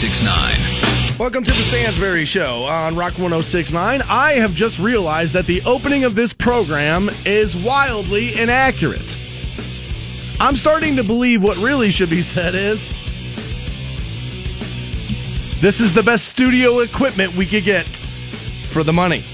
1069. Welcome to the Stansbury Show on Rock 1069. I have just realized that the opening of this program is wildly inaccurate. I'm starting to believe what really should be said is this is the best studio equipment we could get for the money.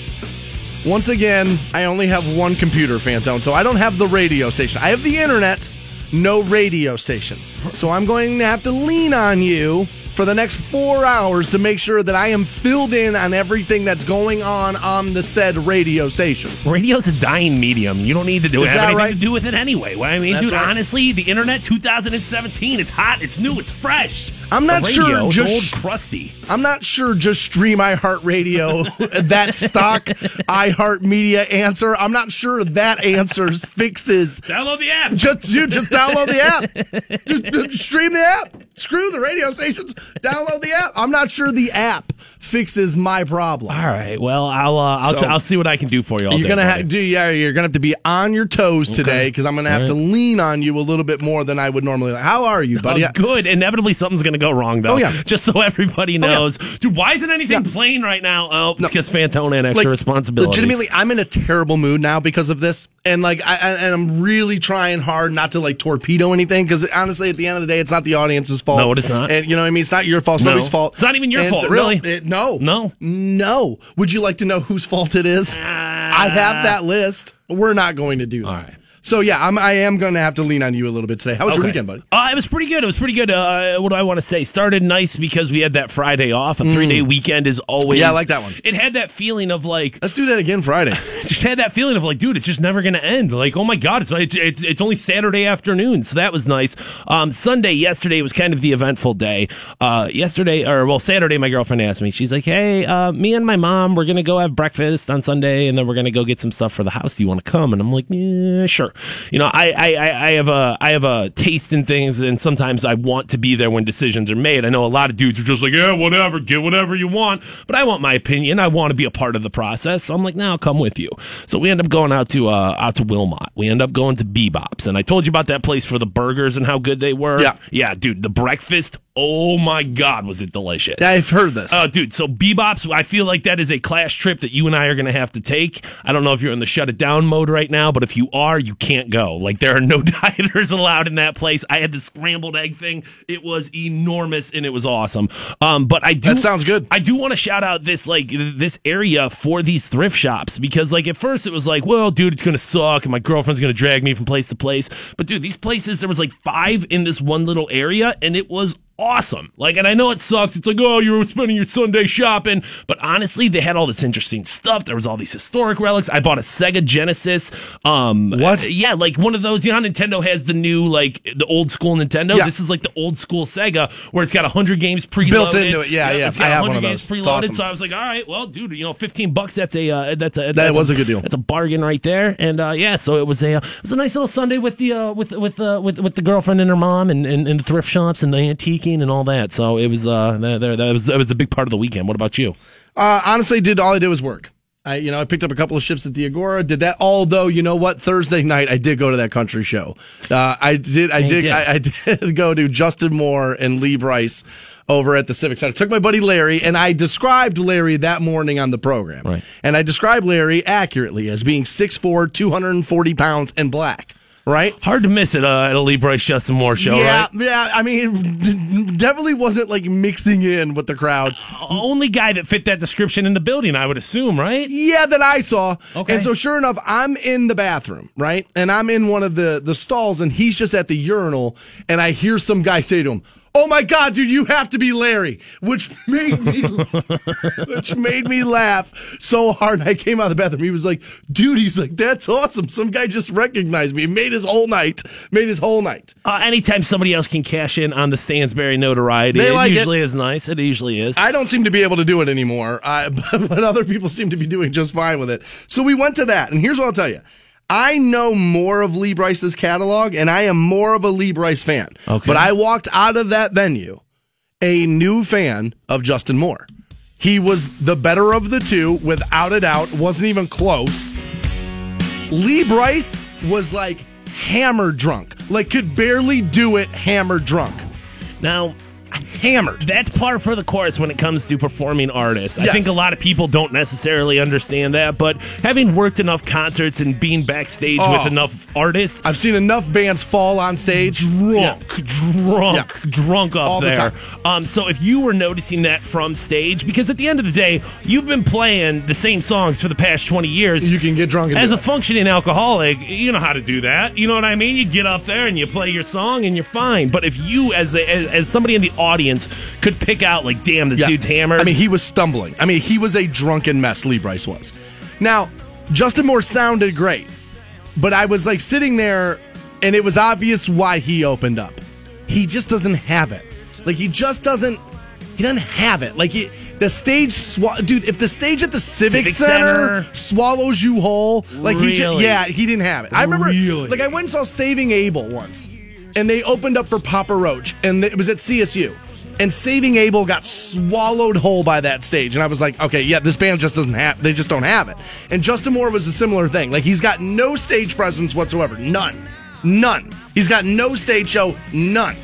Once again, I only have one computer, Fantone, so I don't have the radio station. I have the internet, no radio station. So I'm going to have to lean on you for the next four hours to make sure that I am filled in on everything that's going on on the said radio station. Radio's a dying medium. You don't need to do Is have that anything right? to do with it anyway. Well, I mean, That's dude, right. honestly, the internet 2017, it's hot, it's new, it's fresh. I'm not sure radio, it's just- old crusty. I'm not sure just stream iHeartRadio, that stock iHeartMedia answer. I'm not sure that answer fixes. Download the app. Just dude, just download the app. Just, just stream the app. Screw the radio stations. Download the app. I'm not sure the app fixes my problem. All right. Well, I'll uh, I'll, So- try, I'll see what I can do for you. All You're day, gonna have do yeah. You're gonna have to be on your toes today because I'm gonna have to lean on you a little bit more than I would normally. How are you, buddy? Oh, good. Inevitably, something's going to go wrong, though. Oh, yeah. Just so everybody yeah. knows. Dude, why isn't anything Yeah. playing right now? Oh, it's because Fantone had extra like, responsibilities. Legitimately, I'm in a terrible mood now because of this, and like, I, I- and I'm really trying hard not to like torpedo anything because honestly, at the end of the day, it's not the audience's fault. No, it is not. And you know what I mean? It's not your fault. It's No. nobody's fault. It's not even your And fault, so- really. No, it- no, No. no. Would you like to know whose fault it is? Ah. I have that list. We're not going to do that. All right. So yeah, I'm, I am going to have to lean on you a little bit today. How was your weekend, buddy? Uh, it was pretty good. It was pretty good. Uh, what do I want to say? Started nice because we had that Friday off. A three day weekend is always. Mm. Yeah, I like that one. It had that feeling of like. Let's do that again Friday. just had that feeling of like, dude, it's just never going to end. Like, oh my god, it's it's it's, it's only Saturday afternoon, so that was nice. Um, Sunday, yesterday was kind of the eventful day. Uh, yesterday or well, Saturday, my girlfriend asked me. She's like, hey, uh, me and my mom, we're gonna go have breakfast on Sunday, and then we're gonna go get some stuff for the house. Do you want to come? And I'm like, yeah, sure. You know, I, I I have a I have a taste in things, and sometimes I want to be there when decisions are made. I know a lot of dudes are just like, yeah, whatever, get whatever you want, but I want my opinion. I want to be a part of the process. So I'm like, now I'll come with you. So we end up going out to uh, out to Wilmot. We end up going to Bebop's, and I told you about that place for the burgers and how good they were. Yeah. yeah, dude, the breakfast. Oh my God, was it delicious? I've heard this. Oh, dude. So Bebop's, I feel like that is a class trip that you and I are going to have to take. I don't know if you're in the shut it down mode right now, but if you are, you can't go. Like there are no dieters allowed in that place. I had the scrambled egg thing. It was enormous and it was awesome. Um, but I do. That sounds good. I do want to shout out this like this area for these thrift shops because like at first it was like, well, dude, it's gonna suck and my girlfriend's gonna drag me from place to place. But dude, these places there was like five in this one little area and it was awesome. Like, and I know it sucks. It's like, oh, you're spending your Sunday shopping. But honestly, they had all this interesting stuff. There was all these historic relics. I bought a Sega Genesis. Um, What? Yeah, like one of those. You know, how Nintendo has the new, like the old school Nintendo. Yeah. This is like the old school Sega, where it's got hundred games preloaded. Built into it. Yeah, yeah. It's got I have 100 one of games those. Preloaded. awesome. So I was like, all right, well, dude, you know, fifteen bucks. That's a uh, that's a that's was a good deal. That's a bargain right there. And uh, yeah, so it was a uh, it was a nice little Sunday with the uh, with with uh, with with the girlfriend and her mom and, and, and the thrift shops and the and all that. So it was uh that, that, was that was a big part of the weekend. What about you? Uh, honestly, did all I did was work. I, you know, I picked up a couple of shifts at the Agora. Did that. Although, you know what? Thursday night, I did go to that country show. Uh, I did. I did. did. I, I did go to Justin Moore and Lee Brice over at the Civic Center. Took my buddy Larry, and I described Larry that morning on the program. Right. And I described Larry accurately as being 6'4", 240 pounds, and black. Right. Hard to miss it uh, at a Lee Brice Justin Moore show, yeah, right? yeah. I mean, it definitely wasn't like mixing in with the crowd. Only guy that fit that description in the building, I would assume, right? Yeah, that I saw. Okay. And so sure enough, I'm in the bathroom, right? And I'm in one of the the stalls and he's just at the urinal and I hear some guy say to him, "Oh my god, dude, you have to be Larry." Which made me which made me laugh so hard. I came out of the bathroom. He was like, "Dude, he's like, that's awesome. Some guy just recognized me. He made his whole night. Made his whole night." Uh, anytime somebody else can cash in on the Stansbury notoriety, They it like it. usually is nice. It usually is. I don't seem to be able to do it anymore, I, but other people seem to be doing just fine with it. So we went to that, and here's what I'll tell you. I know more of Lee Brice's catalog, and I am more of a Lee Brice fan. Okay. But I walked out of that venue a new fan of Justin Moore. He was the better of the two, without a doubt. Wasn't even close. Lee Brice was like hammer drunk, like could barely do it hammer drunk. now, hammered. That's par for the course when it comes to performing artists. I think a lot of people don't necessarily understand that, but having worked enough concerts and being backstage Oh. with enough artists, I've seen enough bands fall on stage. drunk, drunk, Yeah. drunk up All the there. time. Um, so if you were noticing that from stage, because at the end of the day, you've been playing the same songs for the past twenty years. You can get drunk and As a functioning alcoholic, you know how to do that. You know what I mean? You get up there and you play your song and you're fine. But if you, as a, as, as somebody in the audience, could pick out like, damn, this Yeah. dude's hammered. I mean, he was stumbling. I mean, he was a drunken mess. Lee Brice was. Now, Justin Moore sounded great, but I was like sitting there, and it was obvious why he opened up. He just doesn't have it. Like he just doesn't. He doesn't have it. Like he, the stage, swa- dude. If the stage at the Civic, Civic Center, Center. swallows you whole, like he, just, yeah, he didn't have it. I remember, Really? like I went and saw Saving Abel once, and they opened up for Papa Roach, and it was at CSU. And Saving Abel got swallowed whole by that stage, and I was like, okay, yeah, this band just doesn't have, they just don't have it. And Justin Moore was a similar thing. Like he's got no stage presence whatsoever, none, none. He's got no stage show, none.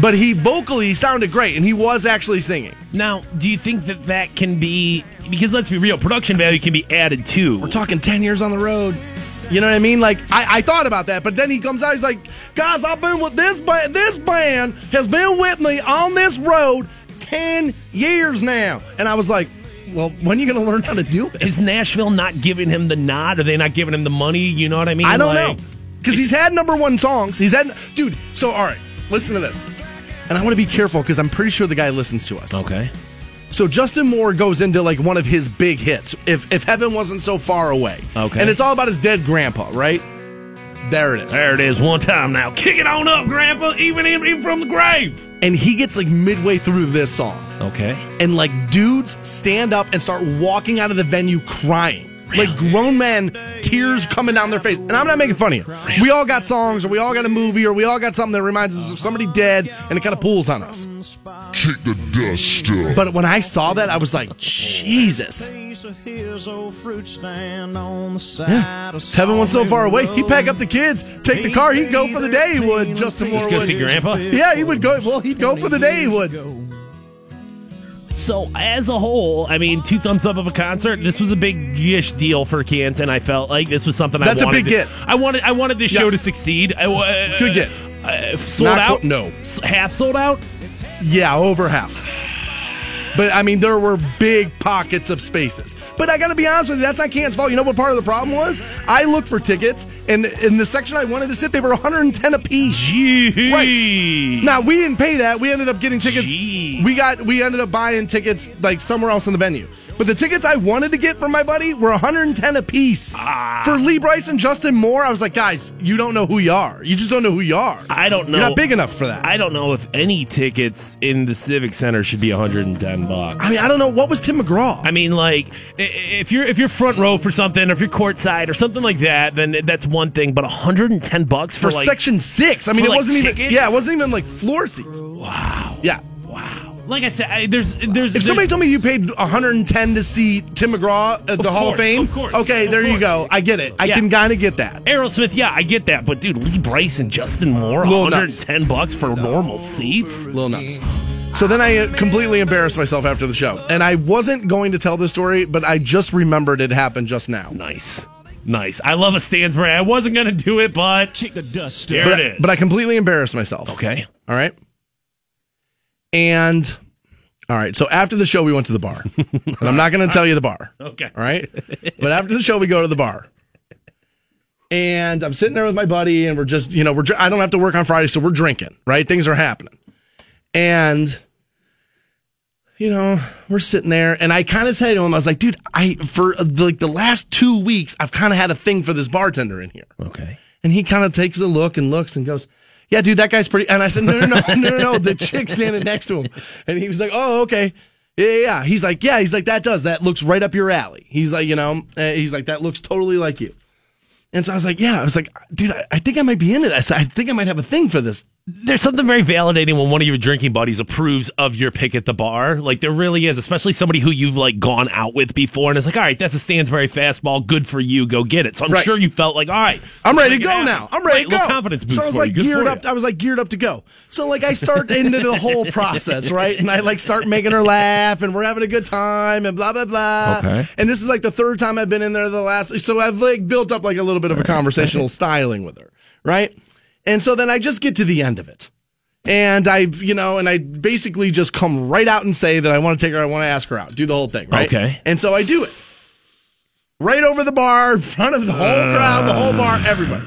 But he vocally sounded great, and he was actually singing. now, do you think that that can be because let's be real, production value can be added too. We're talking 10 years on the road. You know what I mean? Like, I, I thought about that, but then he comes out, he's like, guys, I've been with this band. This band has been with me on this road 10 years now. And I was like, well, when are you going to learn how to do it? Is Nashville not giving him the nod? Are they not giving him the money? You know what I mean? I don't Like- know. Because he's had number one songs. He's had, dude, so all right, listen to this. And I want to be careful because I'm pretty sure the guy listens to us. Okay. So Justin Moore goes into like one of his big hits. If if heaven wasn't so far away. Okay. And it's all about his dead grandpa, right? There it is. There it is. One time now. Kick it on up, Grandpa. Even even from the grave. And he gets like midway through this song, Okay. and like dudes stand up and start walking out of the venue crying. Like grown men, tears coming down their face. And I'm not making fun of you. We all got songs, or we all got a movie, or we all got something that reminds us of somebody dead, and it kind of pulls on us. Kick the dust up. But when I saw that, I was like, Jesus. If heaven was so far away, he'd pack up the kids, take the car, he'd go for the day. He would. Justin Moore would. see Grandpa. Yeah, he would go. Well, he'd go for the day. He would. So as a whole, I mean, two thumbs up of a concert. This was a big-ish deal for Canton. I felt like this was something That's I a wanted. big to- get. I wanted. I wanted this Yeah. show to succeed. I, uh, Good get. Uh, sold Not out. qu- no. Half sold out. Yeah, over half. But I mean, there were big pockets of spaces. But I got to be honest with you, that's not Canton's fault. You know what part of the problem was? I looked for tickets, and in the section I wanted to sit, they were 110 apiece. Gee. Now we didn't pay that. We ended up getting tickets. Gee. We got we ended up buying tickets like somewhere else in the venue. But the tickets I wanted to get from my buddy were 110 apiece. Ah. For Lee Brice and Justin Moore, I was like, guys, you don't know who you are. You just don't know who you are. I don't know. You're not big enough for that. I don't know if any tickets in the Civic Center should be 110 bucks. I mean, I don't know what was Tim McGraw. I mean, like if you're if you're front row for something, or if you're courtside or something like that, then that's one thing. But 110 bucks for, for like section six. I mean, it like, wasn't even. Yeah, it wasn't even like floor seats. wow, Yeah. wow. Like I said, I, there's there's If somebody told me you paid 110 to see Tim McGraw at the Hall of Fame, of course, okay, of there you go. I get it. I Yeah. can kind of get that. Aerosmith, yeah, I get that, but dude, Lee Brice and Justin Moore, Little nuts. 110 bucks for normal seats. little nuts. So then I uh, completely embarrassed myself after the show. And I wasn't going to tell this story, but I just remembered it happened just now. Nice, nice. I love a Stansbury. I wasn't gonna do it, but Kick the dust there up. But, it I, is. but I completely embarrassed myself. okay. All right. And all right, so after the show, we went to the bar. and I'm not going to tell you the bar. Okay. All right. But after the show, we go to the bar. And I'm sitting there with my buddy, and we're just, you know, we're, dr- I don't have to work on Friday, so we're drinking, right? Things are happening. And, you know, we're sitting there, and I kind of said to him, I was like, dude, I, for like the last two weeks, I've kind of had a thing for this bartender in here. Okay. And he kind of takes a look and looks and goes, Yeah, dude, that guy's pretty. And I said, No, no, no, no, no, no. The chick standing next to him. And he was like, Oh, okay. Yeah, yeah. He's like, Yeah, he's like, That does. That looks right up your alley. He's like, You know, uh, he's like, That looks totally like you. And so I was like, Yeah. I was like, Dude, I, I think I might be into this. I think I might have a thing for this there's something very validating when one of your drinking buddies approves of your pick at the bar. Like there really is, especially somebody who you've like gone out with before, and it's like, all right, that's a Stansbury fastball, good for you, go get it. So I'm Right. sure you felt like, all right, I'm ready to go now. I'm ready Right, to go. confidence boost So I was like geared up. you. I was like geared up to go. So like I start into the whole process, right? And I like start making her laugh, and we're having a good time, and blah blah blah. Okay. And this is like the third time I've been in there. The last, so I've like built up like a little bit of a conversational styling with her, right? And so then I just get to the end of it. And I, you know, and I basically just come right out and say that I want to take her, I want to ask her out, do the whole thing, right? Okay. And so I do it right over the bar, in front of the whole crowd, the whole bar, everybody.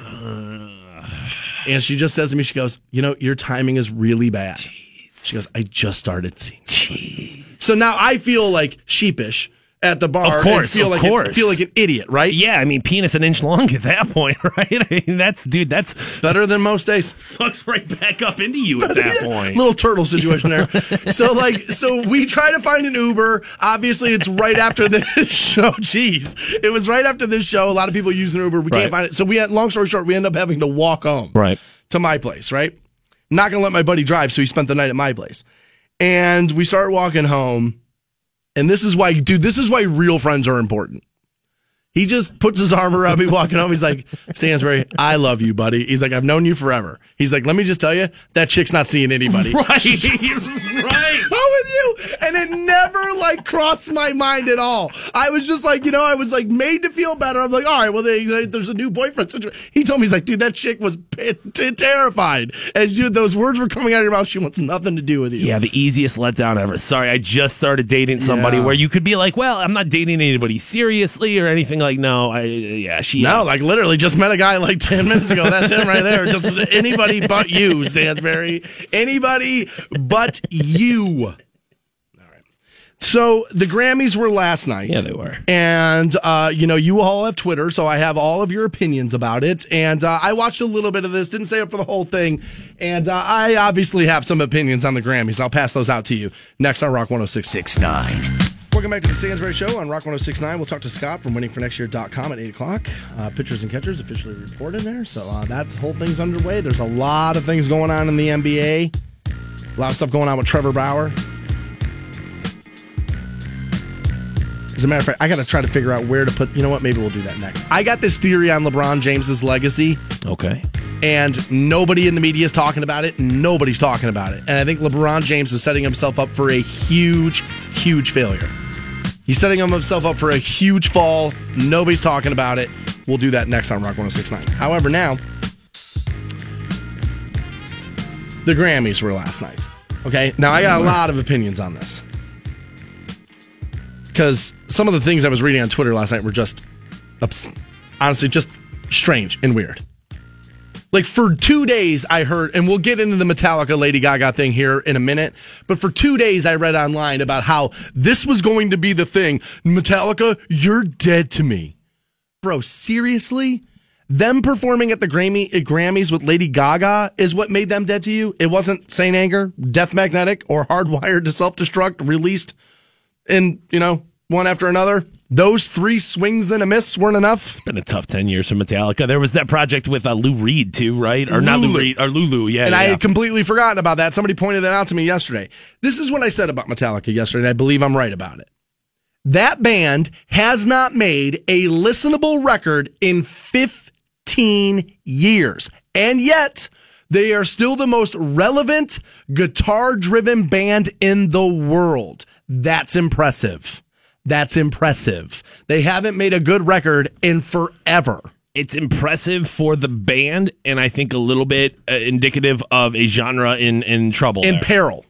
And she just says to me, she goes, You know, your timing is really bad. She goes, I just started seeing. Jeez. So now I feel like sheepish at the bar. Of course, and feel of like course. A, feel like an idiot, right? Yeah, I mean, penis an inch long at that point, right? I mean, that's dude, that's Better than most days. sucks right back up into you at that point. Little turtle situation there. so like, so we try to find an Uber. Obviously, it's right after this show. Jeez, it was right after this show. A lot of people use an Uber. We Right. can't find it. So we had. Long story short, we end up having to walk home. Right. To my place. Right. Not gonna let my buddy drive, so he spent the night at my place. And we start walking home. And this is why, dude, this is why real friends are important. He just puts his arm around me walking home. He's like, Stansbury, I love you, buddy. He's like, I've known you forever. He's like, let me just tell you, that chick's not seeing anybody. Right, right. How with you? And it never like crossed my mind at all. I was just like, you know, I was like made to feel better. I'm like, all right, well, they, they- there's a new boyfriend situation. He told me, he's like, dude, that chick was p- t- terrified. As you, those words were coming out of your mouth, she wants nothing to do with you. Yeah, the easiest letdown ever. Sorry, I just started dating somebody Yeah. where you could be like, well, I'm not dating anybody seriously or anything like. Like, no, I yeah, she. No, like literally just met a guy like 10 minutes ago. That's him right there. Just anybody but you, Stansbury. Anybody but you. All right. So the Grammys were last night. Yeah, they were. And, uh, you know, you all have Twitter, so I have all of your opinions about it. And uh, I watched a little bit of this, didn't stay up for the whole thing. And uh, I obviously have some opinions on the Grammys. I'll pass those out to you next on Rock 106. Welcome back to the Stansbury Show on Rock 1069. We'll talk to Scott from winningfornextyear.com at 8 o'clock. Uh, pitchers and catchers officially reported there. So uh, that whole thing's underway. There's a lot of things going on in the NBA. A lot of stuff going on with Trevor Bauer. As a matter of fact, I got to try to figure out where to put. You know what? Maybe we'll do that next. I got this theory on LeBron James's legacy, Okay. and nobody in the media is talking about it. Nobody's talking about it. And I think LeBron James is setting himself up for a huge, huge failure. He's setting himself up for a huge fall. Nobody's talking about it. We'll do that next on Rock 1069. However, now, the Grammys were last night. Okay. Now, I got a lot of opinions on this. Because some of the things I was reading on Twitter last night were just, honestly, just strange and weird. Like for two days, I heard, and we'll get into the Metallica Lady Gaga thing here in a minute. But for two days, I read online about how this was going to be the thing. Metallica, you're dead to me, bro. Seriously, them performing at the Grammy at Grammys with Lady Gaga is what made them dead to you. It wasn't Saint Anger, Death Magnetic, or Hardwired to Self Destruct released in you know one after another. Those three swings and a miss weren't enough. It's been a tough ten years for Metallica. There was that project with uh, Lou Reed too, right? Or not Lou Reed or Lulu? Yeah, And I had completely forgotten about that. Somebody pointed that out to me yesterday. This is what I said about Metallica yesterday, and I believe I'm right about it. That band has not made a listenable record in 15 years. And yet, they are still the most relevant guitar driven band in the world. That's impressive. That's impressive. They haven't made a good record in forever. it's impressive for the band, and I think a little bit uh, indicative of a genre in in trouble. in there. peril.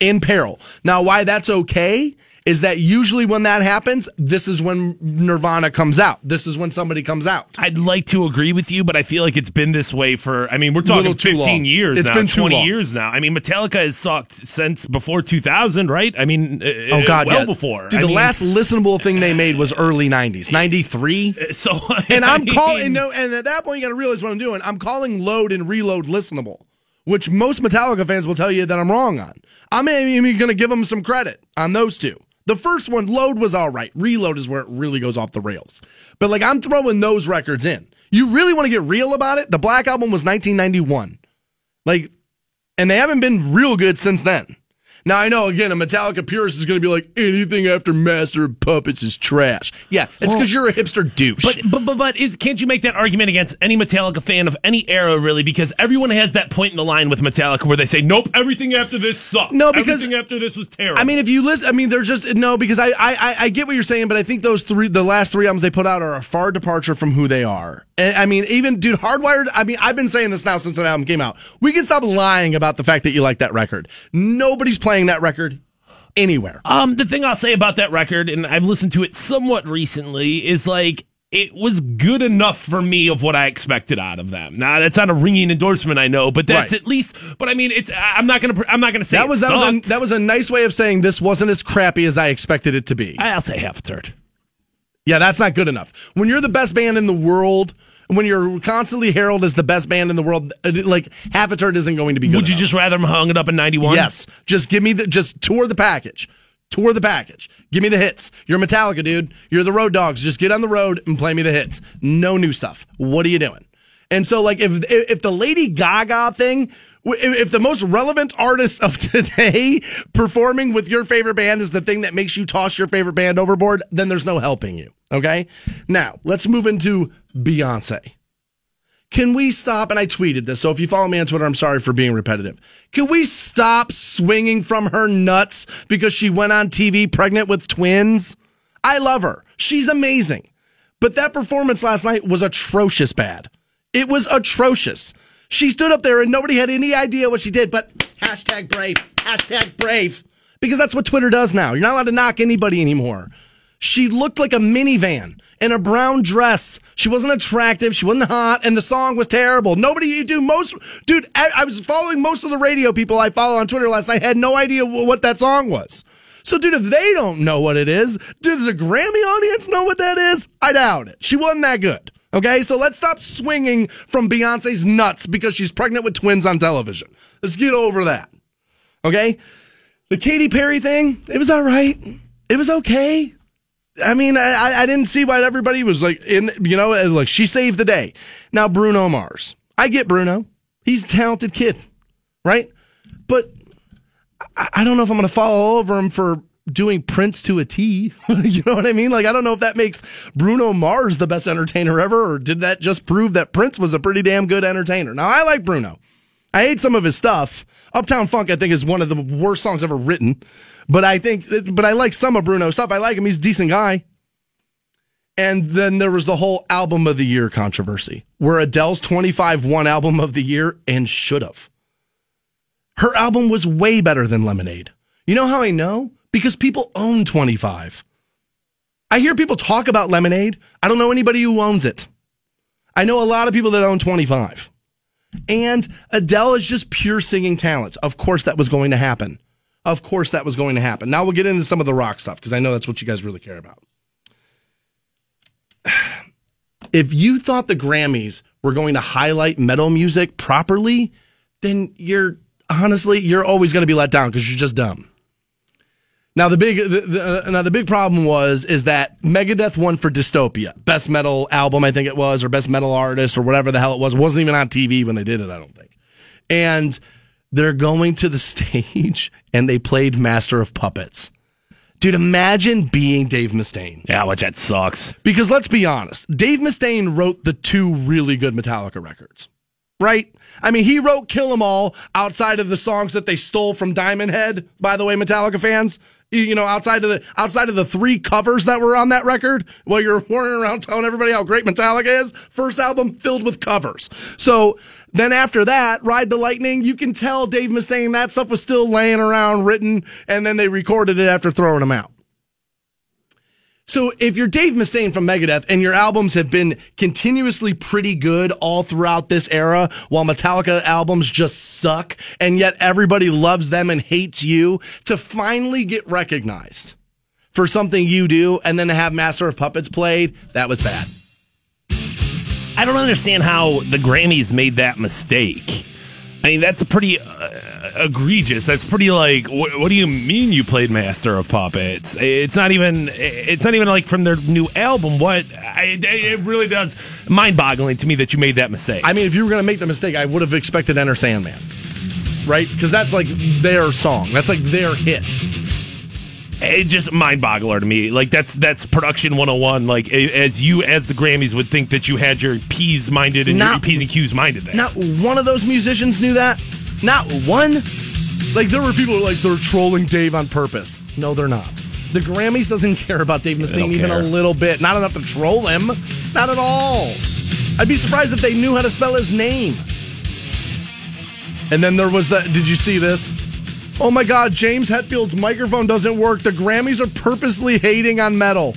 In peril. Now, why that's okay is that usually when that happens, this is when Nirvana comes out. This is when somebody comes out. I'd like to agree with you, but I feel like it's been this way for. I mean, we're talking 15 long. years It's now, been too 20 long. years now. I mean, Metallica has sucked since before 2000, right? I mean, uh, Oh God, well yeah. before. Dude, I the mean, last listenable thing they made was early '90s, '93. So, And I'm calling no, and at that point you got to realize what I'm doing. I'm calling load and reload listenable, which most Metallica fans will tell you that I'm wrong on. I'm even going to give them some credit on those two. The first one, load was all right. Reload is where it really goes off the rails. But like I'm throwing those records in. You really want to get real about it? The Black Album was 1991. Like And they haven't been real good since then. Now I know again a Metallica purist is going to be like anything after Master of Puppets is trash. Yeah, it's because you're a hipster douche. But but but, but is, can't you make that argument against any Metallica fan of any era really? Because everyone has that point in the line with Metallica where they say, "Nope, everything after this sucked. No, because- everything after this was terrible." I mean, if you listen, I mean, they're just no because I, I I- I get what you're saying, but I think those three, the last three albums they put out are a far departure from who they are. And I mean, even dude, Hardwired. I mean, I've been saying this now since that album came out. We can stop lying about the fact that you like that record. Nobody's playing that record anywhere. Um, the thing I'll say about that record, and I've listened to it somewhat recently, is like it was good enough for me of what I expected out of them. Now that's not a ringing endorsement, I know, but that's Right. at least. But I mean, it's I'm not gonna I'm not gonna say That was that was a, that was a nice way of saying this wasn't as crappy as I expected it to be. I'll say half a third. Yeah, that's not good enough. When you're the best band in the world, when you're constantly heralded as the best band in the world, uh, like half a turn isn't going to be good. Would you enough. just rather them hung it up in '91? Yes. Just give me the just tour the package. Tour the package. Give me the hits. You're Metallica, dude. You're the road dogs. Just get on the road and play me the hits. No new stuff. What are you doing? And so, like, if if the Lady Gaga thing, if the most relevant artist of today performing with your favorite band is the thing that makes you toss your favorite band overboard, then there's no helping you. Okay. Now let's move into Beyonce. Can we stop? And I tweeted this. So if you follow me on Twitter, I'm sorry for being repetitive. Can we stop swinging from her nuts because she went on TV pregnant with twins? I love her. She's amazing. But that performance last night was atrocious bad. It was atrocious. She stood up there and nobody had any idea what she did, but hashtag brave, hashtag brave. Because that's what Twitter does now. You're not allowed to knock anybody anymore. She looked like a minivan in a brown dress. She wasn't attractive. She wasn't hot, and the song was terrible. Nobody you do most, dude. I, I was following most of the radio people I follow on Twitter last night. I Had no idea wh- what that song was. So, dude, if they don't know what it is, does the Grammy audience know what that is? I doubt it. She wasn't that good. Okay, so let's stop swinging from Beyonce's nuts because she's pregnant with twins on television. Let's get over that. Okay, the Katy Perry thing, it was all right. It was okay. I mean, I, I- didn't see why everybody was like in, you know, uh, like she saved the day. Now, Bruno Mars. I get Bruno. He's a talented kid, right? But I, I don't know if I'm going to all over him for doing Prince to a T. you know what I mean? Like, I don't know if that makes Bruno Mars the best entertainer ever, or did that just prove that Prince was a pretty damn good entertainer? Now, I like Bruno. I hate some of his stuff. Uptown Funk, I think, is one of the worst songs ever written. But I think, but I like some of Bruno's stuff. I like him. He's a decent guy. And then there was the whole album of the year controversy where Adele's 25 won album of the year and should have. Her album was way better than Lemonade. You know how I know? Because people own 25. I hear people talk about Lemonade. I don't know anybody who owns it. I know a lot of people that own 25. And Adele is just pure singing talent. Of course, that was going to happen. Of course, that was going to happen. Now we'll get into some of the rock stuff because I know that's what you guys really care about. If you thought the Grammys were going to highlight metal music properly, then you're honestly you're always going to be let down because you're just dumb. Now the big the, the, uh, now the big problem was is that Megadeth won for Dystopia, best metal album I think it was, or best metal artist or whatever the hell it was. It wasn't even on TV when they did it, I don't think. And they're going to the stage and they played Master of Puppets. Dude, imagine being Dave Mustaine. Yeah, which that sucks. Because let's be honest, Dave Mustaine wrote the two really good Metallica records, right? I mean, he wrote Kill 'Em All outside of the songs that they stole from Diamond Head, by the way, Metallica fans. You know, outside of the outside of the three covers that were on that record, while you're running around telling everybody how great Metallica is, first album filled with covers. So then after that, Ride the Lightning, you can tell Dave Mustaine that stuff was still laying around written, and then they recorded it after throwing them out. So if you're Dave Mustaine from Megadeth and your albums have been continuously pretty good all throughout this era, while Metallica albums just suck, and yet everybody loves them and hates you, to finally get recognized for something you do and then to have Master of Puppets played, that was bad. I don't understand how the Grammys made that mistake. I mean, that's pretty uh, egregious. That's pretty like. What, what do you mean you played Master of Puppets? It's not even. It's not even like from their new album. What? I, it really does mind-boggling to me that you made that mistake. I mean, if you were going to make the mistake, I would have expected Enter Sandman. right? Because that's like their song. That's like their hit. It just mind boggler to me. Like that's that's production 101. Like as you as the Grammys would think that you had your P's minded and your Not- P's and Q's minded there. Not one of those musicians knew that. Not one. Like there were people who were like they're trolling Dave on purpose. No, they're not. The Grammys doesn't care about Dave Mustaine even care. a little bit. Not enough to troll him. Not at all. I'd be surprised if they knew how to spell his name. And then there was that. Did you see this? Oh my God, James Hetfield's microphone doesn't work. The Grammys are purposely hating on metal.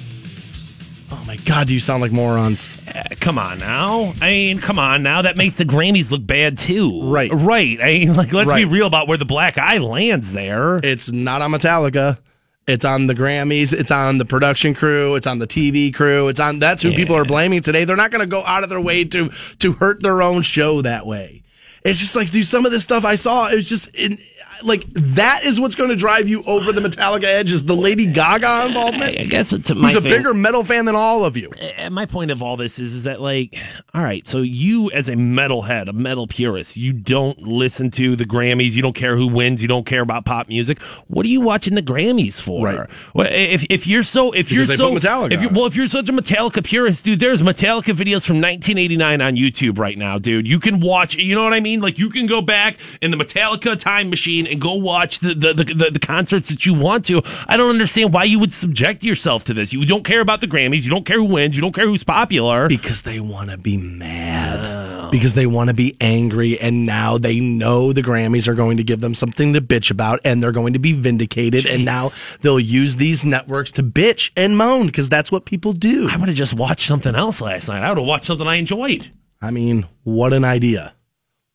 Oh my God, do you sound like morons? Uh, come on now. I mean, come on now. That makes the Grammys look bad too. Right. Right. I mean, like let's be real about where the black eye lands there. It's not on Metallica. It's on the Grammys. It's on the production crew. It's on the TV crew. It's on that's who people are blaming today. They're not going to go out of their way to to hurt their own show that way. It's just like, dude, some of this stuff I saw, it was just in, like that is what's going to drive you over the Metallica edge is the Lady Gaga involvement. I guess to my Who's a bigger metal fan than all of you? Uh, my point of all this is, is that like, all right, so you as a metalhead, a metal purist, you don't listen to the Grammys, you don't care who wins, you don't care about pop music. What are you watching the Grammys for? Right. Well, if if you're so if you're so Metallica if you well if you're such a Metallica purist, dude, there's Metallica videos from 1989 on YouTube right now, dude. You can watch, you know what I mean? Like you can go back in the Metallica time machine and go watch the the, the, the, concerts that you want to. I don't understand why you would subject yourself to this. You don't care about the Grammys, you don't care who wins, you don't care who's popular. Because they want to be mad. Because they want to be angry. And now they know the Grammys are going to give them something to bitch about and they're going to be vindicated. And now they'll use these networks to bitch and moan because that's what people do. I would have just watched something else last night. I would have watched something I enjoyed. I mean, what an idea.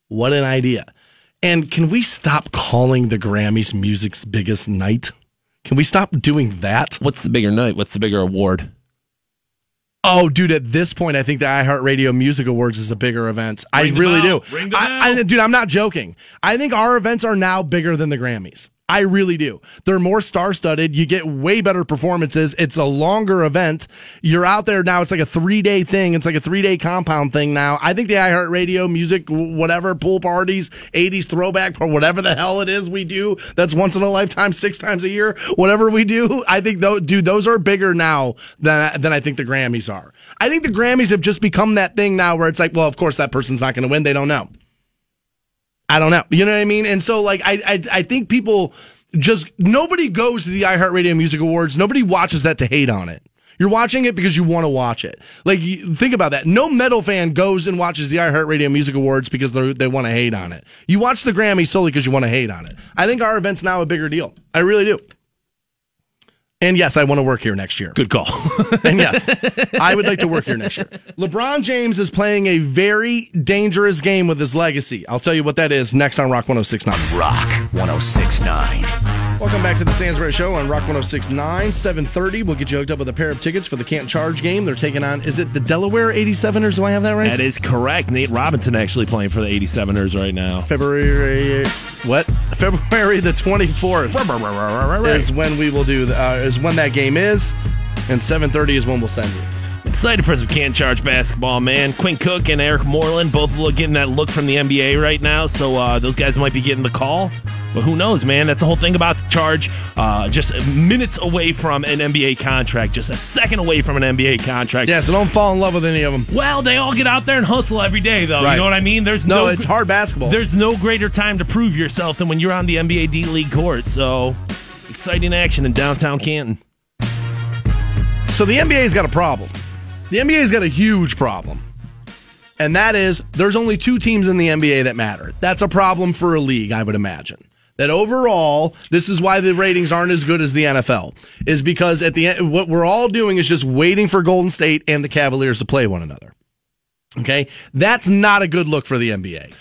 What an idea. And can we stop calling the Grammys music's biggest night? Can we stop doing that? What's the bigger night? What's the bigger award? Oh, dude! At this point, I think the iHeartRadio Music Awards is a bigger event. I Ring the really bell. do. Ring the I, I, bell. dude, I'm not joking. I think our events are now bigger than the Grammys. I really do. They're more star-studded. You get way better performances. It's a longer event. You're out there now. It's like a three-day thing. It's like a three-day compound thing now. I think the iHeartRadio music, whatever pool parties, '80s throwback, or whatever the hell it is we do, that's once in a lifetime, six times a year. Whatever we do, I think those, dude, those are bigger now than than I think the Grammys are. I think the Grammys have just become that thing now where it's like, well, of course that person's not going to win. They don't know. I don't know. You know what I mean? And so like I I, I think people just nobody goes to the iHeartRadio Music Awards. Nobody watches that to hate on it. You're watching it because you want to watch it. Like think about that. No metal fan goes and watches the iHeartRadio Music Awards because they they want to hate on it. You watch the Grammy solely because you want to hate on it. I think our event's now a bigger deal. I really do. And yes, I want to work here next year. Good call. And yes, I would like to work here next year. LeBron James is playing a very dangerous game with his legacy. I'll tell you what that is next on Rock 1069. Rock 1069. Welcome back to the Stansbury Show on Rock 1069. 730. We'll get you hooked up with a pair of tickets for the Canton Charge game. They're taking on, is it the Delaware 87ers? Do I have that right? that is correct. Nate Robinson actually playing for the 87ers right now. February, what? February the 24th is when we will do, the, uh, is when that game is. And 730 is when we'll send you. Excited for some Canton Charge basketball, man. Quinn Cook and Eric Moreland both look, getting that look from the NBA right now, so uh, those guys might be getting the call. But who knows, man? That's the whole thing about the charge. Uh, just minutes away from an NBA contract, just a second away from an NBA contract. Yeah, so don't fall in love with any of them. Well, they all get out there and hustle every day, though. Right. You know what I mean? There's No, no, it's hard basketball. There's no greater time to prove yourself than when you're on the NBA D League court. So exciting action in downtown Canton. So the NBA's got a problem. The NBA's got a huge problem. And that is there's only two teams in the NBA that matter. That's a problem for a league, I would imagine. That overall, this is why the ratings aren't as good as the NFL. Is because at the end what we're all doing is just waiting for Golden State and the Cavaliers to play one another. Okay? That's not a good look for the NBA.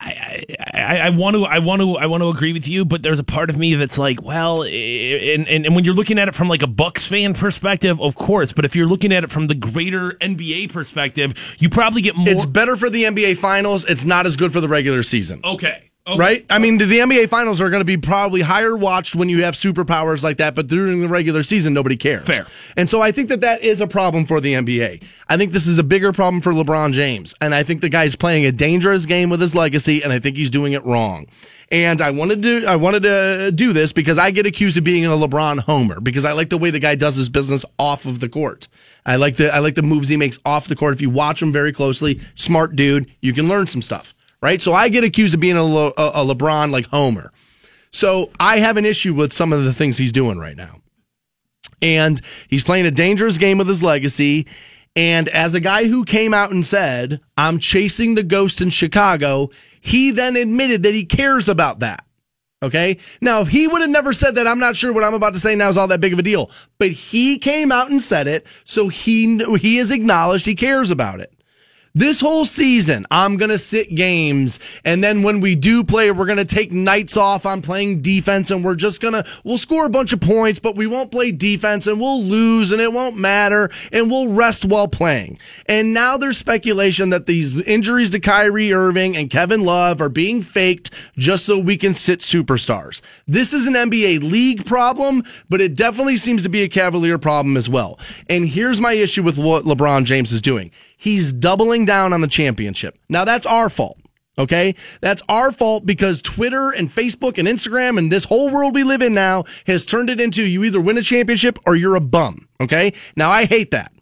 I, I, I want to I want to I want to agree with you, but there's a part of me that's like, well, and, and and when you're looking at it from like a Bucks fan perspective, of course, but if you're looking at it from the greater NBA perspective, you probably get more. It's better for the NBA finals. It's not as good for the regular season. okay, Right? I mean, the NBA finals are going to be probably higher watched when you have superpowers like that, but during the regular season, nobody cares. Fair. And so I think that that is a problem for the NBA. I think this is a bigger problem for LeBron James. And I think the guy's playing a dangerous game with his legacy, and I think he's doing it wrong. And I wanted to I wanted to do this because I get accused of being a LeBron homer because I like the way the guy does his business off of the court. I like the I like the moves he makes off the court. If you watch him very closely, smart dude, you can learn some stuff right? So I get accused of being a, Le, a, LeBron like Homer. So I have an issue with some of the things he's doing right now. And he's playing a dangerous game with his legacy. And as a guy who came out and said, I'm chasing the ghost in Chicago, he then admitted that he cares about that. Okay. Now, if he would have never said that, I'm not sure what I'm about to say now is all that big of a deal. But he came out and said it, so he he has acknowledged he cares about it. This whole season, I'm going to sit games. And then when we do play, we're going to take nights off on playing defense and we're just going to, we'll score a bunch of points, but we won't play defense and we'll lose and it won't matter and we'll rest while playing. And now there's speculation that these injuries to Kyrie Irving and Kevin Love are being faked just so we can sit superstars. This is an NBA league problem, but it definitely seems to be a Cavalier problem as well. And here's my issue with what LeBron James is doing. He's doubling down on the championship. Now that's our fault. Okay. That's our fault because Twitter and Facebook and Instagram and this whole world we live in now has turned it into you either win a championship or you're a bum. Okay. Now I hate that.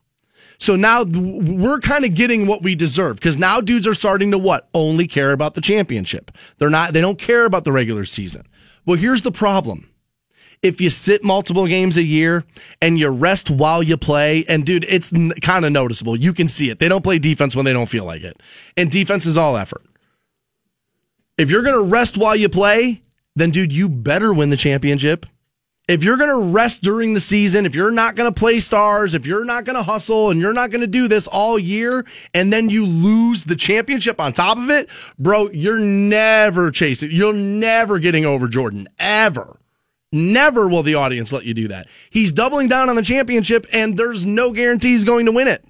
So now we're kind of getting what we deserve because now dudes are starting to what? Only care about the championship. They're not, they don't care about the regular season. Well, here's the problem if you sit multiple games a year and you rest while you play, and dude, it's n- kind of noticeable. You can see it. They don't play defense when they don't feel like it. And defense is all effort. If you're going to rest while you play, then dude, you better win the championship. If you're going to rest during the season, if you're not going to play stars, if you're not going to hustle and you're not going to do this all year and then you lose the championship on top of it, bro, you're never chasing. You're never getting over Jordan ever. Never will the audience let you do that. He's doubling down on the championship, and there's no guarantee he's going to win it.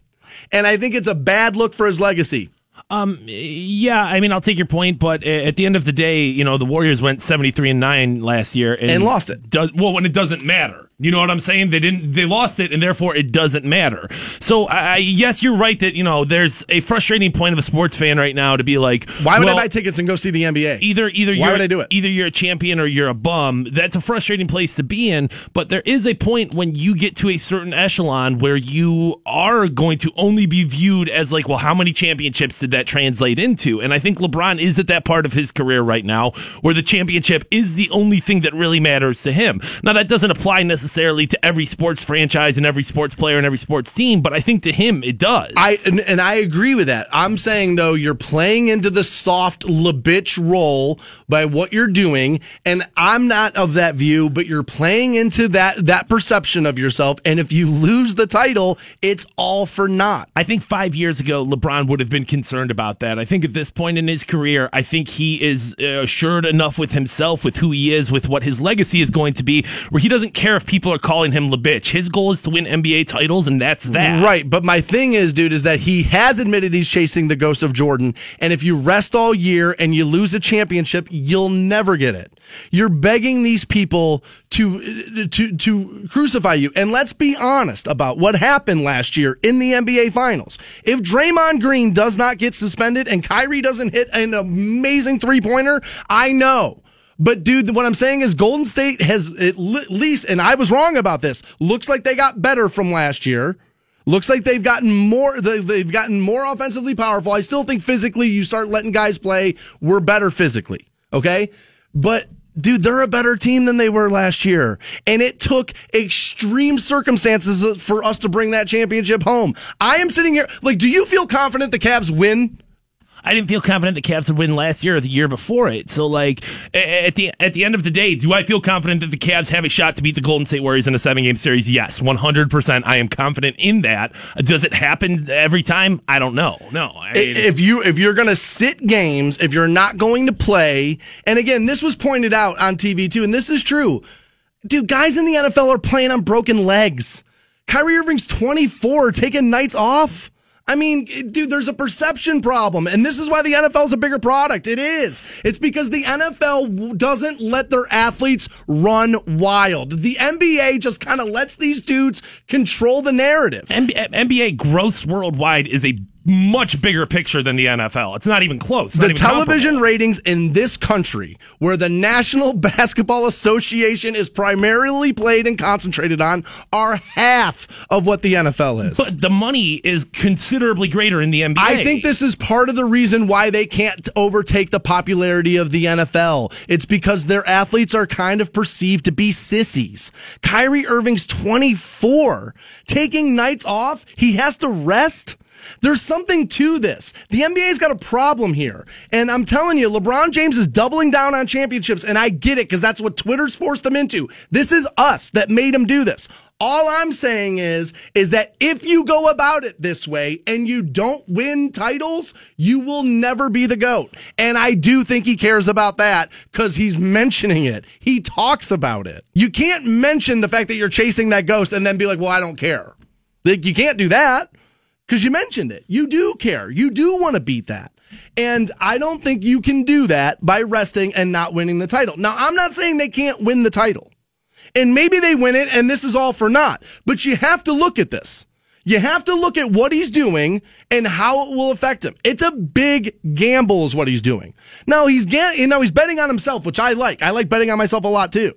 And I think it's a bad look for his legacy. Um, yeah, I mean, I'll take your point, but at the end of the day, you know, the Warriors went 73 and 9 last year and, and lost it. Does, well, when it doesn't matter. You know what I'm saying? They didn't. They lost it, and therefore it doesn't matter. So, I, yes, you're right that you know there's a frustrating point of a sports fan right now to be like, why would well, I buy tickets and go see the NBA? Either, either why would I do it? Either you're a champion or you're a bum. That's a frustrating place to be in. But there is a point when you get to a certain echelon where you are going to only be viewed as like, well, how many championships did that translate into? And I think LeBron is at that part of his career right now where the championship is the only thing that really matters to him. Now that doesn't apply necessarily necessarily to every sports franchise and every sports player and every sports team, but I think to him it does. I and, and I agree with that. I'm saying though you're playing into the soft lebitch role by what you're doing, and I'm not of that view, but you're playing into that that perception of yourself. And if you lose the title, it's all for naught. I think five years ago LeBron would have been concerned about that. I think at this point in his career, I think he is uh, assured enough with himself, with who he is, with what his legacy is going to be, where he doesn't care if people are calling him the bitch. His goal is to win NBA titles, and that's that. Right. But my thing is, dude, is that he has admitted he's chasing the ghost of Jordan. And if you rest all year and you lose a championship, you'll never get it. You're begging these people to to to crucify you. And let's be honest about what happened last year in the NBA Finals. If Draymond Green does not get suspended and Kyrie doesn't hit an amazing three pointer, I know but dude, what I'm saying is Golden State has at least, and I was wrong about this. Looks like they got better from last year. Looks like they've gotten more. They've gotten more offensively powerful. I still think physically, you start letting guys play. We're better physically. Okay, but dude, they're a better team than they were last year. And it took extreme circumstances for us to bring that championship home. I am sitting here, like, do you feel confident the Cavs win I didn't feel confident the Cavs would win last year or the year before it. So like at the at the end of the day, do I feel confident that the Cavs have a shot to beat the Golden State Warriors in a seven game series? Yes, one hundred percent. I am confident in that. Does it happen every time? I don't know. No. I mean, if you if you're gonna sit games, if you're not going to play, and again, this was pointed out on TV too, and this is true. Dude, guys in the NFL are playing on broken legs. Kyrie Irving's 24, taking nights off. I mean, dude, there's a perception problem, and this is why the NFL is a bigger product. It is. It's because the NFL doesn't let their athletes run wild. The NBA just kind of lets these dudes control the narrative. NBA, growth worldwide is a much bigger picture than the NFL. It's not even close. The even television comparable. ratings in this country, where the National Basketball Association is primarily played and concentrated on, are half of what the NFL is. But the money is considerably greater in the NBA. I think this is part of the reason why they can't overtake the popularity of the NFL. It's because their athletes are kind of perceived to be sissies. Kyrie Irving's 24, taking nights off. He has to rest. There's something to this. The NBA's got a problem here. And I'm telling you, LeBron James is doubling down on championships, and I get it because that's what Twitter's forced him into. This is us that made him do this. All I'm saying is, is that if you go about it this way and you don't win titles, you will never be the GOAT. And I do think he cares about that because he's mentioning it. He talks about it. You can't mention the fact that you're chasing that ghost and then be like, well, I don't care. Like, you can't do that because you mentioned it. You do care. You do want to beat that. And I don't think you can do that by resting and not winning the title. Now, I'm not saying they can't win the title. And maybe they win it and this is all for naught. But you have to look at this. You have to look at what he's doing and how it will affect him. It's a big gamble is what he's doing. Now he's you know he's betting on himself, which I like. I like betting on myself a lot too.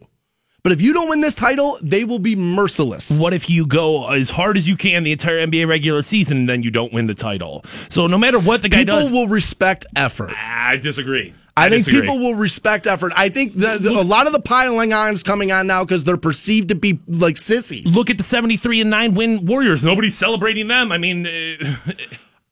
But if you don't win this title, they will be merciless. What if you go as hard as you can the entire NBA regular season and then you don't win the title? So no matter what the guy People does, people will respect effort. I disagree. I, think disagree. people will respect effort. I think the, the, a lot of the piling on is coming on now because they're perceived to be like sissies. look at the 73 and 9 win Warriors. Nobody's celebrating them. I mean,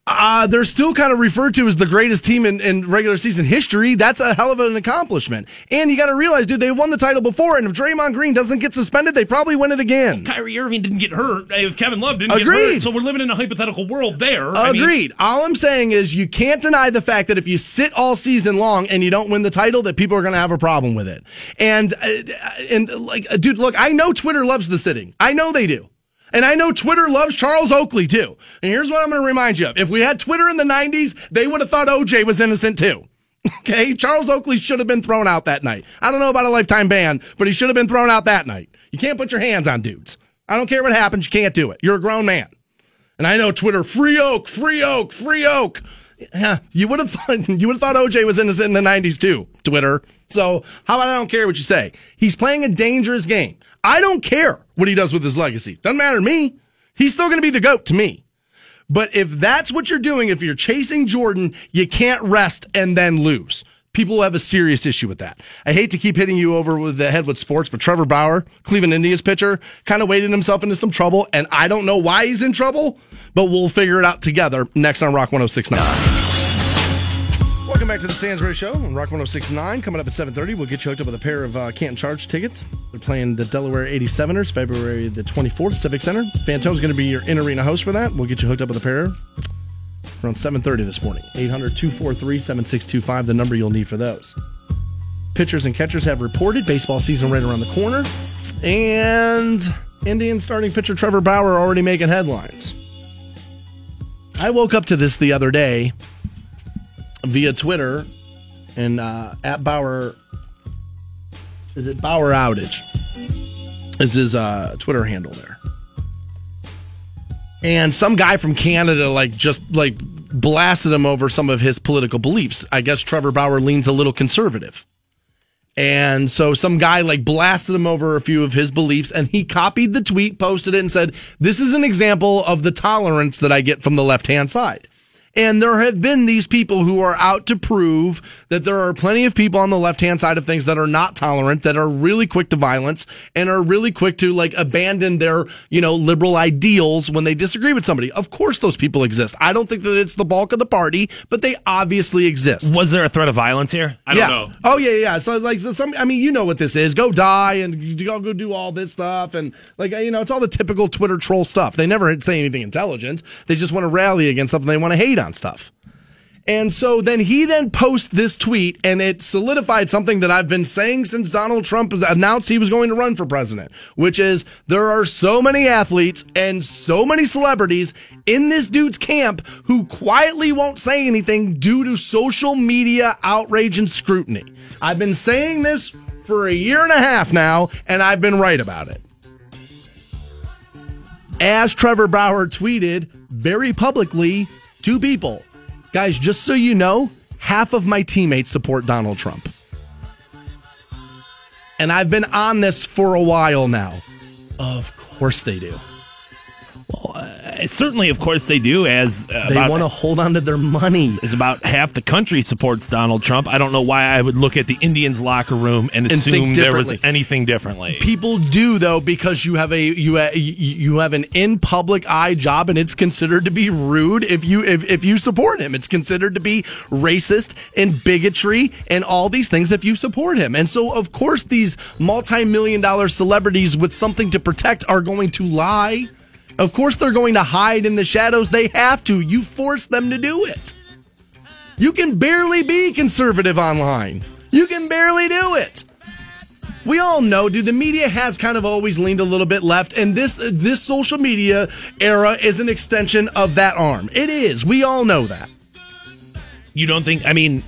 uh, they're still kind of referred to as the greatest team in, in regular season history. That's a hell of an accomplishment. And you got to realize, dude, they won the title before, and if Draymond Green doesn't get suspended, they probably win it again. Kyrie Irving didn't get hurt. If Kevin Love didn't get Agreed. hurt. So we're living in a hypothetical world there. I mean, Agreed. all I'm saying is you can't deny the fact that if you sit all season long and you don't win the title, that people are going to have a problem with it. And uh, and like, dude, look, I know Twitter loves the sitting. I know they do. And I know Twitter loves Charles Oakley too. And here's what I'm going to remind you of. If we had Twitter in the 90s, they would have thought OJ was innocent too. Okay? Charles Oakley should have been thrown out that night. I don't know about a lifetime ban, but he should have been thrown out that night. You can't put your hands on dudes. I don't care what happens, you can't do it. You're a grown man. And I know Twitter, free oak, free oak, free oak. Yeah, you would have thought you would have thought OJ was innocent in the '90s too. Twitter. So how about I don't care what you say? He's playing a dangerous game. I don't care what he does with his legacy. Doesn't matter to me. He's still going to be the goat to me. But if that's what you're doing, if you're chasing Jordan, you can't rest and then lose. People have a serious issue with that. I hate to keep hitting you over with the head with sports, but Trevor Bauer, Cleveland Indians pitcher, kind of waded himself into some trouble, and I don't know why he's in trouble, but we'll figure it out together next on Rock 1069. Welcome back to the Stansbury Show on Rock 1069. Coming up at 7.30, we'll get you hooked up with a pair of uh, Canton Charge tickets. They're playing the Delaware 87ers February the 24th, Civic Center. Fantome's going to be your in-arena host for that. We'll get you hooked up with a pair around 7.30 this morning. 800-243-7625, the number you'll need for those. Pitchers and catchers have reported. Baseball season right around the corner. And Indian starting pitcher Trevor Bauer already making headlines. I woke up to this the other day via Twitter and uh, at Bauer. Is it Bauer Outage? Is his uh, Twitter handle there? And some guy from Canada like just like blasted him over some of his political beliefs. I guess Trevor Bauer leans a little conservative. And so some guy like blasted him over a few of his beliefs and he copied the tweet, posted it, and said, This is an example of the tolerance that I get from the left hand side. And there have been these people who are out to prove that there are plenty of people on the left hand side of things that are not tolerant, that are really quick to violence and are really quick to like abandon their, you know, liberal ideals when they disagree with somebody. Of course, those people exist. I don't think that it's the bulk of the party, but they obviously exist. Was there a threat of violence here? I don't know. Oh yeah, yeah. So like so some, I mean, you know what this is. Go die and go go do all this stuff and like you know, it's all the typical Twitter troll stuff. They never say anything intelligent. They just want to rally against something they want to hate on stuff. And so then he then posts this tweet and it solidified something that I've been saying since Donald Trump announced he was going to run for president, which is there are so many athletes and so many celebrities in this dude's camp who quietly won't say anything due to social media outrage and scrutiny. I've been saying this for a year and a half now and I've been right about it. As Trevor Bauer tweeted very publicly to people, Guys, just so you know, half of my teammates support Donald Trump. And I've been on this for a while now. Of course they do. Uh, certainly, of course, they do. As uh, they want to hold on to their money. As about half the country supports Donald Trump. I don't know why I would look at the Indians locker room and assume there was anything differently. People do though because you have a you ha, you have an in public eye job and it's considered to be rude if you if, if you support him. It's considered to be racist and bigotry and all these things if you support him. And so of course these multi-million dollar celebrities with something to protect are going to lie of course, they're going to hide in the shadows. They have to. You force them to do it. You can barely be conservative online. You can barely do it. We all know, dude. The media has kind of always leaned a little bit left, and this this social media era is an extension of that arm. It is. We all know that. You don't think? I mean,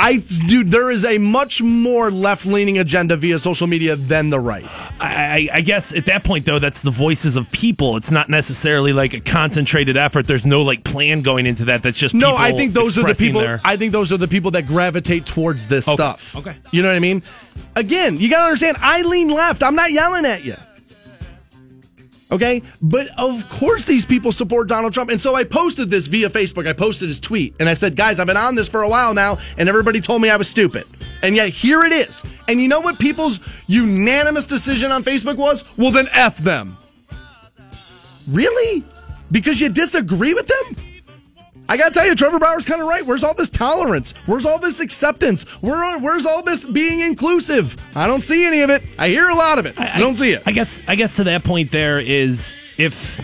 I, dude, there is a much more left leaning agenda via social media than the right. I, I, guess at that point, though, that's the voices of people. It's not necessarily like a concentrated effort. There's no like plan going into that. That's just no. I think those are the people. Their... I think those are the people that gravitate towards this okay. stuff. Okay, you know what I mean. Again, you gotta understand. I lean left. I'm not yelling at you. Okay. But of course, these people support Donald Trump. And so I posted this via Facebook. I posted his tweet and I said, guys, I've been on this for a while now, and everybody told me I was stupid. And yet here it is. And you know what people's unanimous decision on Facebook was? Well, then F them. Really? Because you disagree with them? I gotta tell you, Trevor Bauer's kind of right. Where's all this tolerance? Where's all this acceptance? Where, where's all this being inclusive? I don't see any of it. I hear a lot of it. I, I don't see it. I guess. I guess to that point, there is if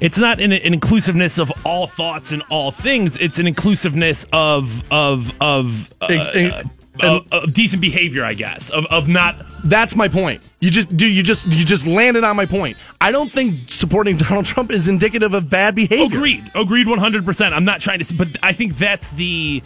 it's not an, an, inclusiveness of all thoughts and all things. It's an inclusiveness of of of. Uh, of, of, decent behavior, I guess. Of, of not. That's my point. You just do. You just you just landed on my point. I don't think supporting Donald Trump is indicative of bad behavior. Agreed. Agreed. One hundred percent. I'm not trying to. But I think that's the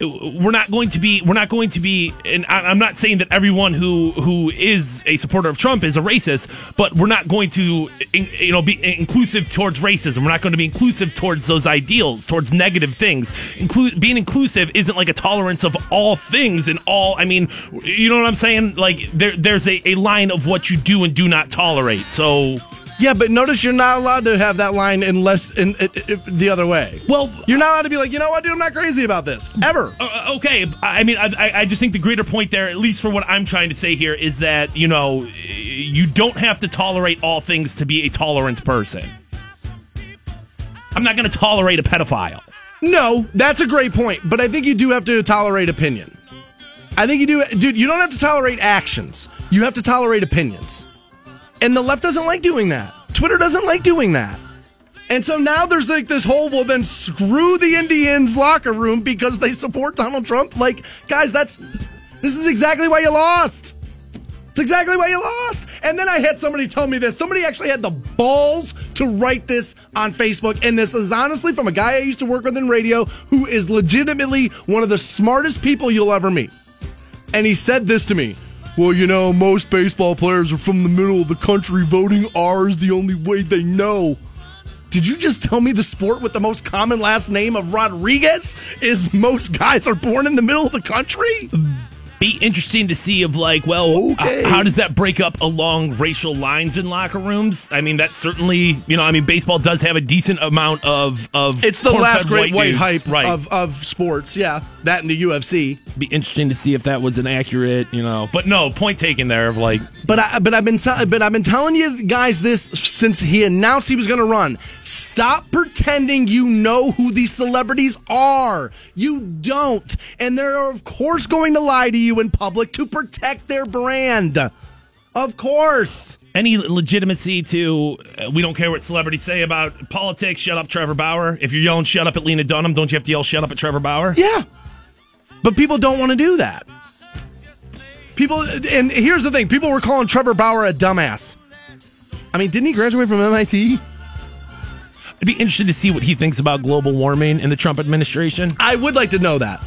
we're not going to be we're not going to be and I'm not saying that everyone who who is a supporter of Trump is a racist but we're not going to you know be inclusive towards racism. We're not going to be inclusive towards those ideals towards negative things. Inclu- being inclusive isn't like a tolerance of all things and all I mean you know what I'm saying? Like there there's a, a line of what you do and do not tolerate. So yeah, but notice you're not allowed to have that line unless in, in, in, the other way. Well, you're not allowed to be like, you know what, dude, I'm not crazy about this ever. Uh, uh okay, I mean, I, I just think the greater point there, at least for what I'm trying to say here, is that you know you don't have to tolerate all things to be a tolerance person. I'm not going to tolerate a pedophile. No, that's a great point, but I think you do have to tolerate opinion. I think you do, dude. You don't have to tolerate actions. You have to tolerate opinions. And the left doesn't like doing that. Twitter doesn't like doing that. And so now there's like this whole, well, then screw the Indians locker room because they support Donald Trump. Like, guys, that's, this is exactly why you lost. It's exactly why you lost. And then I had somebody tell me this. Somebody actually had the balls to write this on Facebook. And this is honestly from a guy I used to work with in radio who is legitimately one of the smartest people you'll ever meet. And he said this to me well, you know, most baseball players are from the middle of the country. Voting R is the only way they know. Did you just tell me the sport with the most common last name of Rodriguez is most guys are born in the middle of the country? Be interesting to see of like, well, okay. how does that break up along racial lines in locker rooms? I mean, that's certainly you know, I mean, baseball does have a decent amount of of it's the last great white, white hype right. of of sports. Yeah, that in the UFC. Be interesting to see if that was an accurate, you know, but no point taken there of like. But I but I've been but I've been telling you guys this since he announced he was going to run. Stop pretending you know who these celebrities are. You don't, and they're of course going to lie to you you in public to protect their brand. Of course. any legitimacy to uh, we don't care what celebrities say about politics. Shut up, Trevor Bauer. If you're yelling "shut up" at Lena Dunham, don't you have to yell "shut up" at Trevor Bauer? Yeah. But people don't want to do that. People, and here's the thing people were calling Trevor Bauer a dumbass. I mean, didn't he graduate from MIT? I'd be interested to see what he thinks about global warming in the Trump administration. I would like to know that.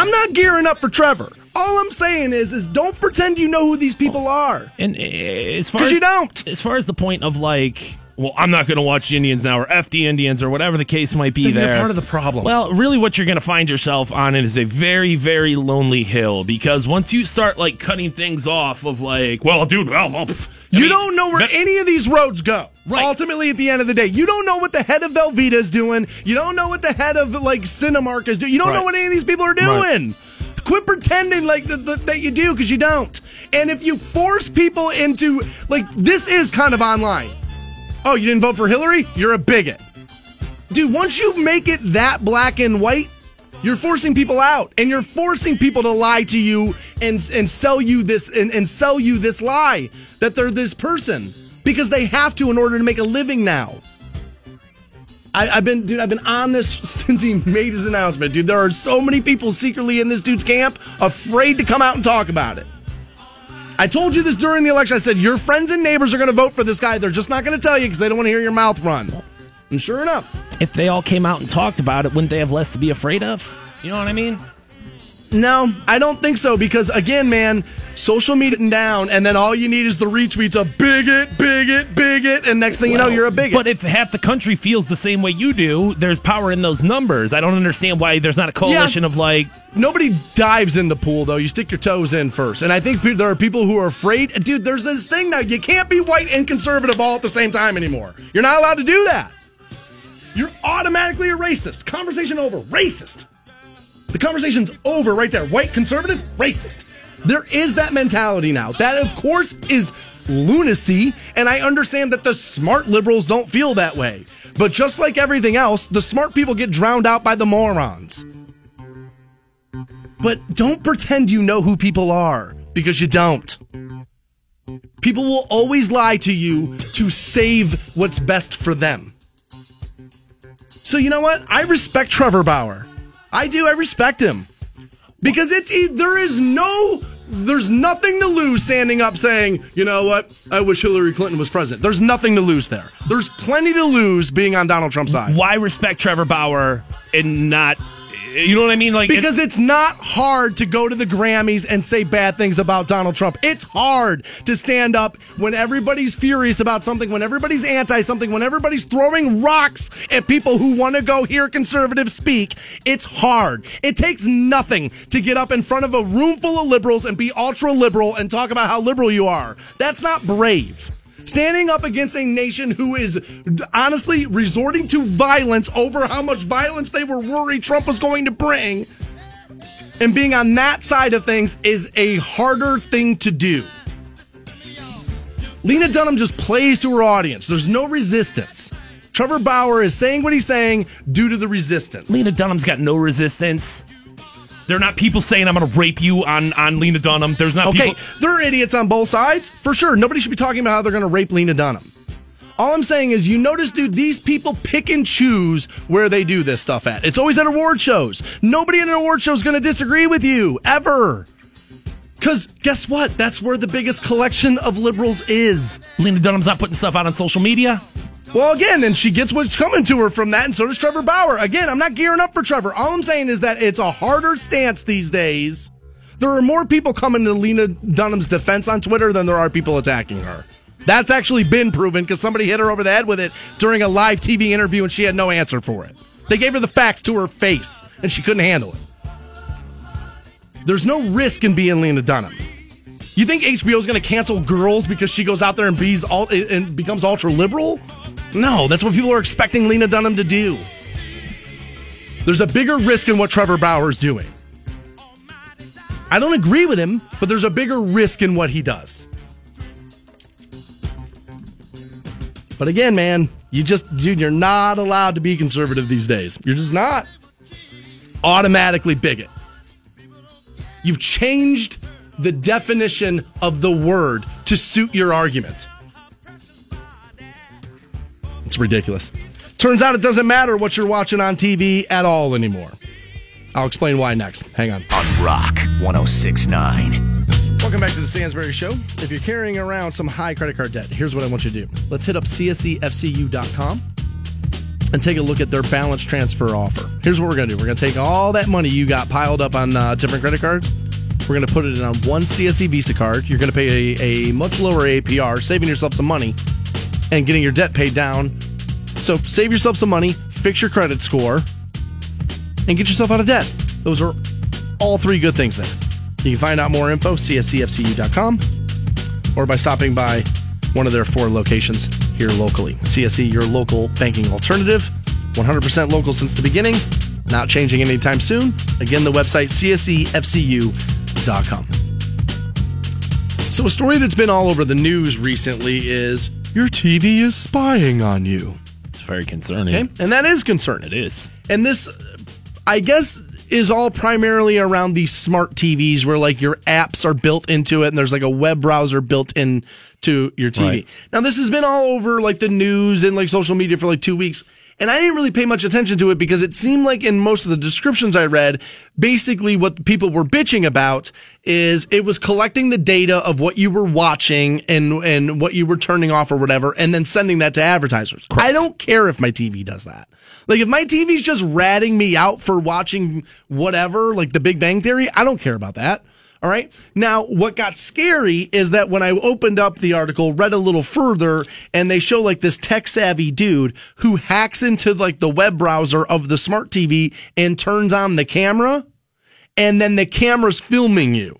I'm not gearing up for Trevor. All I'm saying is, is don't pretend you know who these people are. And uh, as far as you don't. as far as the point of like, well, I'm not going to watch the Indians now, or F the Indians, or whatever the case might be. Then there, part of the problem. Well, really, what you're going to find yourself on is a very, very lonely hill because once you start like cutting things off of like, well, dude, well, You mean, don't know where that- any of these roads go. Right. Ultimately, at the end of the day, you don't know what the head of Velveeta is doing. You don't know what the head of like Cinemark is doing. You don't know what any of these people are Right. doing. Quit pretending like th- th- that you do because you don't. And if you force people into like this is kind of online. Oh, you didn't vote for Hillary? You're a bigot. Dude, once you make it that black and white, you're forcing people out and you're forcing people to lie to you and and sell you this and, and sell you this lie that they're this person because they have to in order to make a living now. I, I've been, dude. I've been on this since he made his announcement, dude. There are so many people secretly in this dude's camp afraid to come out and talk about it. I told you this during the election. I said your friends and neighbors are going to vote for this guy. They're just not going to tell you because they don't want to hear your mouth run. And sure enough, if they all came out and talked about it, wouldn't they have less to be afraid of? You know what I mean? No, I don't think so because again, man, social media down, and then all you need is the retweets of bigot, bigot, bigot, and next thing you know, you're a bigot. But if half the country feels the same way you do, there's power in those numbers. I don't understand why there's not a coalition of like Nobody dives in the pool though. You stick your toes in first, and I think there are people who are afraid. Dude, there's this thing now. You can't be white and conservative all at the same time anymore. You're not allowed to do that. You're automatically a racist. Conversation over. Racist. The conversation's over right there. White conservative, racist. There is that mentality now. That, of course, is lunacy, and I understand that the smart liberals don't feel that way. But just like everything else, the smart people get drowned out by the morons. But don't pretend you know who people are because you don't. People will always lie to you to save what's best for them. So, you know what? I respect Trevor Bauer. I do. I respect him. Because it's there is no there's nothing to lose standing up saying, "You know what? I wish Hillary Clinton was president." There's nothing to lose there. There's plenty to lose being on Donald Trump's side. why respect Trevor Bauer and not you know what I mean? Like Because it's not hard to go to the Grammys and say bad things about Donald Trump. It's hard to stand up when everybody's furious about something, when everybody's anti something, when everybody's throwing rocks at people who want to go hear conservatives speak. It's hard. It takes nothing to get up in front of a room full of liberals and be ultra liberal and talk about how liberal you are. That's not brave. Standing up against a nation who is honestly resorting to violence over how much violence they were worried Trump was going to bring, and being on that side of things is a harder thing to do. Lena Dunham just plays to her audience. There's no resistance. Trevor Bauer is saying what he's saying due to the resistance. Lena Dunham's got no resistance. They're not people saying I'm going to rape you on on Lena Dunham. There's not Okay, people there are idiots on both sides, for sure. Nobody should be talking about how they're going to rape Lena Dunham. All I'm saying is, you notice, dude, these people pick and choose where they do this stuff at. It's always at award shows. Nobody at an award show is going to disagree with you, ever. Because guess what? That's where the biggest collection of liberals is. Lena Dunham's not putting stuff out on social media. Well, again, and she gets what's coming to her from that, and so does Trevor Bauer. Again, I'm not gearing up for Trevor. All I'm saying is that it's a harder stance these days. There are more people coming to Lena Dunham's defense on Twitter than there are people attacking her. That's actually been proven because somebody hit her over the head with it during a live TV interview and she had no answer for it. They gave her the facts to her face and she couldn't handle it. There's no risk in being Lena Dunham. You think HBO is going to cancel girls because she goes out there and, all, and becomes ultra liberal? No, that's what people are expecting Lena Dunham to do. There's a bigger risk in what Trevor Bauer is doing. I don't agree with him, but there's a bigger risk in what he does. But again, man, you just, dude, you're not allowed to be conservative these days. You're just not. Automatically bigot. You've changed the definition of the word to suit your argument. Ridiculous. Turns out it doesn't matter what you're watching on TV at all anymore. I'll explain why next. Hang on. On Rock 1069. Welcome back to the Stansbury Show. If you're carrying around some high credit card debt, here's what I want you to do. Let's hit up csefcu.com and take a look at their balance transfer offer. Here's what we're going to do. We're going to take all that money you got piled up on uh, different credit cards. We're going to put it in on one CSE Visa card. You're going to pay a, a much lower APR, saving yourself some money and getting your debt paid down. So save yourself some money, fix your credit score, and get yourself out of debt. Those are all three good things there. You can find out more info, csefcu.com, or by stopping by one of their four locations here locally. CSE, your local banking alternative, 100% local since the beginning, not changing anytime soon. Again, the website, csefcu.com. So, a story that's been all over the news recently is your TV is spying on you. Very concerning. Okay? And that is concerning. It is. And this, I guess, is all primarily around these smart TVs where like your apps are built into it and there's like a web browser built into your TV. Right. Now, this has been all over like the news and like social media for like two weeks. And I didn't really pay much attention to it because it seemed like in most of the descriptions I read, basically what people were bitching about is it was collecting the data of what you were watching and, and what you were turning off or whatever, and then sending that to advertisers. I don't care if my TV does that. Like if my TV's just ratting me out for watching whatever, like the Big Bang Theory, I don't care about that. All right. Now, what got scary is that when I opened up the article, read a little further, and they show like this tech savvy dude who hacks into like the web browser of the smart TV and turns on the camera, and then the camera's filming you.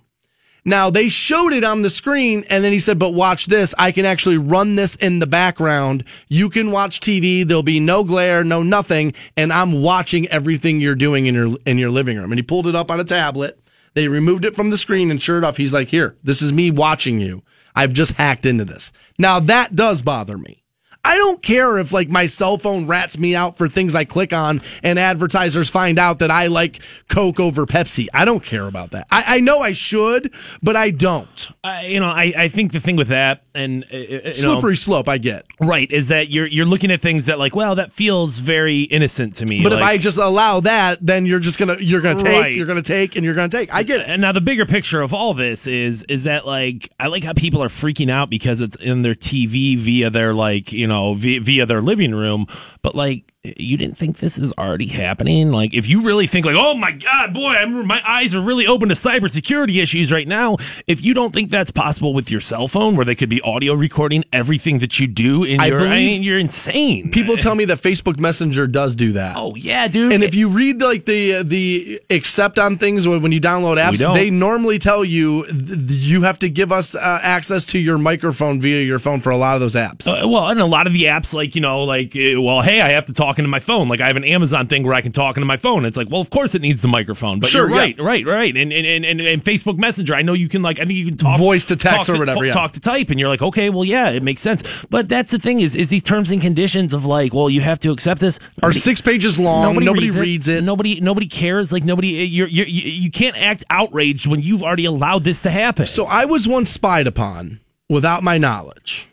Now they showed it on the screen and then he said, but watch this. I can actually run this in the background. You can watch TV. There'll be no glare, no nothing. And I'm watching everything you're doing in your, in your living room. And he pulled it up on a tablet. They removed it from the screen and sure enough, he's like, here, this is me watching you. I've just hacked into this. Now that does bother me. I don't care if like my cell phone rats me out for things I click on and advertisers find out that I like Coke over Pepsi. I don't care about that. I, I know I should, but I don't. Uh, you know, I, I think the thing with that and uh, know, Slippery slope, I get. right is that you're you're looking at things that like, well, that feels very innocent to me. But if I just allow that, then you're just gonna you're gonna take, Right. you're gonna take, and you're gonna take. I get it. And now the bigger picture of all this is is that like I like how people are freaking out because it's in their TV via their like you know via, via their living room, but like you didn't think this is already happening. Like if you really think like oh my god, boy, I'm my eyes are really open to cybersecurity issues right now. If you don't think that's possible with your cell phone, where they could be audio recording everything that you do in I your, I mean, you're insane. People tell me that Facebook Messenger does do that. oh yeah, dude. And if you read like the the accept on things when you download apps, they normally tell you you have to give us uh, access to your microphone via your phone for a lot of those apps. Uh, well, and a lot of the apps, like you know, like uh, well, hey, I have to talk into my phone. Like I have an Amazon thing where I can talk into my phone. It's like, well, of course it needs the microphone. But Sure, you're yeah. right, right, right. And and, and and Facebook Messenger, I know you can like, I think you can talk Voice to text or whatever, yeah. talk to type, and you're like, okay, well, yeah, it makes sense. But that's the thing is, is these terms and conditions of like, well, you have to accept this. Are six pages long. Nobody, reads, it. Nobody, nobody cares. Like nobody, you're, you're, you you can't act outraged when you've already allowed this to happen. So I was once spied upon without my knowledge.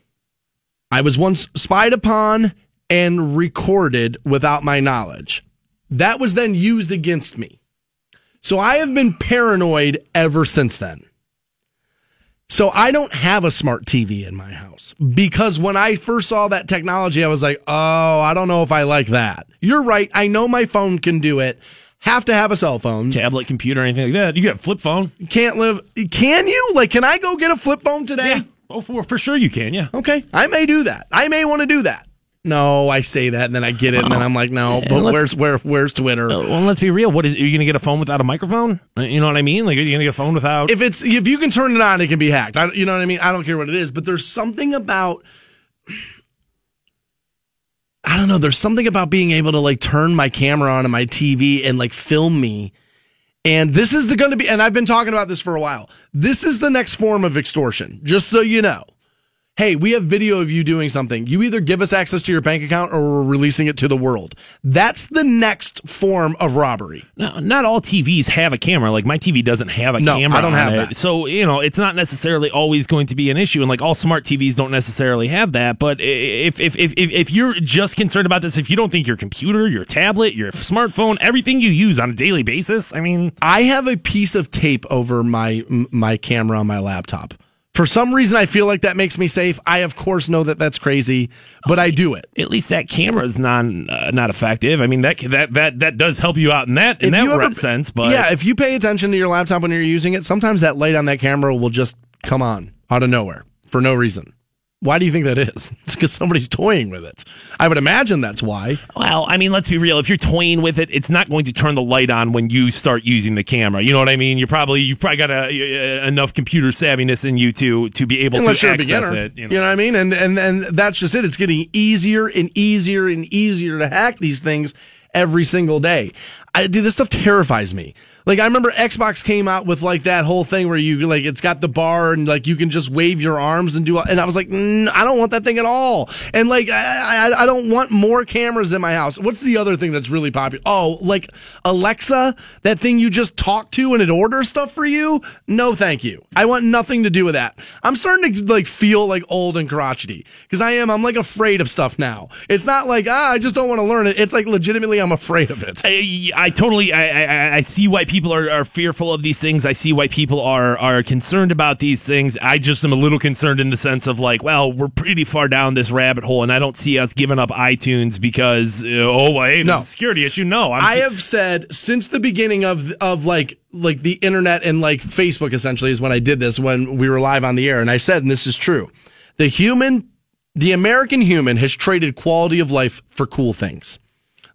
I was once spied upon and recorded without my knowledge. That was then used against me. So I have been paranoid ever since then. So I don't have a smart TV in my house because when I first saw that technology, I was like, oh, I don't know if I like that. You're right. I know my phone can do it. Have to have a cell phone. tablet, computer, anything like that. You got a flip phone. Can't live. Can you? Like, can I go get a flip phone today? Oh, for for sure you can. Yeah. Okay, I may do that. I may want to do that. No, I say that and then I get it and then I'm like, no, but where's where where's Twitter? Uh, Well, let's be real. What is? Are you going to get a phone without a microphone? Uh, You know what I mean? Like, are you going to get a phone without? If it's if you can turn it on, it can be hacked. I, you know what I mean? I don't care what it is, but there's something about I don't know. There's something about being able to like turn my camera on and my TV and like film me. And this is the going to be, and I've been talking about this for a while. This is the next form of extortion, just so you know. Hey, we have video of you doing something. You either give us access to your bank account or we're releasing it to the world. That's the next form of robbery. Now, not all TVs have a camera. Like my TV doesn't have a No, camera. I don't on have it. that. So you know, it's not necessarily always going to be an issue. And like all smart TVs don't necessarily have that. But if if if if, if you're just concerned about this, if you don't think your computer, your tablet, your smartphone, everything you use on a daily basis, I mean, I have a piece of tape over my my camera on my laptop. For some reason, I feel like that makes me safe. I, of course, know that that's crazy, but I do it. at least that camera is non uh, not effective. I mean that that that that does help you out in that in If that ever- sense. But yeah, if you pay attention to your laptop when you're using it, sometimes that light on that camera will just come on out of nowhere for no reason. Why do you think that is? It's because somebody's toying with it. I would imagine that's why. Well, I mean, let's be real. If you're toying with it, it's not going to turn the light on when you start using the camera. You know what I mean? You're probably you've probably got a, uh, enough computer savviness in you to to be able Unless to access it. you know. what I mean? And and and that's just it. It's getting easier and easier and easier to hack these things every single day. I dude, this stuff terrifies me. Like I remember Xbox came out with like that whole thing where you like it's got the bar and like you can just wave your arms and do. And I was like, mm, I don't want that thing at all. And like I, I I don't want more cameras in my house. What's the other thing that's really popular? Oh, like Alexa, that thing you just talk to and it orders stuff for you. No, thank you. I want nothing to do with that. I'm starting to like feel like old and crotchety because I am. I'm like afraid of stuff now. It's not like ah, I just don't want to learn it. It's like legitimately, I'm afraid of it. I, I totally I, I, I see why people are, are fearful of these things. I see why people are are concerned about these things. I just am a little concerned in the sense of like, well, we're pretty far down this rabbit hole, and I don't see us giving up iTunes because uh, oh, wait, No. it's a security issue. No, I'm, I have said since the beginning of of like like the internet and like Facebook essentially is when I did this when we were live on the air and I said and this is true. The human the American human has traded quality of life for cool things.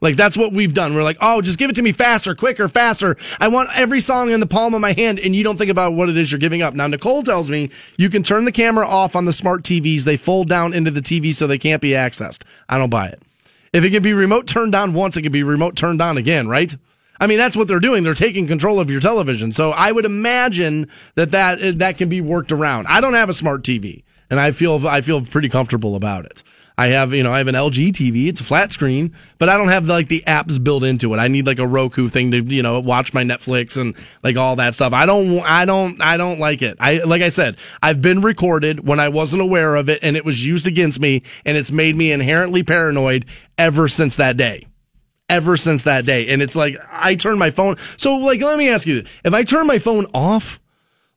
Like that's what we've done. We're like, "Oh, just give it to me faster, quicker, faster. I want every song in the palm of my hand." And you don't think about what it is you're giving up. Now Nicole tells me you can turn the camera off on the smart TVs. They fold down into the TV so they can't be accessed. I don't buy it. If it can be remote turned on once, it can be remote turned on again, right? I mean, that's what they're doing. They're taking control of your television. So I would imagine that that, that can be worked around. I don't have a smart TV and I feel, I feel pretty comfortable about it. I have, you know, I have an LG TV. It's a flat screen, but I don't have like the apps built into it. I need like a Roku thing to, you know, watch my Netflix and like all that stuff. I don't, I don't, I don't like it. I, like I said, I've been recorded when I wasn't aware of it and it was used against me and it's made me inherently paranoid ever since that day ever since that day. And it's like I turn my phone. So like, let me ask you: if I turn my phone off,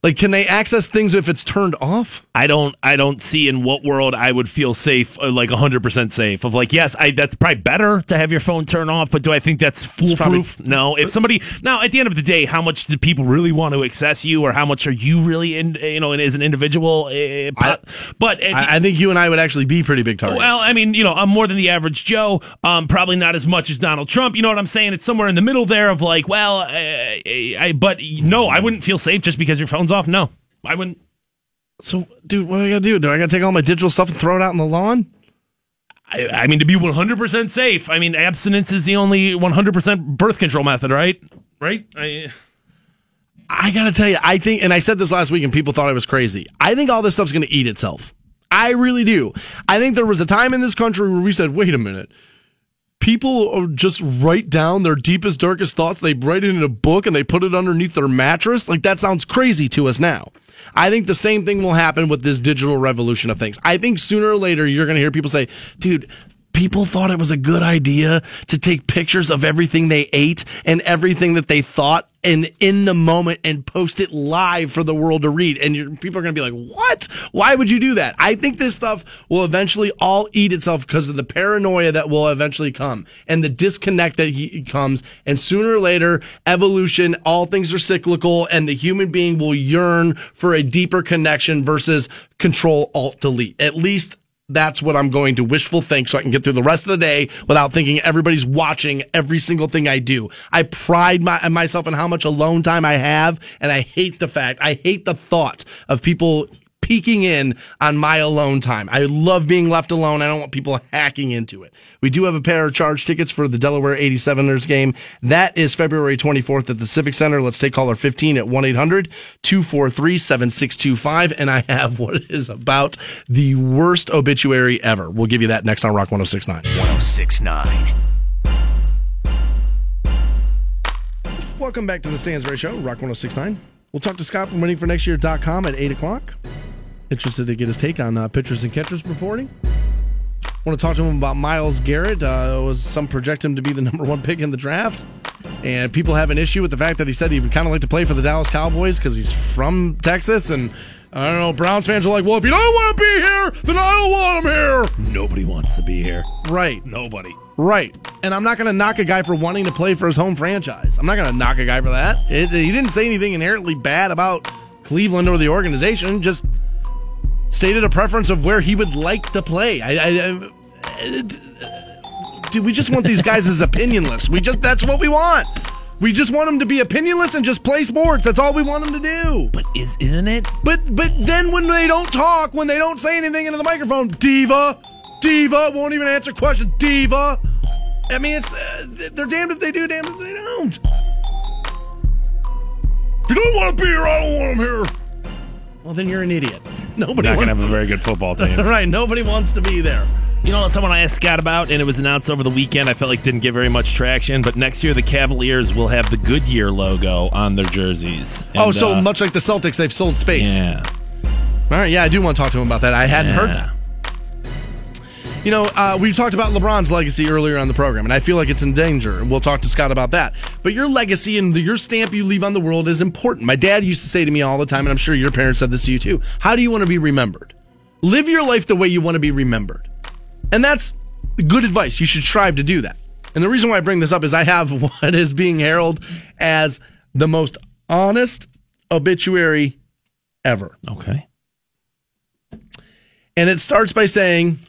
like, can they access things if it's turned off? I don't I don't see in what world I would feel safe uh, like 100% safe of like yes I that's probably better to have your phone turn off but do I think that's foolproof no if somebody now at the end of the day how much do people really want to access you or how much are you really in you know as an individual uh, but, but the- I, I think you and I would actually be pretty big targets. well, I mean, you know, I'm more than the average Joe. Um, probably not as much as Donald Trump. You know what I'm saying? It's somewhere in the middle there of like, well, I, I, I- but no, I wouldn't feel safe just because your phone's off. No, I wouldn't. so, dude, what do I gotta do? Do I gotta take all my digital stuff and throw it out in the lawn? I, I mean, to be 100% safe, I mean, abstinence is the only 100% birth control method, right? Right? I, I gotta tell you, I think, and I said this last week, and people thought I was crazy. I think all this stuff's gonna eat itself. I really do. I think there was a time in this country where we said, "Wait a minute." People just write down their deepest, darkest thoughts. They write it in a book and they put it underneath their mattress. Like that sounds crazy to us now. I think the same thing will happen with this digital revolution of things. I think sooner or later you're going to hear people say, dude, people thought it was a good idea to take pictures of everything they ate and everything that they thought and in the moment and post it live for the world to read. And people are going to be like, what? Why would you do that? I think this stuff will eventually all eat itself because of the paranoia that will eventually come and the disconnect that he, comes. And sooner or later, evolution, all things are cyclical and the human being will yearn for a deeper connection versus control alt delete. At least that's what I'm going to wishful think so I can get through the rest of the day without thinking everybody's watching every single thing I do. I pride my, myself in how much alone time I have, and I hate the fact, I hate the thought of people peeking in on my alone time. I love being left alone. I don't want people hacking into it. We do have a pair of charge tickets for the Delaware 87ers game. That is February 24th at the Civic Center. Let's take caller 15 at 1 800 243 7625. And I have what is about the worst obituary ever. We'll give you that next on Rock 1069. 1069. Welcome back to the Stansbury Show, Rock 1069. We'll talk to Scott from waitingfornextyear.com at 8 o'clock. Interested to get his take on uh, pitchers and catchers reporting. Want to talk to him about Myles Garrett. Uh, was some project him to be the number one pick in the draft, and people have an issue with the fact that he said he would kind of like to play for the Dallas Cowboys because he's from Texas. And I don't know, Browns fans are like, "Well, if you don't want to be here, then I don't want him here." Nobody wants to be here. Right, Nobody. Right. And I'm not going to knock a guy for wanting to play for his home franchise. I'm not going to knock a guy for that. It, he didn't say anything inherently bad about Cleveland or the organization. Just stated a preference of where he would like to play. I, I, I dude, we just want these guys as opinionless. We just that's what we want. We just want them to be opinionless and just play sports. That's all we want them to do. But is isn't it? But but then when they don't talk, when they don't say anything into the microphone, diva, diva won't even answer questions, diva. I mean, it's uh, they're damned if they do, damned if they don't. If you don't want to be here, I don't want them here. Well, then you're an idiot. Nobody Not wants, gonna have a very good football team. right. Nobody wants to be there. You know, someone I asked Scott about, and it was announced over the weekend. I felt like didn't get very much traction, but next year the Cavaliers will have the Goodyear logo on their jerseys. oh, so uh, much like the Celtics, they've sold space. Yeah. All right, yeah, I do want to talk to him about that. I hadn't heard that. You know, uh, we talked about LeBron's legacy earlier on the program, and I feel like it's in danger. And we'll talk to Scott about that. But your legacy and the, your stamp you leave on the world is important. My dad used to say to me all the time, and I'm sure your parents said this to you too. How do you want to be remembered? Live your life the way you want to be remembered, and that's good advice. You should strive to do that. And the reason why I bring this up is I have what is being heralded as the most honest obituary ever. Okay. And it starts by saying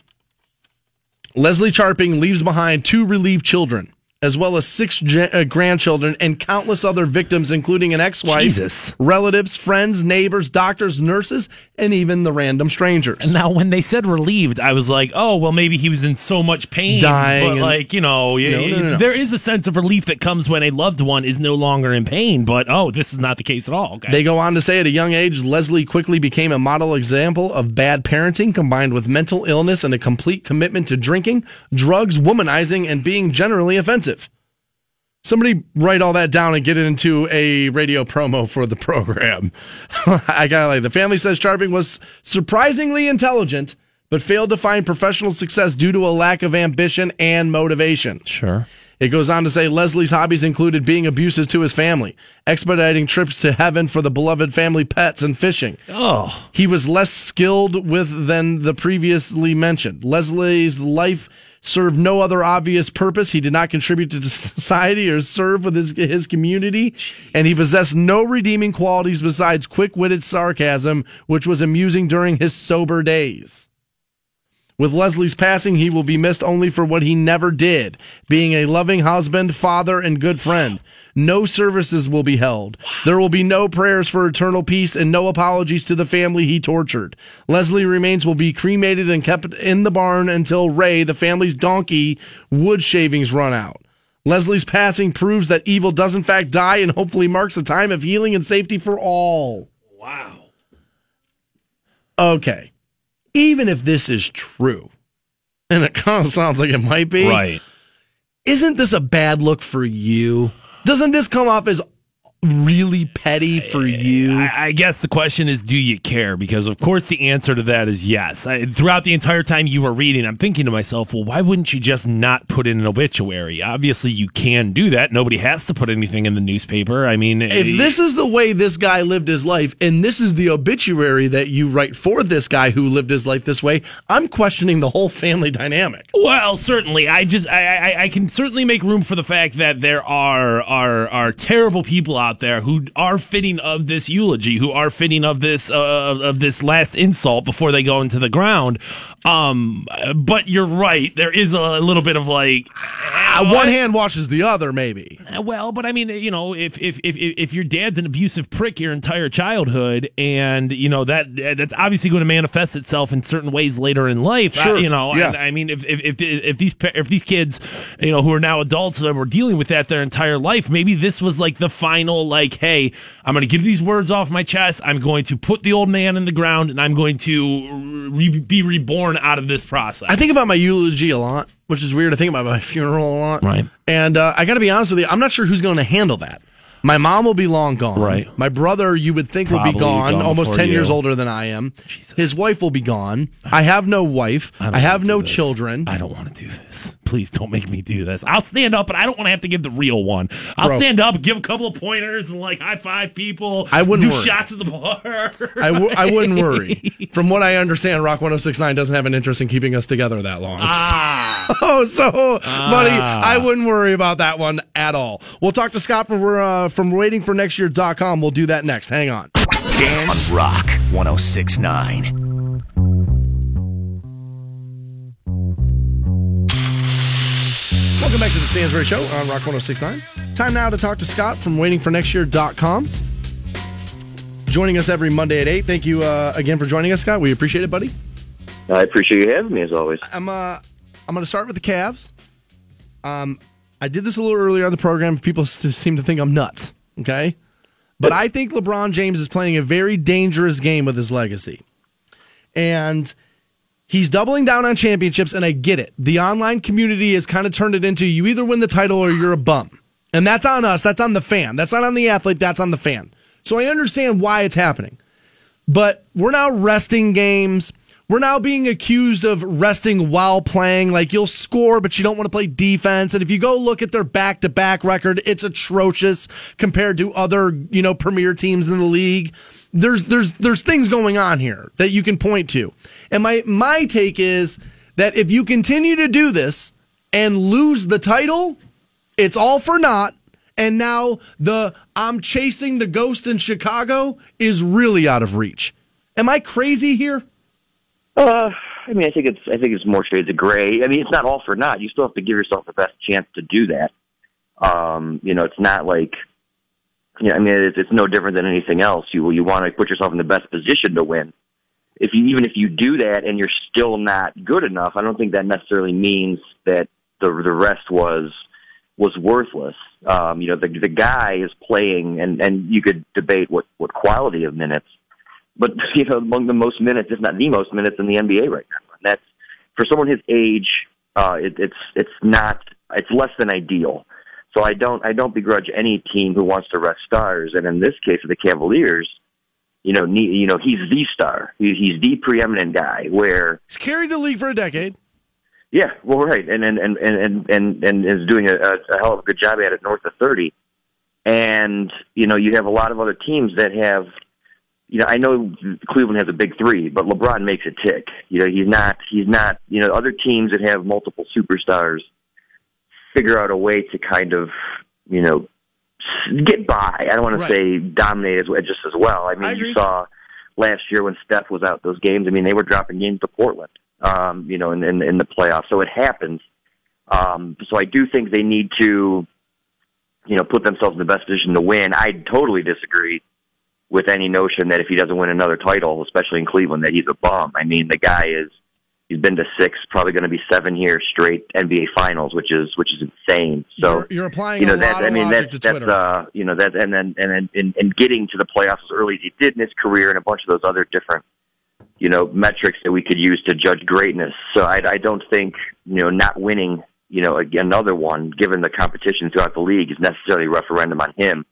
Leslie Charping leaves behind two relieved children, as well as six ge- uh, grandchildren and countless other victims, including an ex wife, relatives, friends, neighbors, doctors, nurses, and even the random strangers. And Now, when they said relieved, I was like, oh, well, maybe he was in so much pain. Dying But, and- like, you know, y- No, no, no, no. there is a sense of relief that comes when a loved one is no longer in pain. But, oh, this is not the case at all. Okay. They go on to say at a young age, Leslie quickly became a model example of bad parenting combined with mental illness and a complete commitment to drinking, drugs, womanizing, and being generally offensive. Somebody write all that down and get it into a radio promo for the program. I gotta like the family says Charping was surprisingly intelligent, but failed to find professional success due to a lack of ambition and motivation. sure. It goes on to say Leslie's hobbies included being abusive to his family, expediting trips to heaven for the beloved family pets, and fishing. Oh, He was less skilled with than the previously mentioned. Leslie's life served no other obvious purpose. He did not contribute to society or serve with his, his community, and he possessed no redeeming qualities besides quick-witted sarcasm, which was amusing during his sober days. With Leslie's passing, he will be missed only for what he never did, being a loving husband, father, and good friend. No services will be held. There will be no prayers for eternal peace and no apologies to the family he tortured. Leslie remains will be cremated and kept in the barn until Ray, the family's donkey, wood shavings run out. Leslie's passing proves that evil does in fact die and hopefully marks a time of healing and safety for all. wow. Okay. Even if this is true, and it kind of sounds like it might be, Right. isn't this a bad look for you? Doesn't this come off as really petty for you? I, I guess the question is, do you care? Because of course the answer to that is yes. I, throughout the entire time you were reading, I'm thinking to myself, well, why wouldn't you just not put in an obituary? Obviously, you can do that. Nobody has to put anything in the newspaper. I mean, if eh, this is the way this guy lived his life, and this is the obituary that you write for this guy who lived his life this way, I'm questioning the whole family dynamic. Well, certainly. I just I, I I can certainly make room for the fact that there are are are terrible people out there who are fitting of this eulogy, who are fitting of this uh, of this last insult before they go into the ground. Um, but you're right. There is a little bit of like, Uh, one hand washes the other, maybe. Uh, Well, but I mean, you know, if if if if your dad's an abusive prick your entire childhood, and you know that that's obviously going to manifest itself in certain ways later in life. Sure. you know, Yeah. and I mean, if if if if these if these kids, you know, who are now adults that were dealing with that their entire life, maybe this was like the final, like, hey, I'm going to give these words off my chest. I'm going to put the old man in the ground, and I'm going to re- be reborn out of this process. I think about my eulogy a lot, which is weird. I think about my funeral a lot. Right. And uh, I got to be honest with you, I'm not sure who's going to handle that. My mom will be long gone. Right. My brother, you would think, will be gone, gone almost before 10 years older than I am. His wife will be gone. I have no wife. I, don't have no this. children. I don't want to do this. Please don't make me do this. I'll stand up, but I don't want to have to give the real one. I'll Bro. stand up give a couple of pointers and like high five people. I wouldn't do worry. shots at the bar. I, w- I wouldn't worry. From what I understand, Rock 1069 doesn't have an interest in keeping us together that long. ah, Oh, so, buddy, I wouldn't worry about that one at all. We'll talk to Scott from, uh, from waitingfornextyear.com. We'll do that next. Hang on. Dan on Rock 1069. Welcome back to the Stansbury Show on Rock 1069. Time now to talk to Scott from waitingfornextyear.com. Joining us every Monday at 8. Thank you uh, again for joining us, Scott. We appreciate it, buddy. I appreciate you having me as always. I'm uh I'm going to start with the Cavs. Um I did this a little earlier on the program. People seem to think I'm nuts, okay? But I think LeBron James is playing a very dangerous game with his legacy. And he's doubling down on championships and I get it. The online community has kind of turned it into you either win the title or you're a bum. And that's on us, that's on the fan. That's not on the athlete, that's on the fan. So I understand why it's happening but we're now resting games. We're now being accused of resting while playing. Like you'll score, but you don't want to play defense. And if you go look at their back to back record, it's atrocious compared to other, you know, premier teams in the league. There's, there's, there's things going on here that you can point to. And my, my take is that if you continue to do this and lose the title, it's all for naught. And now the I'm chasing the ghost in Chicago is really out of reach. Am I crazy here? Uh, I mean, I think it's I think it's more shades of gray. I mean, it's not all for naught. You still have to give yourself the best chance to do that. Um, you know, it's not like, you know, I mean, it's, it's no different than anything else. You you want to put yourself in the best position to win. If you even if you do that and you're still not good enough, I don't think that necessarily means that the the rest was was worthless. Um, you know, the the guy is playing, and and you could debate what what quality of minutes, but you know, among the most minutes, if not the most minutes in the NBA right now. And that's for someone his age. Uh, it, it's it's not it's less than ideal. So I don't I don't begrudge any team who wants to rest stars, and in this case of the Cavaliers, you know, ne- you know he's the star. He, he's the preeminent guy. Where He's carried the league for a decade. yeah, well, right, and and and and and and is doing a, a hell of a good job at it, north of thirty. And you know, you have a lot of other teams that have, you know, I know Cleveland has a big three, but LeBron makes it tick. You know, he's not, he's not, you know, other teams that have multiple superstars figure out a way to kind of, you know, get by. I don't want Right. to say dominate as just as well. I mean, I you saw last year when Steph was out those games. I mean, they were dropping games to Portland, um, you know, in, in in the playoffs. So it happens. Um, so I do think they need to, you know, put themselves in the best position to win. I totally disagree with any notion that if he doesn't win another title, especially in Cleveland, that he's a bum. I mean, the guy is he's been to six, probably going to be seven years straight NBA Finals, which is which is insane. So you're, you're applying you know a that lot I mean logic that's to that's Twitter. uh you know that and then and then in, in getting to the playoffs as early as he did in his career and a bunch of those other different you know metrics that we could use to judge greatness. So I, I don't think you know not winning you know another one given the competition throughout the league is necessarily a referendum on him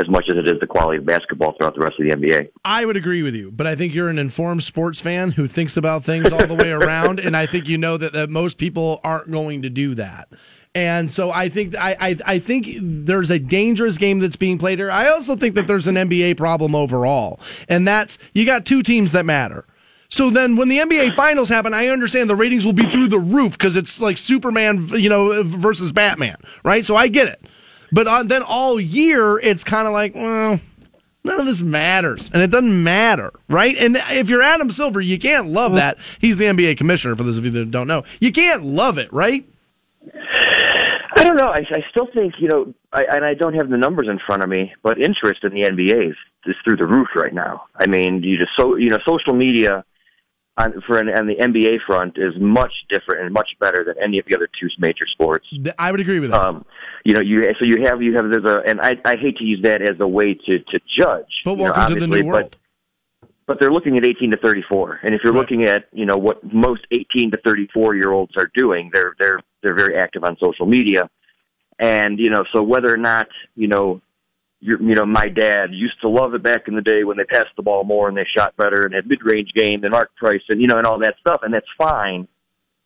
as much as it is the quality of basketball throughout the rest of the NBA. I would agree with you, but I think you're an informed sports fan who thinks about things all the way around, and I think you know that, that most people aren't going to do that. And so I think I, I I think there's a dangerous game that's being played here. I also think that there's an NBA problem overall, and that's you got two teams that matter. So then, when the NBA finals happen, I understand the ratings will be through the roof because it's like Superman, you know, versus Batman, right? So I get it. But uh, then all year, it's kind of like, well, none of this matters, and it doesn't matter, right? And if you're Adam Silver, you can't love that. He's the NBA commissioner. For those of you that don't know, you can't love it, right? I don't know. I, I still think you know, I, and I don't have the numbers in front of me, but interest in the NBA is, is through the roof right now. I mean, you just so you know, social media on for an, on the NBA front is much different and much better than any of the other two major sports. I would agree with that. Um, you know, you so you have you have there's a, and I I hate to use that as a way to to judge. but you know, welcome to the new world. But, but they're looking at 18 to 34, and if you're Right. looking at you know what most 18 to 34 year olds are doing, they're they're they're very active on social media, and you know so whether or not you know. You know, my dad used to love it back in the day when they passed the ball more and they shot better and had mid-range game and Mark Price and you know and all that stuff, and that's fine.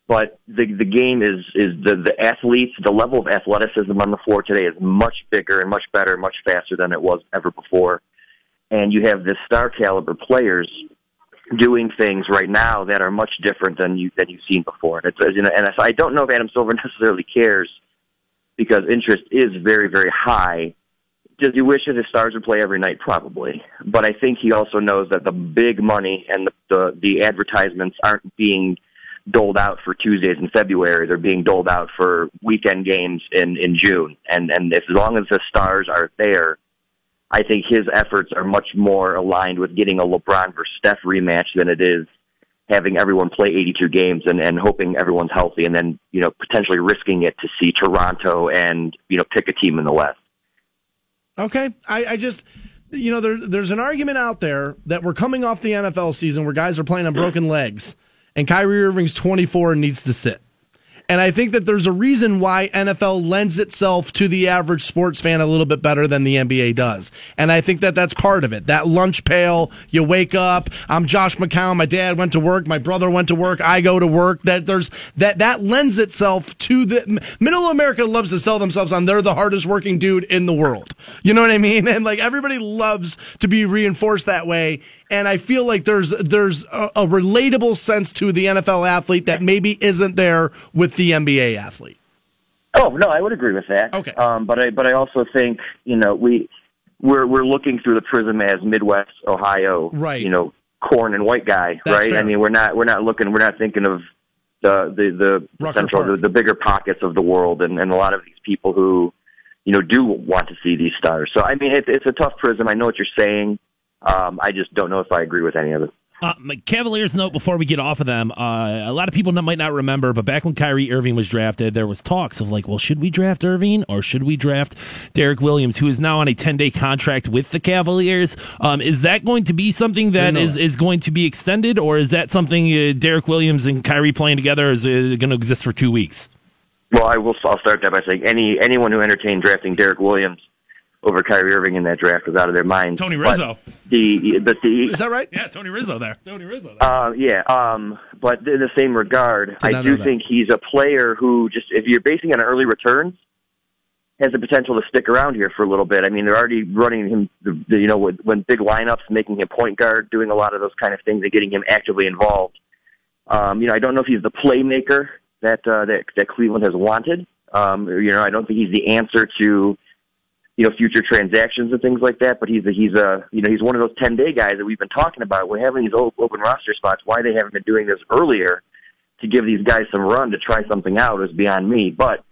But the the game is is the the athletes the level of athleticism on the floor today is much bigger and much better much faster than it was ever before. And you have the star caliber players doing things right now that are much different than you than you've seen before. And it's you know and I don't know if Adam Silver necessarily cares because interest is very very high does he wish that his stars would play every night? Probably, but I think he also knows that the big money and the the, the advertisements aren't being doled out for Tuesdays in February. They're being doled out for weekend games in in June. And and as long as the stars are there, I think his efforts are much more aligned with getting a LeBron versus Steph rematch than it is having everyone play 82 games and and hoping everyone's healthy and then you know potentially risking it to see Toronto and you know pick a team in the West. Okay, I, I just you know there, there's an argument out there that we're coming off the NFL season where guys are playing on broken legs, and Kyrie Irving's 24 and needs to sit. And I think that there's a reason why NFL lends itself to the average sports fan a little bit better than the NBA does. And I think that that's part of it. That lunch pail, you wake up, I'm Josh McCown, my dad went to work, my brother went to work, I go to work. That there's that that lends itself to the middle America loves to sell themselves on they're the hardest working dude in the world. You know what I mean? And like everybody loves to be reinforced that way. And I feel like there's there's a, a relatable sense to the NFL athlete that maybe isn't there with the NBA athlete. Oh no, I would agree with that. Okay. Um, but I but I also think you know we we're we're looking through the prism as Midwest Ohio, Right. You know, corn and white guy, That's right? fair. I mean, we're not we're not looking we're not thinking of the the the Rucker central the, the bigger pockets of the world and and a lot of these people who you know do want to see these stars. So I mean, it's it's a tough prism. I know what you're saying. Um, I just don't know if I agree with any of it. Uh, my Cavaliers note before we get off of them. Uh, a lot of people not- might not remember, but back when Kyrie Irving was drafted, there was talks of like, well, should we draft Irving or should we draft Derrick Williams, who is now on a ten day contract with the Cavaliers? Um, is that going to be something that know is, that. is going to be extended, or is that something uh, Derrick Williams and Kyrie playing together is uh, going to exist for two weeks? Well, I will. I'll start that by saying any anyone who entertained drafting Derrick Williams over Kyrie Irving in that draft was out of their mind. Tony But Rizzo. The but the Is that right? Yeah, Tony Rizzo there. Tony Rizzo there. Uh, yeah, um, but in the same regard, I do think he's a player who just, if you're basing on early returns, has the potential to stick around here for a little bit. I mean, they're already running him, the, the, you know, when, when big lineups, making him point guard, doing a lot of those kind of things, and getting him actively involved. Um, you know, I don't know if he's the playmaker that uh, that that Cleveland has wanted. Um, you know, I don't think he's the answer to you know future transactions and things like that. But he's a, he's a you know he's one of those ten day guys that we've been talking about. We're having these open roster spots. Why they haven't been doing this earlier to give these guys some run to try something out is beyond me. But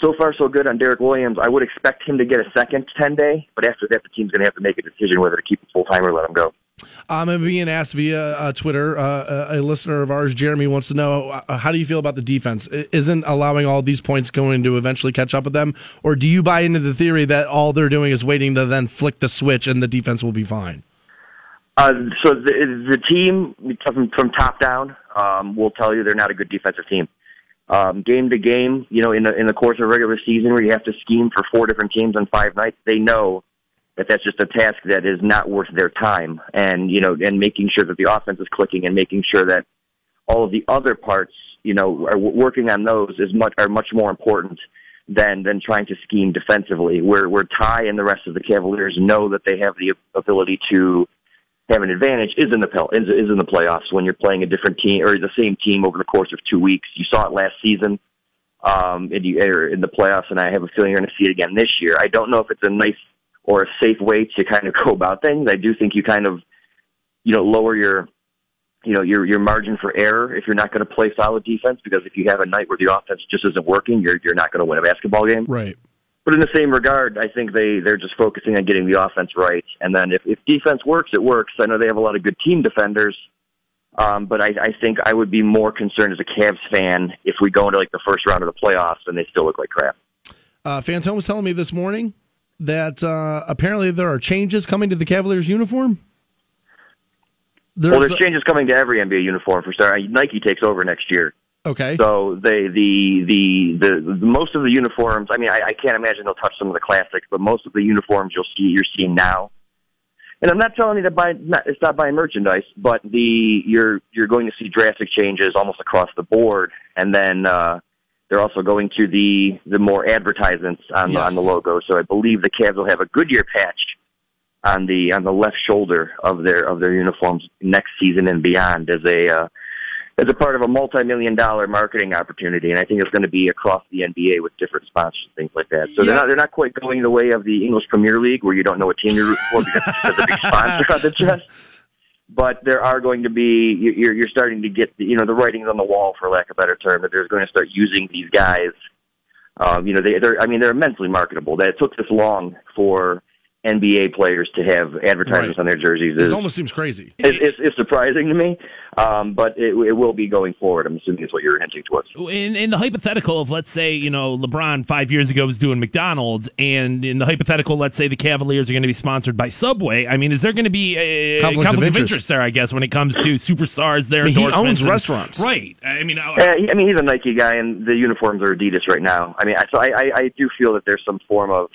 so far so good on Derrick Williams. I would expect him to get a second ten day, but after that the team's going to have to make a decision whether to keep him full time or let him go. I'm being asked via uh, Twitter. Uh, a listener of ours, Jeremy, wants to know uh, how do you feel about the defense? Isn't allowing all these points going to eventually catch up with them, or do you buy into the theory that all they're doing is waiting to then flick the switch and the defense will be fine? Uh, so the the team from, from top down um, will tell you they're not a good defensive team. Um, game to game, you know, in the in the course of a regular season where you have to scheme for four different games on five nights, they know that that's just a task that is not worth their time. And you know, and making sure that the offense is clicking and making sure that all of the other parts, you know, are working on those is much are much more important than than trying to scheme defensively. Where where Ty and the rest of the Cavaliers know that they have the ability to have an advantage is in the is, is in the playoffs when you're playing a different team or the same team over the course of two weeks. You saw it last season um, in, the, in the playoffs, and I have a feeling you're going to see it again this year. I don't know if it's a nice or a safe way to kind of go about things. I do think you kind of you know lower your you know your your margin for error if you're not going to play solid defense because if you have a night where the offense just isn't working, you're you're not going to win a basketball game. Right. But in the same regard, I think they they're just focusing on getting the offense right, and then if if defense works, it works. I know they have a lot of good team defenders, um, but I, I think I would be more concerned as a Cavs fan if we go into like the first round of the playoffs and they still look like crap. Uh, Fantone was telling me this morning that uh, apparently there are changes coming to the Cavaliers uniform. well, there's changes coming to every NBA uniform for sure. Nike takes over next year. Okay. So they the the the, the most of the uniforms. I mean, I, I can't imagine they'll touch some of the classics, but most of the uniforms you'll see you're seeing now. And I'm not telling you to buy. Not, it's not buying merchandise, but the you're you're going to see drastic changes almost across the board, and then uh, they're also going to the the more advertisements on Yes. on the logo. So I believe the Cavs will have a Goodyear patch on the on the left shoulder of their of their uniforms next season and beyond as a uh, as a part of a multi-million dollar marketing opportunity, and I think it's going to be across the NBA with different sponsors and things like that. So Yeah. they're not they're not quite going the way of the English Premier League, where you don't know what team you're rooting for because there's a big sponsor on the chest. But there are going to be you- you're you're starting to get you know the writings on the wall, for lack of a better term, that they're going to start using these guys. Um, you know they they're I mean they're immensely marketable. That it took this long for NBA players to have advertisements Right. on their jerseys. This is- almost seems crazy. it's, it's, it's surprising to me, um, but it, it will be going forward. I'm assuming it's what you're hinting towards. in, in the hypothetical of let's say you know LeBron five years ago was doing McDonald's, and in the hypothetical, let's say the Cavaliers are going to be sponsored by Subway. I mean, is there going to be a Conflict of of interest. interest there? I guess when it comes to superstars, their I mean, he owns and- restaurants. right? I mean, I- Uh, I mean, he's a Nike guy, and the uniforms are Adidas right now. I mean, so I, I, I do feel that there's some form of,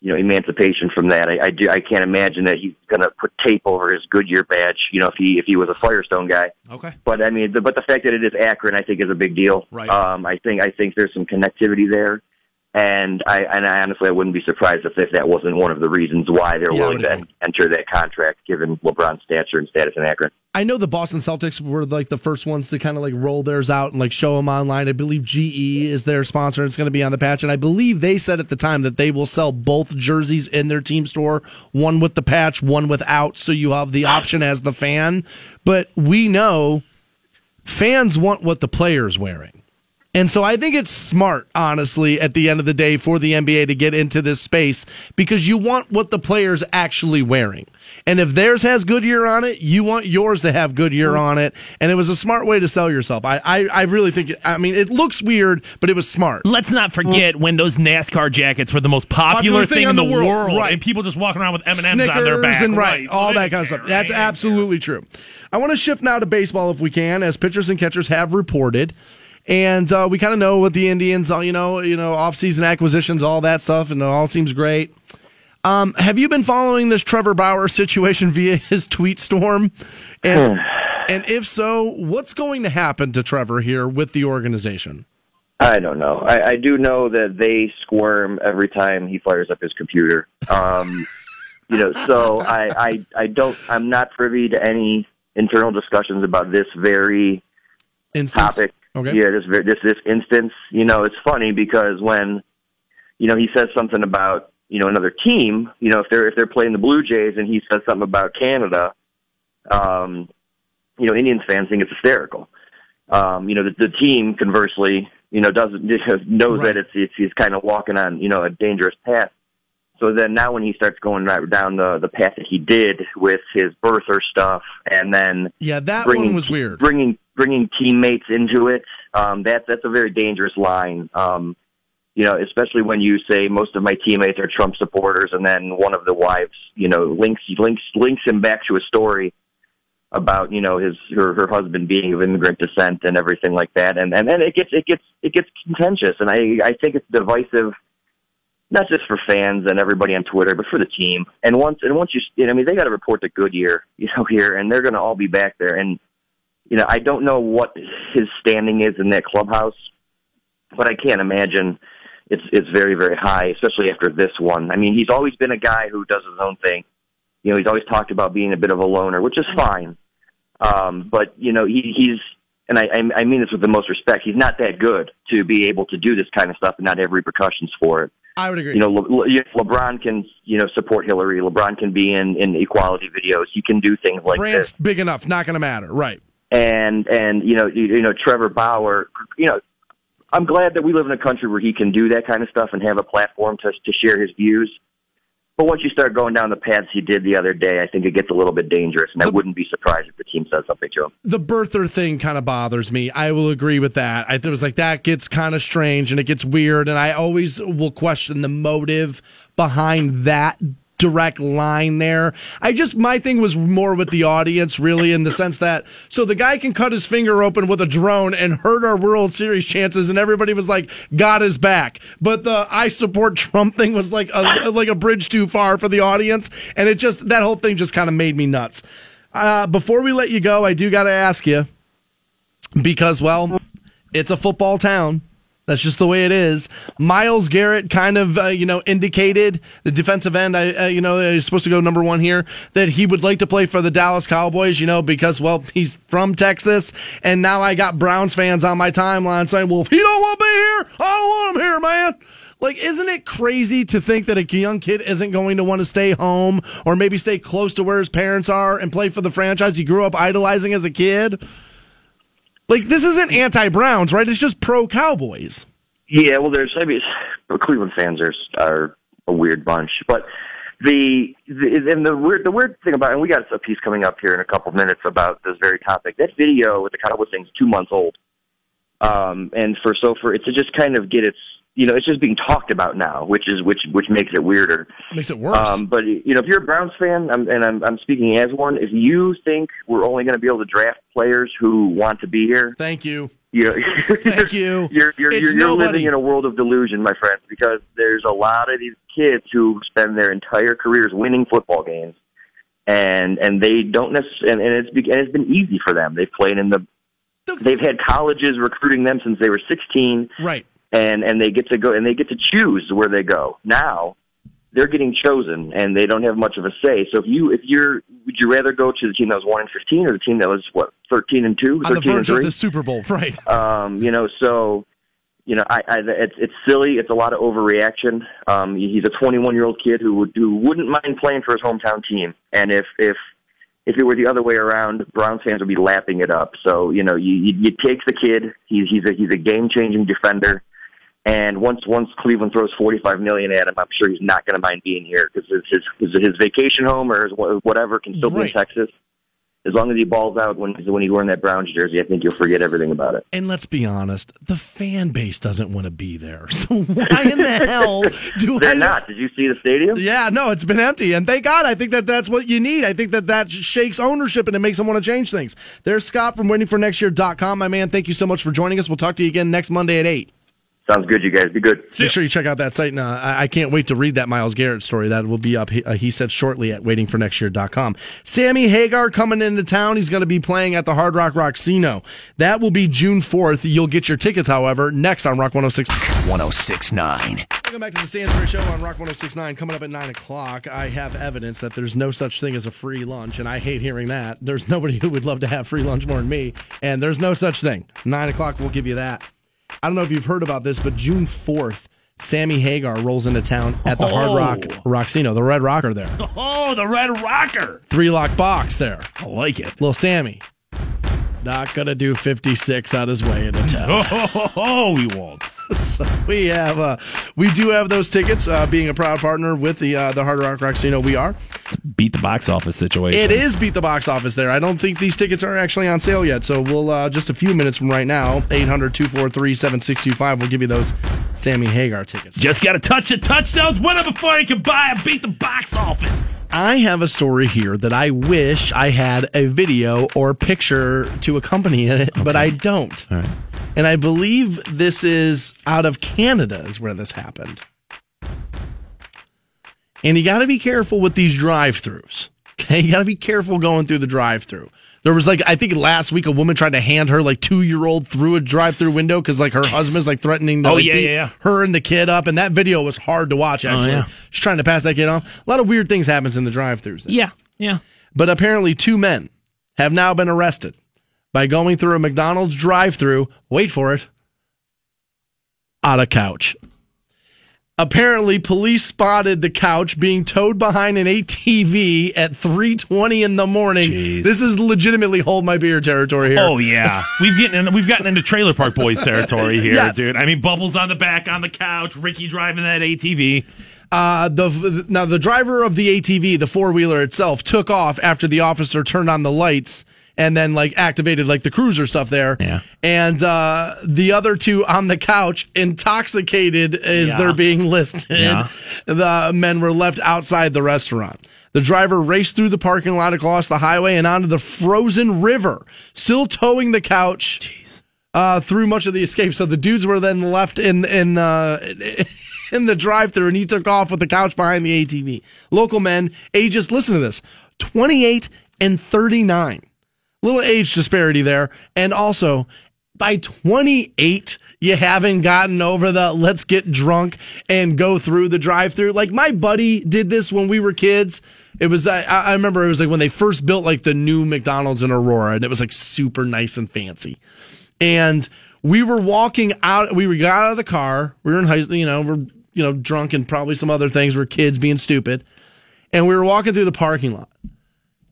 you know, emancipation from that. I, I do. I can't imagine that he's going to put tape over his Goodyear badge. You know, if he if he was a Firestone guy. okay. But I mean, the, but the fact that it is Akron, I think, is a big deal. Right. Um, I think I think there's some connectivity there, and I and I honestly I wouldn't be surprised if, if that wasn't one of the reasons why they're Yeah, willing to enter that contract, given LeBron's stature and status in Akron. I know the Boston Celtics were like the first ones to kind of like roll theirs out and like show them online. I believe GE is their sponsor. It's going to be on the patch, and I believe they said at the time that they will sell both jerseys in their team store, one with the patch, one without, so you have the option as the fan. But we know fans want what the player's wearing. And so I think it's smart, honestly, at the end of the day, for the NBA to get into this space because you want what the player's actually wearing. And if theirs has Goodyear on it, you want yours to have Goodyear mm-hmm. on it. And it was a smart way to sell yourself. I, I, I really think, it, I mean, it looks weird, but it was smart. Let's not forget when those NASCAR jackets were the most popular, thing, in the, world, right. and people just walking around with M and M's Snickers on their back, and right, So all that kind of stuff. That's absolutely true. I want to shift now to baseball if we can, as pitchers and catchers have reported, and uh, we kind of know what the Indians, you know, you know, off-season acquisitions, all that stuff, and it all seems great. Um, have you been following this Trevor Bauer situation via his tweet storm? And, and if so, what's going to happen to Trevor here with the organization? I don't know. I, I do know that they squirm every time he fires up his computer. Um, you know, so I, I, I don't. I'm not privy to any internal discussions about this very Instance? topic. Okay. Yeah, this this this instance. You know, it's funny because when you know he says something about you know another team. You know, if they're if they're playing the Blue Jays and he says something about Canada, um, you know, Indians fans think it's hysterical. Um, you know, the, the team conversely, you know, doesn't knows Right. that it's it's he's kind of walking on you know a dangerous path. So then now when he starts going right down the the path that he did with his birther stuff, and then Yeah, that bringing one was weird. bringing bringing teammates into it, um, that's that's a very dangerous line. Um, you know, especially when you say most of my teammates are Trump supporters, and then one of the wives, you know, links links links him back to a story about you know his her her husband being of immigrant descent and everything like that, and and then it gets it gets it gets contentious, and I I think it's divisive. Not just for fans and everybody on Twitter, but for the team. And once and once you, you know, I mean, they got to report to Goodyear, you know, here, and they're going to all be back there. And you know, I don't know what his standing is in that clubhouse, but I can't imagine it's it's very very high, especially after this one. I mean, he's always been a guy who does his own thing. You know, he's always talked about being a bit of a loner, which is fine. Um, but you know, he, he's and I I mean this with the most respect. He's not that good to be able to do this kind of stuff and not have repercussions for it. I would agree. You know, Le- Le- LeBron can you know support Hillary. LeBron can be in in equality videos. He can do things like Brand's this. big enough, not going to matter. Right. And and you know you, you know Trevor Bauer. You know, I'm glad that we live in a country where he can do that kind of stuff and have a platform to to share his views. But once you start going down the paths he did the other day, I think it gets a little bit dangerous, and I wouldn't be surprised if the team says something to him. The birther thing kind of bothers me. I will agree with that. I it was like that gets kind of strange and it gets weird, and I always will question the motive behind that direct line there. I just my thing was more with the audience really in the sense that so the guy can cut his finger open with a drone and hurt our World Series chances and everybody was like God is back. But the I support Trump thing was like a like a bridge too far for the audience and it just that whole thing just kind of made me nuts. Uh, before we let you go, I do got to ask you because well, it's a football town. That's just the way it is. Myles Garrett kind of, uh, you know, indicated the defensive end. I, uh, you know, he's supposed to go number one here. That he would like to play for the Dallas Cowboys. You know, because well, he's from Texas, and now I got Browns fans on my timeline saying, "Well, if he don't want be here, I don't want him here, man." Like, isn't it crazy to think that a young kid isn't going to want to stay home or maybe stay close to where his parents are and play for the franchise he grew up idolizing as a kid? Like this isn't anti-Browns, right? It's just pro-Cowboys. Yeah, well, there's I mean, Cleveland fans are are a weird bunch, but the, the and the weird the weird thing about and we got a piece coming up here in a couple minutes about this very topic. That video with the Cowboys thing is two months old, um, and for so for it to just kind of get its you know it's just being talked about now, which is which which makes it weirder. Makes it worse. Um, but you know, if you're a Browns fan, I'm, and I'm, I'm speaking as one, if you think we're only going to be able to draft players who want to be here, Thank you. you know, Thank you. You're you're, It's you're, you're living in a world of delusion, my friends, because there's a lot of these kids who spend their entire careers winning football games, and and they don't necessarily, and, and it's be, and it's been easy for them. They've played in the, they've had colleges recruiting them since they were 16 Right. And and they get to go and they get to choose where they go. Now they're getting chosen, and they don't have much of a say. So if you if you're would you rather go to the team that was one and fifteen or the team that was what thirteen and two, On the 13 and verge of the Super Bowl, right? Um, you know, so you know, I, I it's it's silly. It's a lot of overreaction. Um, he's a 21 year old kid who would who wouldn't mind playing for his hometown team, and if if if it were the other way around, Browns fans would be lapping it up. So you know, you you, you take the kid. He's he's a he's a game changing defender. And once once Cleveland throws forty five million at him, I'm sure he's not going to mind being here because his his his vacation home or his whatever can still be in Texas. As long as he balls out when when he's wearing that Browns jersey, I think you'll forget everything about it. And let's be honest, the fan base doesn't want to be there. So why in the hell do They're I not. Did you see the stadium? Yeah, no, it's been empty. And thank God. I think that that's what you need. I think that that shakes ownership and it makes them want to change things. There's Scott from waitingfornextyear.com. My man, thank you so much for joining us. We'll talk to you again next Monday at 8. Sounds good, you guys. Be good. Make sure you check out that site. And uh, I I can't wait to read that Myles Garrett story. That will be up, he, uh, he said, shortly at waitingfornextyear.com. Sammy Hagar coming into town. He's going to be playing at the Hard Rock Rocksino. That will be June 4th. You'll get your tickets, however, next on Rock 106. 1069. Welcome back to the Stansbury Show on Rock 1069. Coming up at 9 o'clock, I have evidence that there's no such thing as a free lunch, and I hate hearing that. There's nobody who would love to have free lunch more than me, and there's no such thing. 9 o'clock, we'll give you that. I don't know if you've heard about this, but June 4th, Sammy Hagar rolls into town at the Hard oh. Rock Oh. Rocksino, the Red Rocker there. Oh, the Red Rocker. Three lock box there. I like it. Little Sammy. Not gonna do 56 on his way into town. Oh, oh, he won't. So we have uh we do have those tickets uh being a proud partner with the uh the Hard Rock Rocksino we are. Beat the box office situation. It is beat the box office there. I don't think these tickets are actually on sale yet. So we'll uh just a few minutes from right now, 800-243-7625 we'll give you those Sammy Hagar tickets. Just got to touch the touchdowns, win it before you can buy and beat the box office. I have a story here that I wish I had a video or picture to accompany it, but I don't. Right. And I believe this is out of Canada, is where this happened. And you got to be careful with these drive throughs. Okay. You got to be careful going through the drive through. There was like, I think last week, a woman tried to hand her like two year old through a drive through window because like her husband's like threatening to Oh, like, yeah, beat yeah, her and the kid up. And that video was hard to watch, oh, actually. yeah. She's trying to pass that kid off. A lot of weird things happens in the drive throughs. Yeah, yeah. But apparently, two men have now been arrested by going through a McDonald's drive through, wait for it, on a couch. Apparently, police spotted the couch being towed behind an ATV at 3:20 in the morning. Jeez. This is legitimately hold my beer territory here. Oh yeah, we've gotten we've gotten into Trailer Park Boys territory here, Yes. dude. I mean, Bubbles on the back on the couch, Ricky driving that ATV. Uh, the now the driver of the ATV, the four wheeler itself, took off after the officer turned on the lights and then like activated like the cruiser stuff there. Yeah. And uh, the other two on the couch, intoxicated as Yeah. they're being listed, Yeah. the men were left outside the restaurant. The driver raced through the parking lot across the highway and onto the frozen river, still towing the couch Jeez. uh, through much of the escape. So the dudes were then left in in uh, in the drive-through, and he took off with the couch behind the ATV. Local men, ages listen to this: twenty-eight and thirty-nine. Little age disparity there, and also by 28 you haven't gotten over the let's get drunk and go through the drive-through like my buddy did this when we were kids it was i, I remember it was like when they first built like the new mcdonald's in aurora and it was like super nice and fancy and we were walking out. We got out of the car. We were in high, you know, we're you know drunk and probably some other things. We're kids being stupid, and we were walking through the parking lot.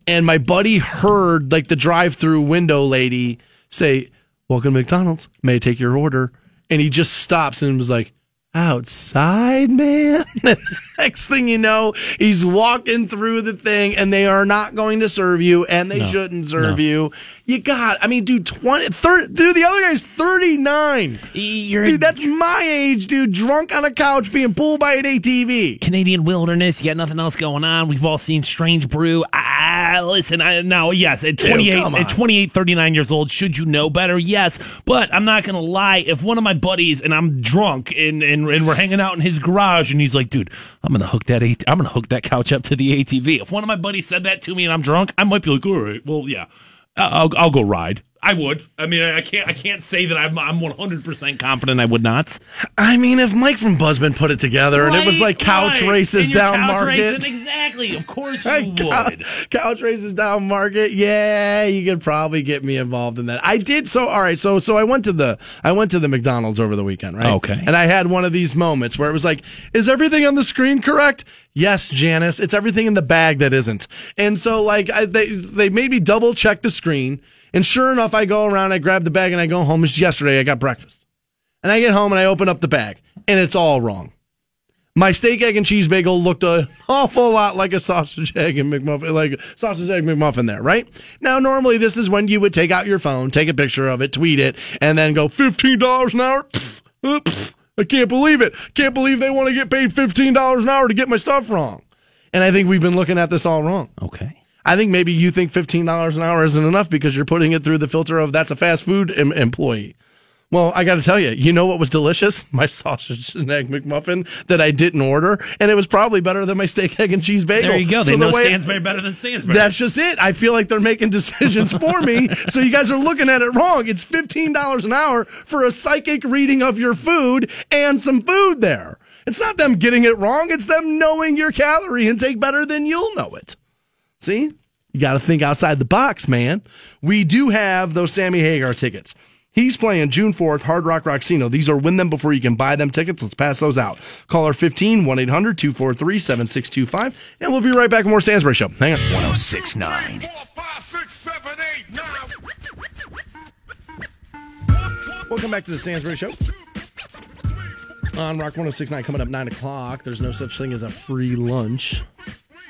And my buddy heard like the drive-through window lady say, "Welcome to McDonald's. May I take your order?" And he just stops and was like, outside, man. Next thing you know, he's walking through the thing and they are not going to serve you and they shouldn't serve you. You got, I mean, dude, 20, 30, dude, the other guy's 39. You're Dude, that's my age, dude, drunk on a couch being pulled by an ATV. Canadian wilderness. You got nothing else going on. We've all seen Strange Brew. Ah, listen, I, now, yes, at 28, come on. at 28, 39 years old, should you know better? Yes, but I'm not gonna lie. If one of my buddies and I'm drunk and and, and we're hanging out in his garage and he's like, dude, I'm gonna hook that AT- I'm gonna hook that couch up to the ATV. If one of my buddies said that to me and I'm drunk, I might be like, all right, well, yeah, I'll I'll go ride. I would. I mean, I can't. I can't say that I'm. I'm 100 percent confident I would not. I mean, if Mike from Buzzman put it together and it was like couch Right, races down couch market. racing, exactly. Of course you would. couch races down market. Yeah, you could probably get me involved in that. I did so. All right, so so I went to the I went to the McDonald's over the weekend, right? Okay. And I had one of these moments where it was like, is everything on the screen correct? Yes, Janice. It's everything in the bag that isn't. And so like I, they they made me double check the screen, and sure enough, I go around, I grab the bag, and I go home. It's yesterday. I got breakfast, and I get home and I open up the bag, and it's all wrong. My steak, egg, and cheese bagel looked an awful lot like a sausage, egg, and McMuffin, like sausage, egg, McMuffin there, right? Now, normally this is when you would take out your phone, take a picture of it, tweet it, and then go, $15 an hour? Uh, I can't believe it. Can't believe they want to get paid $15 an hour to get my stuff wrong. And I think we've been looking at this all wrong. Okay. I think maybe you think $15 an hour isn't enough because you're putting it through the filter of that's a fast food em- employee. Well, I got to tell you, you know what was delicious? My sausage and egg McMuffin that I didn't order, and it was probably better than my steak, egg, and cheese bagel. There you go. They So know the way- better than Stansbury. That's just it. I feel like they're making decisions for me. so you guys are looking at it wrong. It's $15 an hour for a psychic reading of your food and some food there. It's not them getting it wrong. It's them knowing your calorie intake better than you'll know it. See? You got to think outside the box, man. We do have those Sammy Hagar tickets. He's playing June 4th, Hard Rock Rocksino. These are win them before you can buy them tickets. Let's pass those out. Caller 15 1 800 243 7625. And we'll be right back with more Stansbury Show. Hang on. 1069. Four, five, six, seven, eight, nine. Welcome back to the Stansbury Show. On Rock 1069, coming up 9 o'clock. There's no such thing as a free lunch.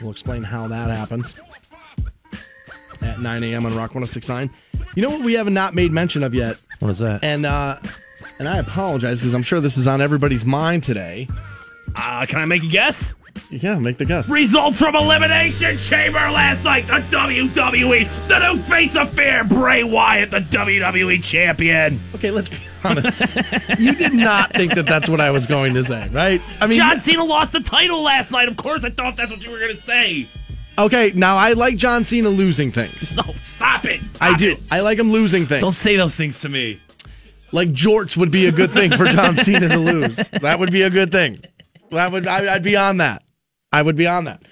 We'll explain how that happens at 9 a.m. on Rock 1069. You know what we have not made mention of yet? what is that? And, uh, and I apologize because I'm sure this is on everybody's mind today. Uh, can I make a guess? Yeah, make the guess. Results from Elimination Chamber last night. The WWE, the new face of fear, Bray Wyatt, the WWE champion. Okay, let's be honest. you did not think that that's what I was going to say, right? I mean, John Cena lost the title last night. Of course, I thought that's what you were going to say. okay, now I like John Cena losing things. No, stop it. Stop I do. it. I like him losing things. Don't say those things to me. like jorts would be a good thing for John Cena to lose. That would be a good thing. That would I, I'd be on that. I would be on that.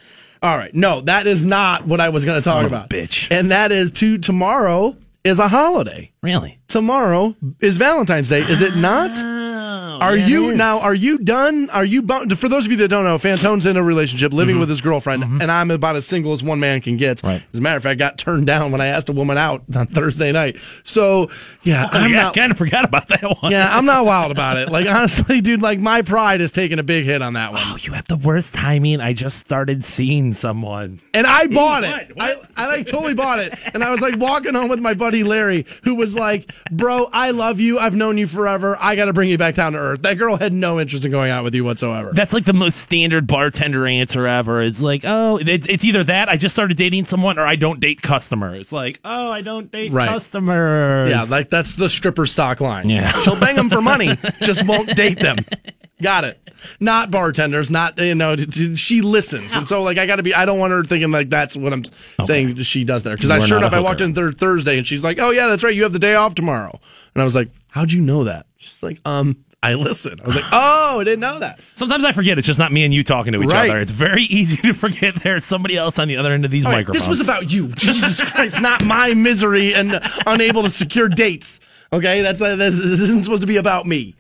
All right. No, that is not what I was going to talk about. bitch. And that is to tomorrow is a holiday. Really? Tomorrow is Valentine's Day, is it not? Are Yeah, you now? Are you done? Are you for those of you that don't know? Fantone's in a relationship, living with his girlfriend, and I'm about as single as one man can get. Mm-hmm. Right. As a matter of fact, I got turned down when I asked a woman out on Thursday night. So yeah, Oh, I'm yeah, not. kind of forgot about that one. Yeah, I'm not wild about it. Like honestly, dude, like my pride is taking a big hit on that one. Oh, you have the worst timing. I just started seeing someone. And I bought what? it. I, I like totally bought it. And I was like walking home with my buddy Larry, who was like, Bro, I love you. I've known you forever. I got to bring you back down to earth. That girl had no interest in going out with you whatsoever. That's like the most standard bartender answer ever. It's like, oh, it's, it's either that I just started dating someone, or I don't date customers. Like, oh, I don't date Right. customers. yeah, like that's the stripper stock line. Yeah. She'll bang them for money, just won't date them. Got it. Not bartenders, not, you know, t- t- she listens. And so, like, I got to be, I don't want her thinking, like, that's what I'm saying she does there. Because I sure enough, I walked in third Thursday and she's like, oh, yeah, that's right. You have the day off tomorrow. And I was like, how'd you know that? She's like, um, I listen. I was like, oh, I didn't know that. Sometimes I forget it's just not me and you talking to each Right. other. It's very easy to forget there's somebody else on the other end of these All right, microphones. this was about you, Jesus Christ, not my misery and unable to secure dates. Okay, that's uh, this, this isn't supposed to be about me.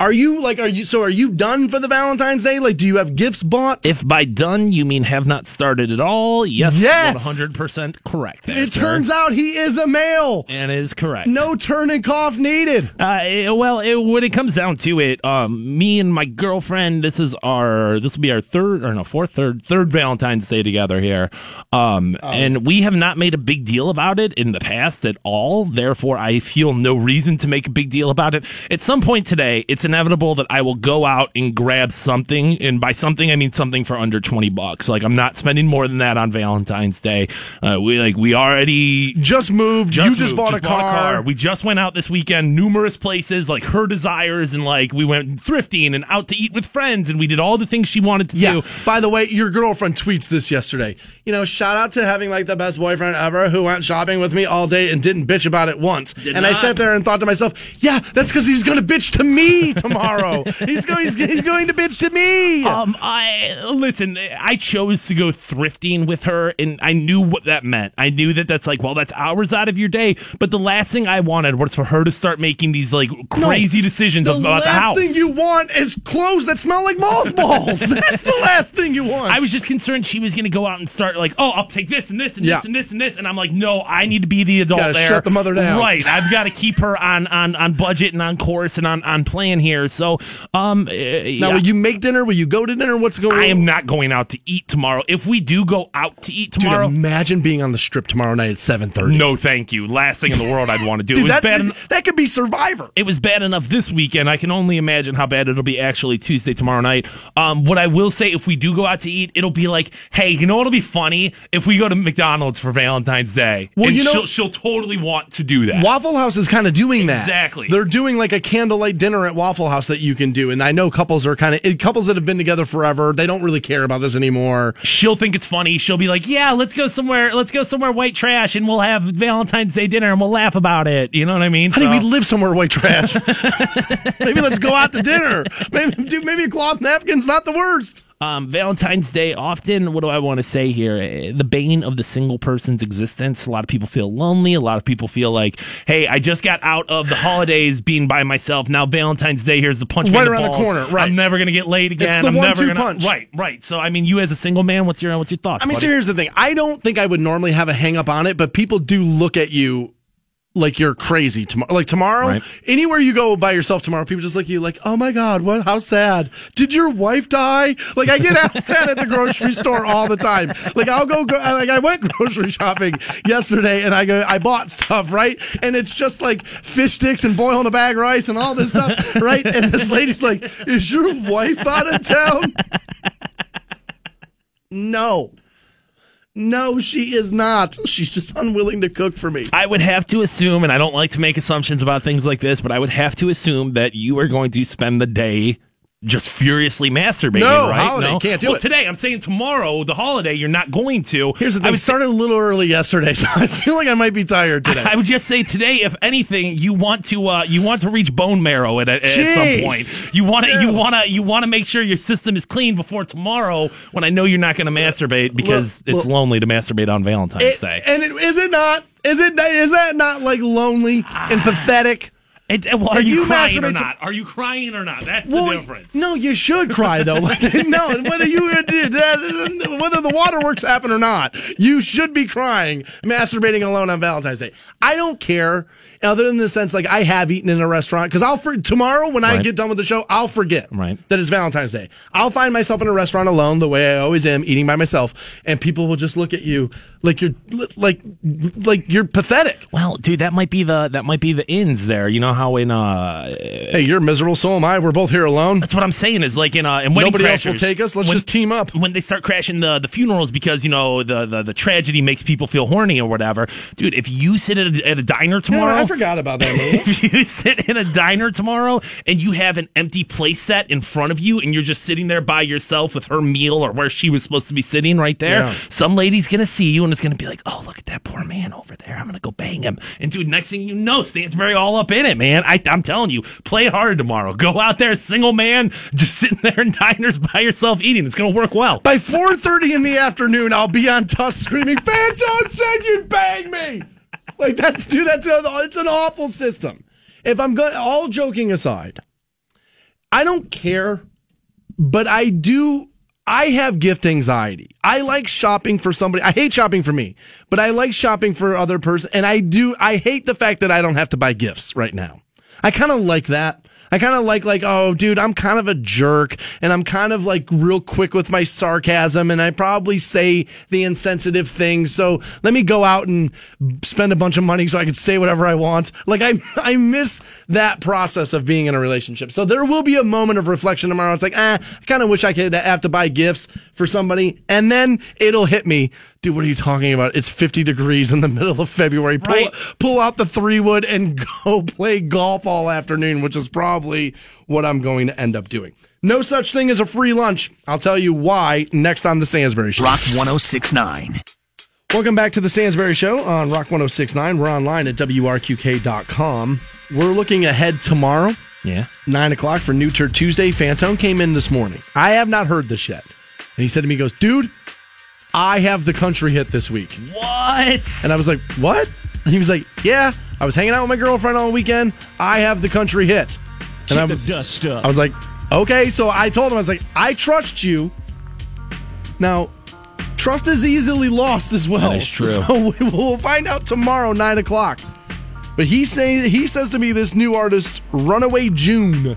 Are you like, are you so? Are you done for the Valentine's Day? Like, do you have gifts bought? If by done you mean have not started at all, yes, Yes! 100% correct. There, it sir. turns out he is a male. and is correct. No turn and cough needed. Uh, it- well, it, when it comes down to it, um, me and my girlfriend, this is our, this will be our third or no fourth, third, third Valentine's Day together here, um, Oh. and we have not made a big deal about it in the past at all. Therefore, I feel no reason to make a big deal about it. At some point today, it's inevitable that I will go out and grab something, and by something I mean something for under twenty bucks. Like I'm not spending more than that on Valentine's Day. Uh, we like we already Just moved. you just moved, bought, a, car. We just went out this weekend, numerous places, like her desires, and like we went thrifting and out to eat with friends, and we did all the things she wanted to Yeah. do. By the way, your girlfriend tweets this yesterday. You know, shout out to having like the best boyfriend ever who went shopping with me all day and didn't bitch about it once. Did and I sat there and thought to myself, yeah, that's because he's going to bitch to me tomorrow. he's going. He's, he's going to bitch to me. Um, I listen. I chose to go thrifting with her, and I knew what that meant. I knew that that's like, well, that's hours out of your day. But the last thing I wanted was for her to start making these like No, crazy decisions the about the house. The last thing you want is clothes that smell like mothballs. that's the last thing you want. I was just concerned she was going to go out and start like, oh, I'll take this and this and Yeah. this and this and this, and I'm like, no, I need to be the adult Gotta there. shut the mother down. Right, I've got to keep her on on on budget and on course and on on plan here. So, um, uh, now, yeah. will you make dinner? Will you go to dinner? What's going on? I am not going out to eat tomorrow. If we do go out to eat Dude, tomorrow, imagine being on the strip tomorrow night at seven thirty. no, thank you. Last thing in the world I'd want to do. Dude, that, en- that could be Survivor. it was bad enough this weekend. I can only imagine how bad it'll be actually Tuesday tomorrow night. Um, what I will say, if we do go out to eat, it'll be like, hey, you know what'll be funny if we go to McDonald's for Valentine's Day. Well, and you know- she'll, she'll totally want to do that. Waffle House is kind of doing that. Exactly. They're doing like a candlelight dinner at Waffle House that you can do. And I know couples are kind of couples that have been together forever. They don't really care about this anymore. She'll think it's funny. She'll be like, yeah, let's go somewhere. Let's go somewhere white trash, and we'll have Valentine's Day dinner, and we'll laugh about it. You know what I mean? I think So- we live somewhere white trash. maybe let's go out to dinner. Maybe dude, maybe a cloth napkin's not the worst. Um, Valentine's Day, often, what do I want to say here? Eh, The bane of the single person's existence. A lot of people feel lonely. A lot of people feel like, hey, I just got out of the holidays being by myself. Now Valentine's Day, here's the punch Right in around the balls. corner, right. I'm never going to get laid again. It's the I'm never one-two gonna, punch. Right, right. So, I mean, you as a single man, what's your what's your thoughts? I mean, buddy? so here's the thing. I don't think I would normally have a hang up on it, but people do look at you like you're crazy tomorrow. Like tomorrow, Right. anywhere you go by yourself tomorrow, people just look at you like, "Oh my god, what? How sad? Did your wife die?" Like I get asked that at the grocery store all the time. Like I'll go, go like I went grocery shopping yesterday, and I go, I bought stuff right, and it's just like fish sticks and boil in a bag rice and all this stuff, right? And this lady's like, "Is your wife out of town?" No. No, she is not. She's just unwilling to cook for me. I would have to assume, and I don't like to make assumptions about things like this, but I would have to assume that you are going to spend the day just furiously masturbating, right? No, right? holiday, can't do well, it. today, I'm saying tomorrow, the holiday, you're not going to. Here's the thing. We would started a little early yesterday, so I feel like I might be tired today. I would just say today, if anything, you want to uh, you want to reach bone marrow at, at, at some point. You want to you want to you want to make sure your system is clean before tomorrow. When I know you're not going to masturbate because Look, it's look. lonely to masturbate on Valentine's It- Day. and it, is it not? Is it? Is that not like lonely and pathetic? And, well, are If you, you crying or not? Are you crying or not? That's Well, the difference. no, you should cry though. No, whether you uh, did that, whether the waterworks happen or not, you should be crying, masturbating alone on Valentine's Day. I don't care, other than the sense like I have eaten in a restaurant because I'll for, tomorrow when I get done with the show, I'll forget Right. that it's Valentine's Day. I'll find myself in a restaurant alone, the way I always am, eating by myself, and people will just look at you like you're like like you're pathetic. Well, dude, that might be the that might be the ends there. You know how in uh Hey, you're miserable. So am I. We're both here alone. that's what I'm saying is like in uh in Nobody else will take us. Let's when- just team up. when they start crashing the the funerals because you know the the, the tragedy makes people feel horny or whatever. Dude, if you sit at a, at a diner Yeah, tomorrow, I forgot about that. Movie. if you sit in a diner tomorrow and you have an empty place set in front of you and you're just sitting there by yourself with her meal or where she was supposed to be sitting right there, Yeah. some lady's gonna see you and it's gonna be like, oh, look at that poor man over there. I'm gonna go bang him. And dude, next thing you know, Stansbury all up in it, man. I, I'm telling you, play hard tomorrow. Go out there, single man, just sitting there in diners by yourself eating. It's gonna work well. By 4:30 in the afternoon, I'll be on Tusk screaming, "Fantone said you'd bang me!" Like that's dude. That's a, it's an awful system. If I'm going, all joking aside, I don't care, but I do. I have gift anxiety. I like shopping for somebody. I hate shopping for me, but I like shopping for other person. And I do. I hate the fact that I don't have to buy gifts right now. I kind of like that. I kind of like like oh dude, I'm kind of a jerk and I'm kind of like real quick with my sarcasm and I probably say the insensitive things. So let me go out and spend a bunch of money so I can say whatever I want. Like I I miss that process of being in a relationship. So there will be a moment of reflection tomorrow. It's like, ah, I kind of wish I could have to buy gifts for somebody and then it'll hit me. Dude, what are you talking about? It's 50 degrees in the middle of February. Pull, Right. pull out the three wood and go play golf all afternoon, which is probably what I'm going to end up doing. No such thing as a free lunch. I'll tell you why next on the Stansbury Show. Rock 1069. Welcome back to the Stansbury Show on Rock 1069. We're online at WRQK.com. We're looking ahead tomorrow, Yeah. 9 o'clock for New Tour Tuesday. Fantone came in this morning. I have not heard this yet. And he said to me, he goes, dude, I have the country hit this week. What? And I was like, what? And he was like, yeah, I was hanging out with my girlfriend all weekend. I have the country hit. And I'm, dust up. I was like, okay. So I told him, I was like, I trust you. Now, trust is easily lost as well. That is true. So we will find out tomorrow, nine o'clock. But he say he says to me, this new artist, Runaway June,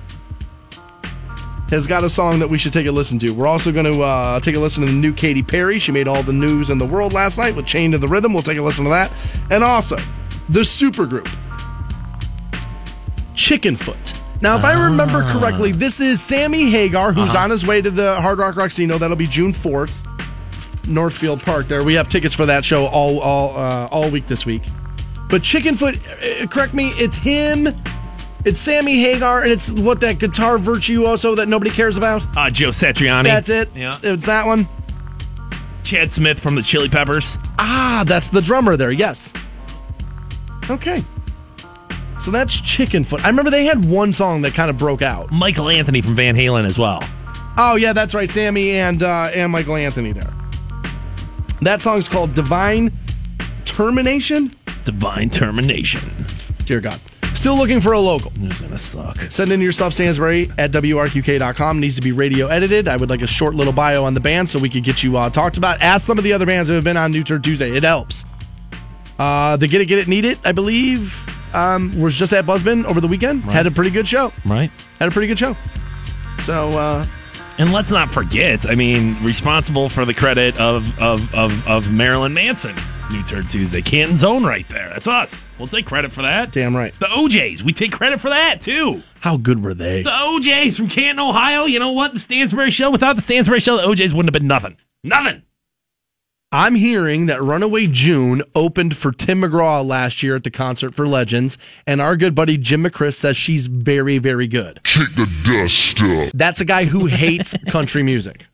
has got a song that we should take a listen to. We're also going to uh, take a listen to the new Katy Perry. She made all the news in the world last night with Chain to the Rhythm. We'll take a listen to that. And also, the supergroup, Chickenfoot. Now, if I remember correctly, this is Sammy Hagar, who's on his way to the Hard Rock Rocksino. That'll be June 4th, Northfield Park there. We have tickets for that show all all uh, all week this week. But Chickenfoot, uh, correct me, it's him, it's Sammy Hagar, and it's what that guitar virtuoso that nobody cares about. Uh, Joe Satriani. That's it. Yeah. It's that one. Chad Smith from the Chili Peppers. Ah, that's the drummer there. Yes. Okay. So that's Chickenfoot. I remember they had one song that kind of broke out. Michael Anthony from Van Halen as well. Oh yeah, that's right. Sammy and uh, and Michael Anthony there. That song's called Divine Termination. Divine Termination. Dear God. Still looking for a local. It's gonna suck. Send in your stuff, Stansbury at WRQK.com. Needs to be radio edited. I would like a short little bio on the band so we could get you uh, talked about. Ask some of the other bands that have been on New Tour Tuesday. It helps. Uh, the Get It, Get It, Need It, I believe, um, was just at Buzzbin over the weekend. Had a pretty good show. Right. Had a pretty good show. So, uh, And let's not forget, I mean, responsible for the credit of of of, of Marilyn Manson, New Turd Tuesday, Canton Zone right there. That's us. We'll take credit for that. damn right. The OJs, we take credit for that too. How good were they? The OJs from Canton, Ohio. You know what? The Stansbury Show. Without the Stansbury Show, the OJs wouldn't have been nothing. Nothing. I'm hearing that Runaway June opened for Tim McGraw last year at the Concert for Legends, and our good buddy Jim McChris says she's very, very good. Shake the dust up. That's a guy who hates country music.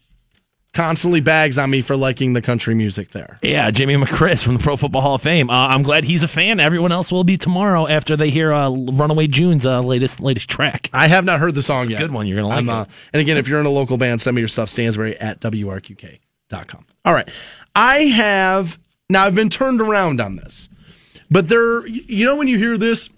Constantly bags on me for liking the country music there. Yeah, Jimmy McChris from the Pro Football Hall of Fame. Uh, I'm glad he's a fan. Everyone else will be tomorrow after they hear uh, Runaway June's uh, latest latest track. I have not heard the song yet. good one. You're gonna like I'm, it. uh, and again, if you're in a local band, send me your stuff, Stansbury at WRQK.com. All right. I have, now I've been turned around on this, but there, you know, when you hear this,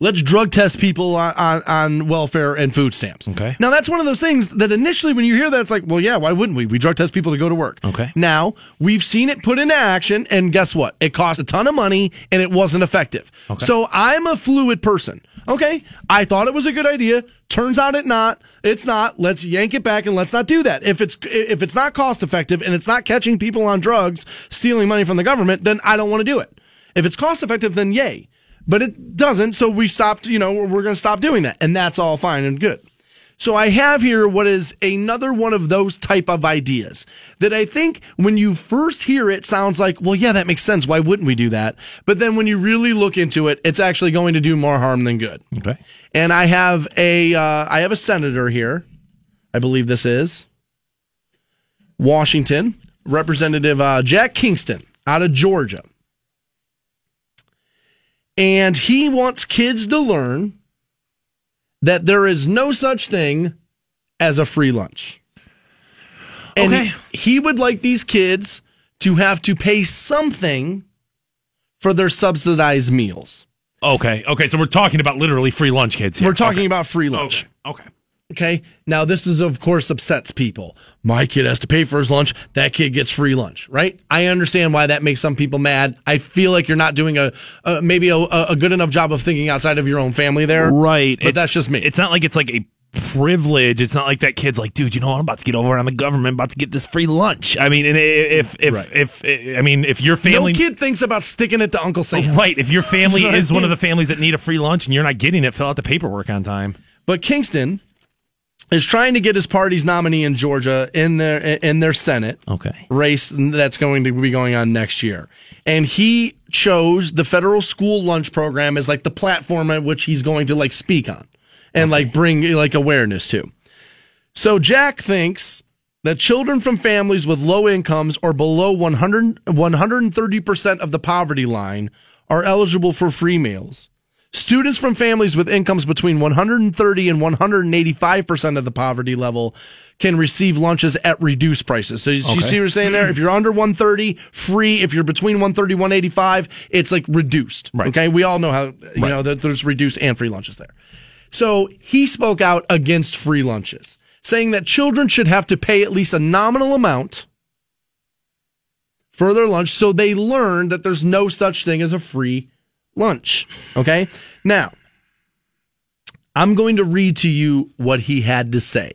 let's drug test people on, on, on welfare and food stamps. Okay. Now that's one of those things that initially when you hear that it's like, well, yeah, why wouldn't we? We drug test people to go to work. Okay. Now we've seen it put into action, and guess what? It cost a ton of money and it wasn't effective. Okay. So I'm a fluid person. Okay. I thought it was a good idea. Turns out it not. It's not. Let's yank it back and let's not do that. If it's if it's not cost effective and it's not catching people on drugs stealing money from the government, then I don't want to do it. If it's cost effective, then yay. But it doesn't, so we stopped, you know, we're going to stop doing that. And that's all fine and good. So I have here what is another one of those type of ideas that I think when you first hear it sounds like, well, yeah, that makes sense. Why wouldn't we do that? But then when you really look into it, it's actually going to do more harm than good. Okay. And I have a uh, I have a senator here. I believe this is Washington Representative uh, Jack Kingston out of Georgia, and he wants kids to learn that there is no such thing as a free lunch. And Okay. he would like these kids to have to pay something for their subsidized meals. Okay. Okay. So we're talking about literally free lunch kids here. We're talking about free lunch. Okay. Okay. Okay. Now, this is, of course, upsets people. My kid has to pay for his lunch. That kid gets free lunch, right? I understand why that makes some people mad. I feel like you're not doing a, a maybe a, a good enough job of thinking outside of your own family there. Right. But It's- that's just me. It's not like it's like a privilege. It's not like that kid's like, dude, you know what? I'm about to get over on the government, about to get this free lunch. I mean, and if if Right. if, I mean, if your family, no kid thinks about sticking it to Uncle Sam. Oh, right. If your family You know what I is one of the families that need a free lunch and you're not getting it, fill out the paperwork on time. But Kingston is trying to get his party's nominee in Georgia in their in their Senate. Okay. race that's going to be going on next year. And he chose the federal school lunch program as like the platform at which he's going to like speak on and like bring like awareness to. So Jack thinks that children from families with low incomes or below 100, 130% of the poverty line are eligible for free meals. Students from families with incomes between 130 and 185% of the poverty level can receive lunches at reduced prices. So you, you see what I'm saying there? If you're under 130, free. If you're between 130 185, it's like reduced. Right. Okay. We all know how, you know, that there's reduced and free lunches there. So he spoke out against free lunches, saying that children should have to pay at least a nominal amount for their lunch so they learn that there's no such thing as a free lunch. Okay. Now, I'm going to read to you what he had to say.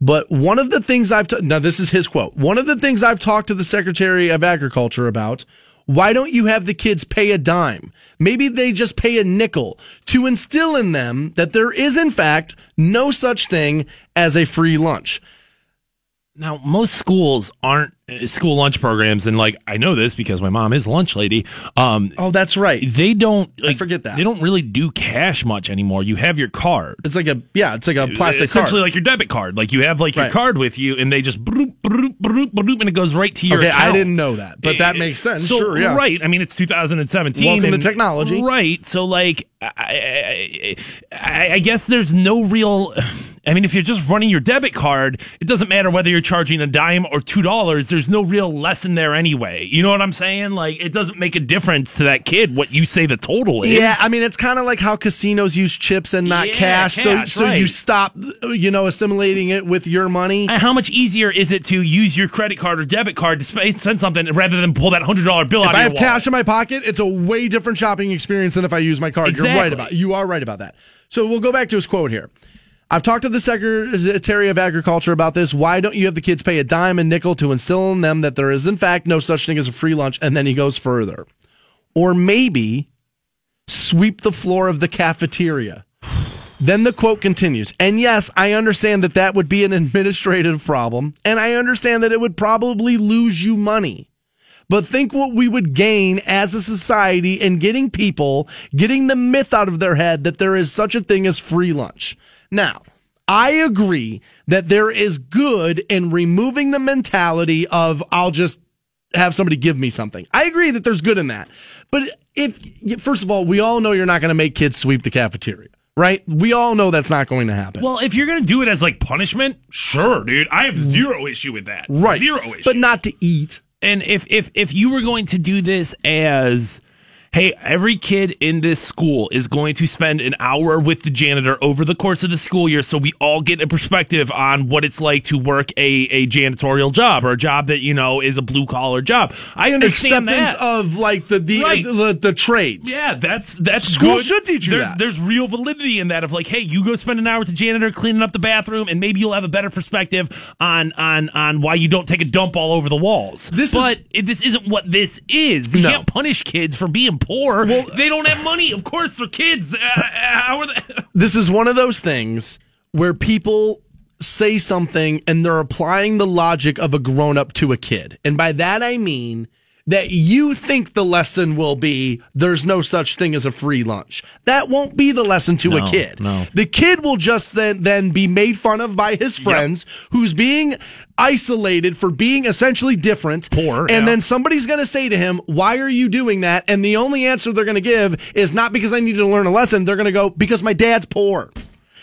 But one of the things I've ta- now this is his quote. One of the things I've talked to the Secretary of Agriculture about. Why don't you have the kids pay a dime? Maybe they just pay a nickel to instill in them that there is in fact no such thing as a free lunch. Now, most schools aren't school lunch programs, and like I know this because my mom is lunch lady. Um, Oh, that's right. they don't like, forget that. they don't really do cash much anymore. You have your card. It's like a yeah, it's like a plastic essentially card. like your debit card. Like you have like your Right. card with you, and they just broop, broop, broop, broop, and it goes right to your. Okay, I didn't know that, but that makes sense. So, sure, yeah. Right. I mean, it's 2017. Welcome to technology. Right. So, like, I, I, I, I guess there's no real. I mean, if you're just running your debit card, it doesn't matter whether you're charging a dime or two dollars. There's no real lesson there anyway. You know what I'm saying? Like, it doesn't make a difference to that kid what you say the total is. Yeah, I mean it's kind of like how casinos use chips and not Yeah, cash. cash, so so you stop, you know, assimilating it with your money. And how much easier is it to use your credit card or debit card to spend something rather than pull that hundred dollar bill If out I of have wallet? cash in my pocket, it's a way different shopping experience than if I use my card. You're right about you are right about that. So we'll go back to his quote here. I've talked to the Secretary of Agriculture about this. Why don't you have the kids pay a dime and nickel to instill in them that there is in fact no such thing as a free lunch? And then he goes further. Or maybe sweep the floor of the cafeteria. Then the quote continues. And yes, I understand that that would be an administrative problem, and I understand that it would probably lose you money. But think what we would gain as a society in getting people, getting the myth out of their head that there is such a thing as free lunch. Now, I agree that there is good in removing the mentality of I'll just have somebody give me something. I agree that there's good in that. But if, first of all, we all know you're not going to make kids sweep the cafeteria, right? We all know that's not going to happen. Well, if you're gonna do it as like punishment, sure, dude. I have zero issue with that. right. Zero issue. But not to eat. and if if if you were going to do this as hey, every kid in this school is going to spend an hour with the janitor over the course of the school year so we all get a perspective on what it's like to work a, a janitorial job or a job that, you know, is a blue collar job. I understand Acceptance that. of like the the, Right. the, the trades. Yeah, that's that's School good. should teach you there's, that. There's real validity in that of like, hey, you go spend an hour with the janitor cleaning up the bathroom, and maybe you'll have a better perspective on on on why you don't take a dump all over the walls. This is- but it, this isn't what this is. You No. can't punish kids for being poor. Well- they don't have money. Of course, they're kids. Uh, uh, they? This is one of those things where people say something and they're applying the logic of a grown up to a kid. And by that I mean that you think the lesson will be there's no such thing as a free lunch. That won't be the lesson to a kid. no. The kid will just then then be made fun of by his friends who's being isolated for being essentially different. Poor, And yeah. then somebody's going to say to him, "Why are you doing that?" And the only answer they're going to give is not because I need to learn a lesson. They're going to go because my dad's poor.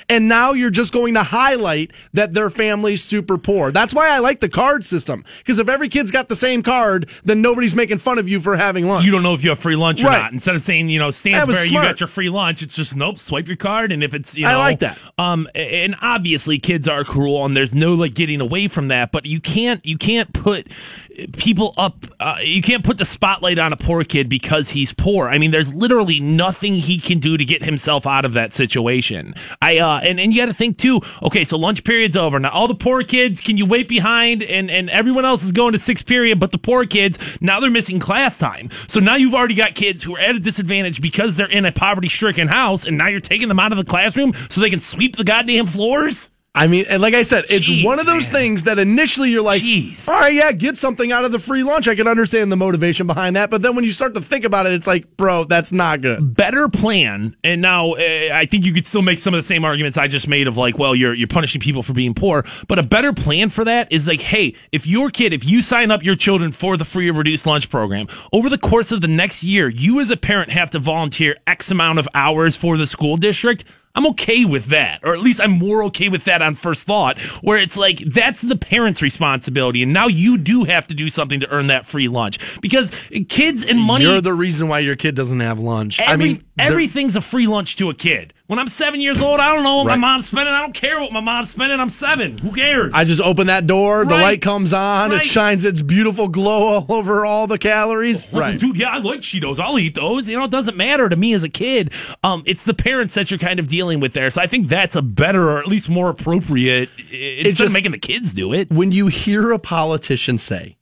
And now you're just going to highlight that their family's super poor. That's why I like the card system. Because if every kid's got the same card, then nobody's making fun of you for having lunch. You don't know if you have free lunch or Right. not. Instead of saying, you know, Stansbury, you got your free lunch, it's just nope, swipe your card, and if it's you know, I like that. Um, and obviously kids are cruel, and there's no like getting away from that. But you can't you can't put people up. Uh, you can't put the spotlight on a poor kid because he's poor. I mean, there's literally nothing he can do to get himself out of that situation. I uh, and and you got to think too. Okay, so lunch period's over now. All the poor kids, can you wait behind? And and everyone else is going to sixth period, but the poor kids now they're missing class time. So now you've already got kids who are at a disadvantage because they're in a poverty-stricken house, and now you're taking them out of the classroom so they can sweep the goddamn floors. I mean, and like I said, it's Jeez, one of those man. things that initially you're like, Jeez. all right, yeah, get something out of the free lunch. I can understand the motivation behind that. But then when you start to think about it, it's like, bro, that's not good. better plan and now uh, i think you could still make some of the same arguments i just made of like well you're you're punishing people for being poor but a better plan for that is like hey if your kid if you sign up your children for the free or reduced lunch program over the course of the next year you as a parent have to volunteer x amount of hours for the school district I'm okay with that, or at least I'm more okay with that on first thought, where it's like that's the parent's responsibility, and now you do have to do something to earn that free lunch because kids and money. You're the reason why your kid doesn't have lunch. Every, I mean, everything's a free lunch to a kid. When I'm seven years old, I don't know what Right. my mom's spending. I don't care what my mom's spending. I'm seven. Who cares? I just open that door, the light comes on, Right. it shines its beautiful glow all over all the calories. Oh, Right. dude. Yeah, I like Cheetos. I'll eat those. You know, it doesn't matter to me as a kid. Um, it's the parents that you're kind of dealing with there. So I think that's a better, or at least more appropriate, It's instead just- of making the kids do it. When you hear a politician say,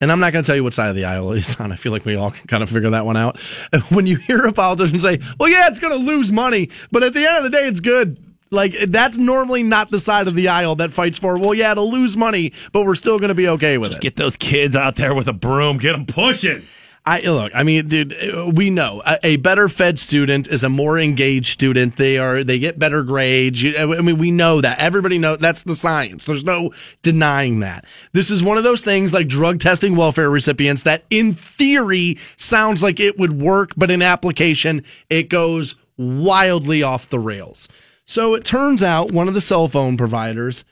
and I'm not going to tell you what side of the aisle he's on. I feel like we all can kind of figure that one out. When you hear a politician say, well, yeah, it's going to lose money, but at the end of the day, it's good. Like, that's normally not the side of the aisle that fights for, well, yeah, it'll lose money, but we're still going to be okay with it. Just get those kids out there with a broom. Get them pushing. I look. I mean, dude, we know a, a better fed student is a more engaged student. They are they get better grades. You, I mean, we know that. Everybody know that's the science. There's no denying that. This is one of those things like drug testing welfare recipients that, in theory, sounds like it would work, but in application, it goes wildly off the rails. So it turns out one of the cell phone providers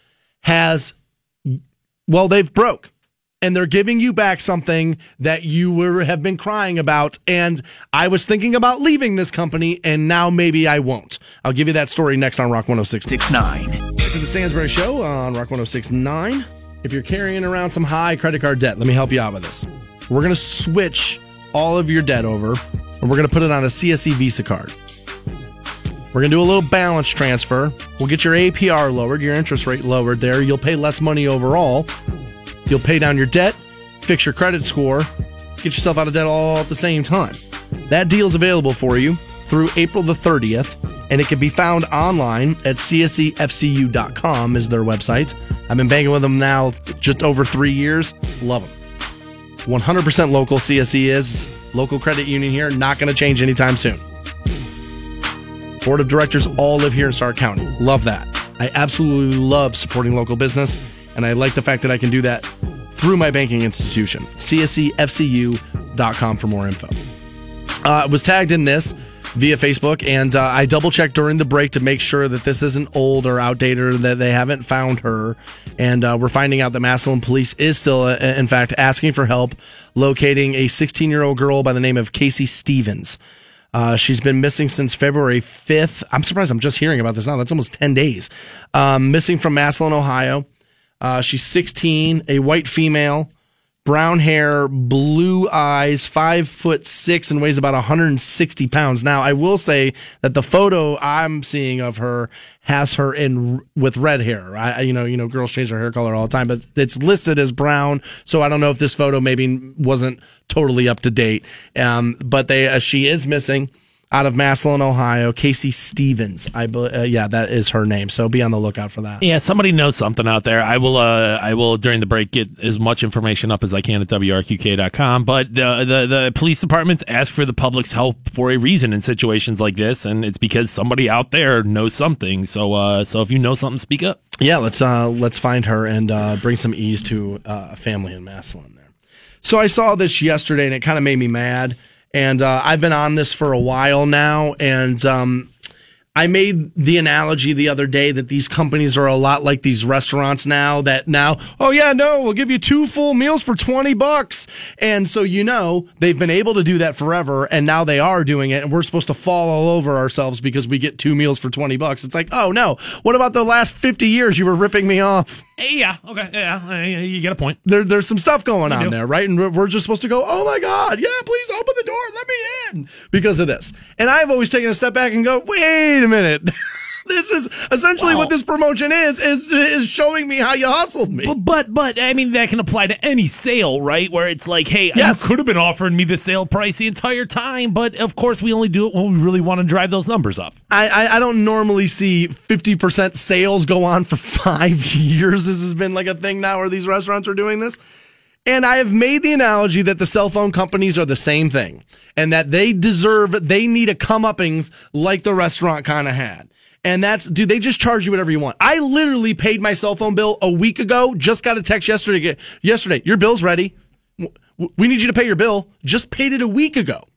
has well, they've broke and they're giving you back something that you were have been crying about and I was thinking about leaving this company and now maybe I won't. I'll give you that story next on Rock 106. 69. To the Stansbury Show on Rock 1069. If you're carrying around some high credit card debt, let me help you out with this. We're going to switch all of your debt over and we're going to put it on a CSE Visa card. We're going to do a little balance transfer. We'll get your APR lowered, your interest rate lowered there. You'll pay less money overall. You'll pay down your debt, fix your credit score, get yourself out of debt all at the same time. That deal's available for you through April the 30th, and it can be found online at csefcu.com is their website. I've been banking with them now just over three years. Love them. 100% local CSE is local credit union here. Not going to change anytime soon. Board of directors all live here in Stark County. Love that. I absolutely love supporting local business, and I like the fact that I can do that through my banking institution. CSEFCU.com for more info. Uh, was tagged in this via Facebook, and uh, I double checked during the break to make sure that this isn't old or outdated or that they haven't found her. And uh, we're finding out that Massillon Police is still, uh, in fact, asking for help locating a 16 year old girl by the name of Casey Stevens. Uh, she's been missing since February 5th. I'm surprised I'm just hearing about this now. That's almost 10 days. Um, missing from Massillon, Ohio. Uh, she's 16, a white female, brown hair, blue eyes, five foot six, and weighs about 160 pounds. Now, I will say that the photo I'm seeing of her has her in with red hair. I, you know, you know, girls change their hair color all the time, but it's listed as brown. So I don't know if this photo maybe wasn't totally up to date. Um, but they, uh, she is missing out of Massillon, Ohio. Casey Stevens, I uh, yeah, that is her name. So be on the lookout for that. Yeah, somebody knows something out there. I will. Uh, I will during the break get as much information up as I can at wrqk.com. But the the, the police departments ask for the public's help for a reason in situations like this, and it's because somebody out there knows something. So, uh, so if you know something, speak up. Yeah, let's uh, let's find her and uh, bring some ease to uh, a family in Massillon there. So I saw this yesterday, and it kind of made me mad. And uh, I've been on this for a while now, and um, I made the analogy the other day that these companies are a lot like these restaurants now that now, oh yeah, no, we'll give you two full meals for 20 bucks. And so, you know, they've been able to do that forever and now they are doing it and we're supposed to fall all over ourselves because we get two meals for 20 bucks. It's like, oh no, what about the last 50 years you were ripping me off? Eh, yeah. Okay. Yeah. You get a point. There, there's some stuff going on do. there, right? And we're just supposed to go, oh my God, yeah, please open the door, let me in because of this. And I've always taken a step back and go, wait a minute. this is essentially Wow. what this promotion is, is, is showing me how you hustled me. But, but but I mean that can apply to any sale, right? Where it's like, hey, Yes. you could have been offering me the sale price the entire time, but of course we only do it when we really want to drive those numbers up. I, I, I don't normally see 50% sales go on for five years. This has been like a thing now where these restaurants are doing this. And I have made the analogy that the cell phone companies are the same thing and that they deserve, they need a comeuppings like the restaurant kind of had. And that's, dude, they just charge you whatever you want. I literally paid my cell phone bill a week ago, just got a text yesterday. Yesterday, your bill's ready. We need you to pay your bill. Just paid it a week ago.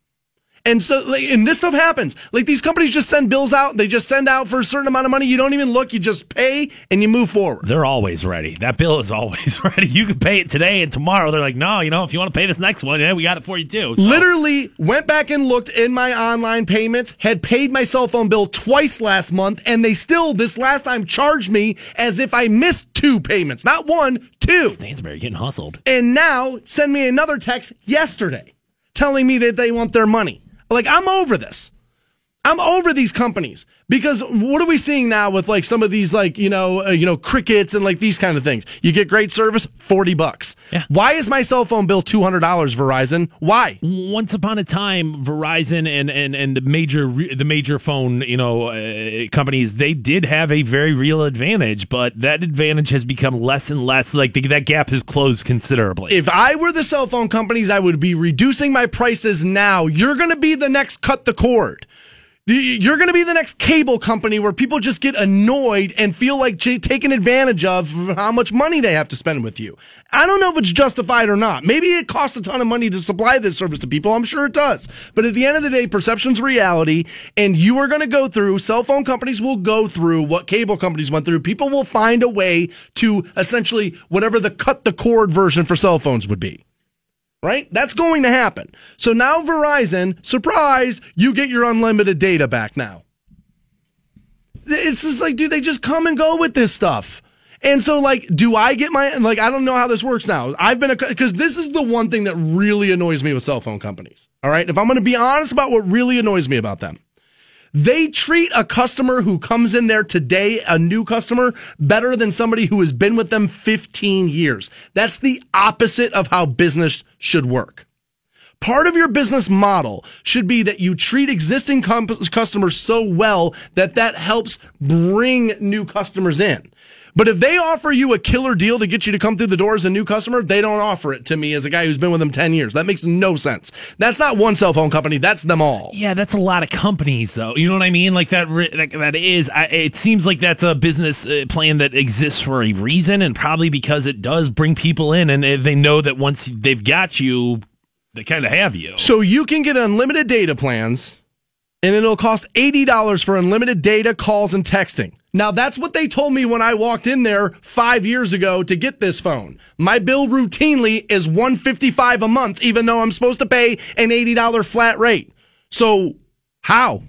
And so, and this stuff happens. Like these companies just send bills out. They just send out for a certain amount of money. You don't even look. You just pay and you move forward. They're always ready. That bill is always ready. You can pay it today and tomorrow. They're like, no, you know, if you want to pay this next one, yeah, we got it for you too. So- Literally went back and looked in my online payments. Had paid my cell phone bill twice last month, and they still this last time charged me as if I missed two payments, not one, two. Stansbury getting hustled. and now send me another text yesterday telling me that they want their money. Like I'm over this. I'm over these companies because what are we seeing now with like some of these like you know uh, you know crickets and like these kind of things? You get great service, forty bucks. Yeah. Why is my cell phone bill two hundred dollars? Verizon. Why? Once upon a time, Verizon and and and the major the major phone you know uh, companies they did have a very real advantage, but that advantage has become less and less. Like the, that gap has closed considerably. If I were the cell phone companies, I would be reducing my prices now. You're going to be the next cut the cord. You're going to be the next cable company where people just get annoyed and feel like taken advantage of how much money they have to spend with you. I don't know if it's justified or not. Maybe it costs a ton of money to supply this service to people. I'm sure it does. But at the end of the day, perception's reality, and you are going to go through, cell phone companies will go through what cable companies went through. People will find a way to essentially whatever the cut the cord version for cell phones would be right? That's going to happen. So now Verizon, surprise, you get your unlimited data back now. It's just like, dude, they just come and go with this stuff. And so, like, do I get my, like, I don't know how this works now. I've been, a because this is the one thing that really annoys me with cell phone companies. All right. If I'm going to be honest about what really annoys me about them, they treat a customer who comes in there today, a new customer, better than somebody who has been with them 15 years. That's the opposite of how business should work. Part of your business model should be that you treat existing com- customers so well that that helps bring new customers in. But if they offer you a killer deal to get you to come through the door as a new customer, they don't offer it to me as a guy who's been with them 10 years. That makes no sense. That's not one cell phone company. That's them all. Yeah, that's a lot of companies, though. You know what I mean? Like that like that is I, it seems like that's a business uh, plan that exists for a reason, and probably because it does bring people in, and they know that once they've got you, they kind of have you. So you can get unlimited data plans and it'll cost $80 for unlimited data, calls, and texting. Now, that's what they told me when I walked in there five years ago to get this phone. My bill routinely is 155 a month, even though I'm supposed to pay an $80 flat rate. So, how?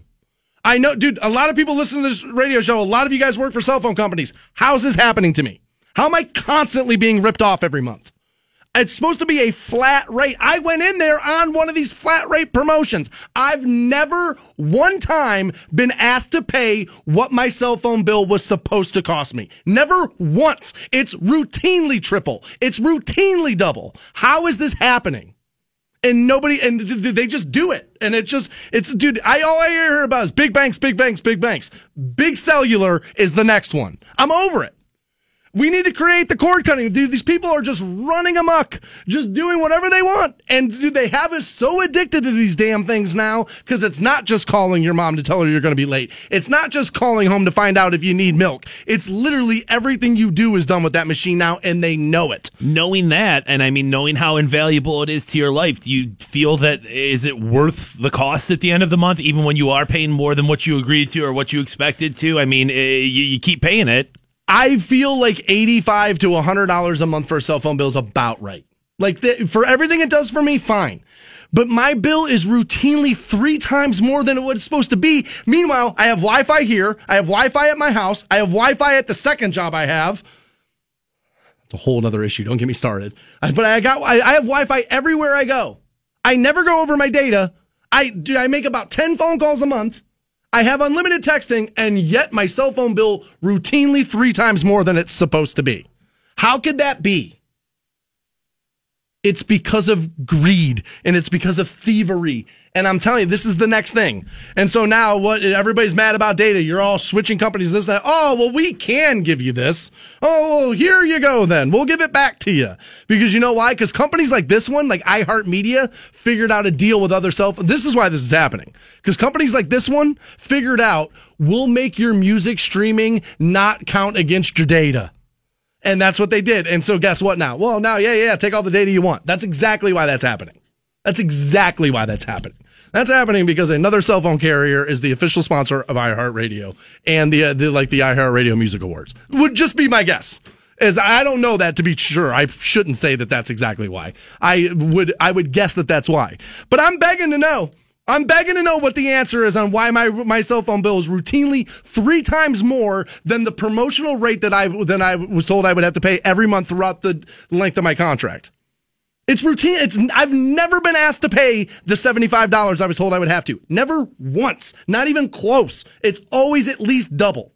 I know, dude, a lot of people listen to this radio show. A lot of you guys work for cell phone companies. How's this happening to me? How am I constantly being ripped off every month? It's supposed to be a flat rate. I went in there on one of these flat rate promotions. I've never one time been asked to pay what my cell phone bill was supposed to cost me. Never once. It's routinely triple. It's routinely double. How is this happening? and nobody and they just do it and it just it's dude i all i hear about is big banks big banks big banks big cellular is the next one i'm over it we need to create the cord cutting. These people are just running amok, just doing whatever they want. And dude, they have us so addicted to these damn things now because it's not just calling your mom to tell her you're going to be late. It's not just calling home to find out if you need milk. It's literally everything you do is done with that machine now and they know it. Knowing that, and I mean, knowing how invaluable it is to your life, do you feel that is it worth the cost at the end of the month, even when you are paying more than what you agreed to or what you expected to? I mean, eh, you keep paying it. I feel like 85 to $100 a month for a cell phone bill is about right. Like the, for everything it does for me, fine. But my bill is routinely three times more than what it's supposed to be. Meanwhile, I have Wi-Fi here. I have Wi-Fi at my house. I have Wi-Fi at the second job I have. It's a whole other issue. Don't get me started. But I got I, I have Wi-Fi everywhere I go. I never go over my data. I do. I make about 10 phone calls a month. I have unlimited texting, and yet my cell phone bill routinely three times more than it's supposed to be. How could that be? It's because of greed and it's because of thievery. And I'm telling you, this is the next thing. And so now what everybody's mad about data. You're all switching companies, this, that. Oh, well, we can give you this. Oh, here you go then. We'll give it back to you. Because you know why? Because companies like this one, like iHeartMedia, figured out a deal with other self. This is why this is happening. Because companies like this one figured out we'll make your music streaming not count against your data. And that's what they did. And so guess what now? Well, now, yeah, yeah, take all the data you want. That's exactly why that's happening. That's exactly why that's happening. That's happening because another cell phone carrier is the official sponsor of iHeartRadio and the, uh, the like the iHeartRadio Music Awards. Would just be my guess. Is I don't know that to be sure. I shouldn't say that that's exactly why. I would I would guess that that's why. But I'm begging to know I'm begging to know what the answer is on why my my cell phone bill is routinely three times more than the promotional rate that I than I was told I would have to pay every month throughout the length of my contract. It's routine. It's I've never been asked to pay the seventy-five dollars I was told I would have to. Never once. Not even close. It's always at least double.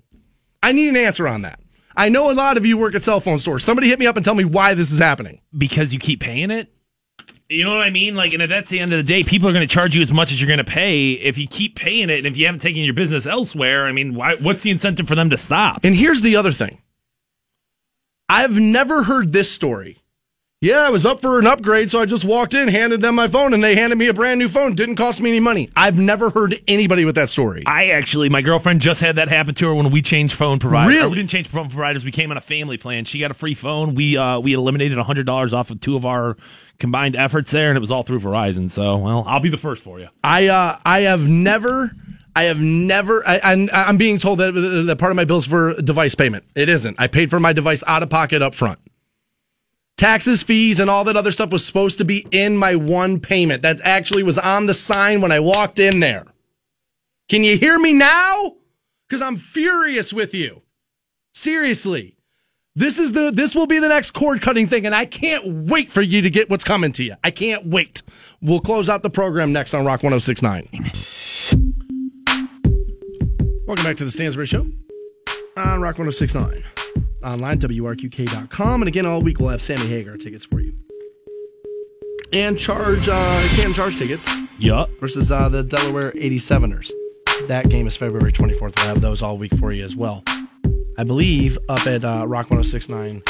I need an answer on that. I know a lot of you work at cell phone stores. Somebody hit me up and tell me why this is happening. Because you keep paying it? You know what I mean? Like, and if that's the end of the day, people are going to charge you as much as you're going to pay if you keep paying it. And if you haven't taken your business elsewhere, I mean, why, what's the incentive for them to stop? And here's the other thing I've never heard this story. Yeah, I was up for an upgrade, so I just walked in, handed them my phone, and they handed me a brand new phone. Didn't cost me any money. I've never heard anybody with that story. I actually, my girlfriend just had that happen to her when we changed phone providers. Really? We didn't change phone providers. We came on a family plan. She got a free phone. We uh, we eliminated hundred dollars off of two of our combined efforts there, and it was all through Verizon. So, well, I'll be the first for you. I uh, I have never. I have never. I, I'm, I'm being told that, that part of my bills for device payment. It isn't. I paid for my device out of pocket up front. Taxes, fees, and all that other stuff was supposed to be in my one payment. That actually was on the sign when I walked in there. Can you hear me now? Because I'm furious with you. Seriously. This is the this will be the next cord cutting thing, and I can't wait for you to get what's coming to you. I can't wait. We'll close out the program next on Rock 1069. Welcome back to the Stansbury Show on Rock 1069 online, WRQK.com. And again, all week we'll have Sammy Hagar tickets for you. And charge, uh, Canton Charge tickets Yup. versus uh, the Delaware 87ers. That game is February 24th. We'll have those all week for you as well. I believe up at uh, Rock 1069,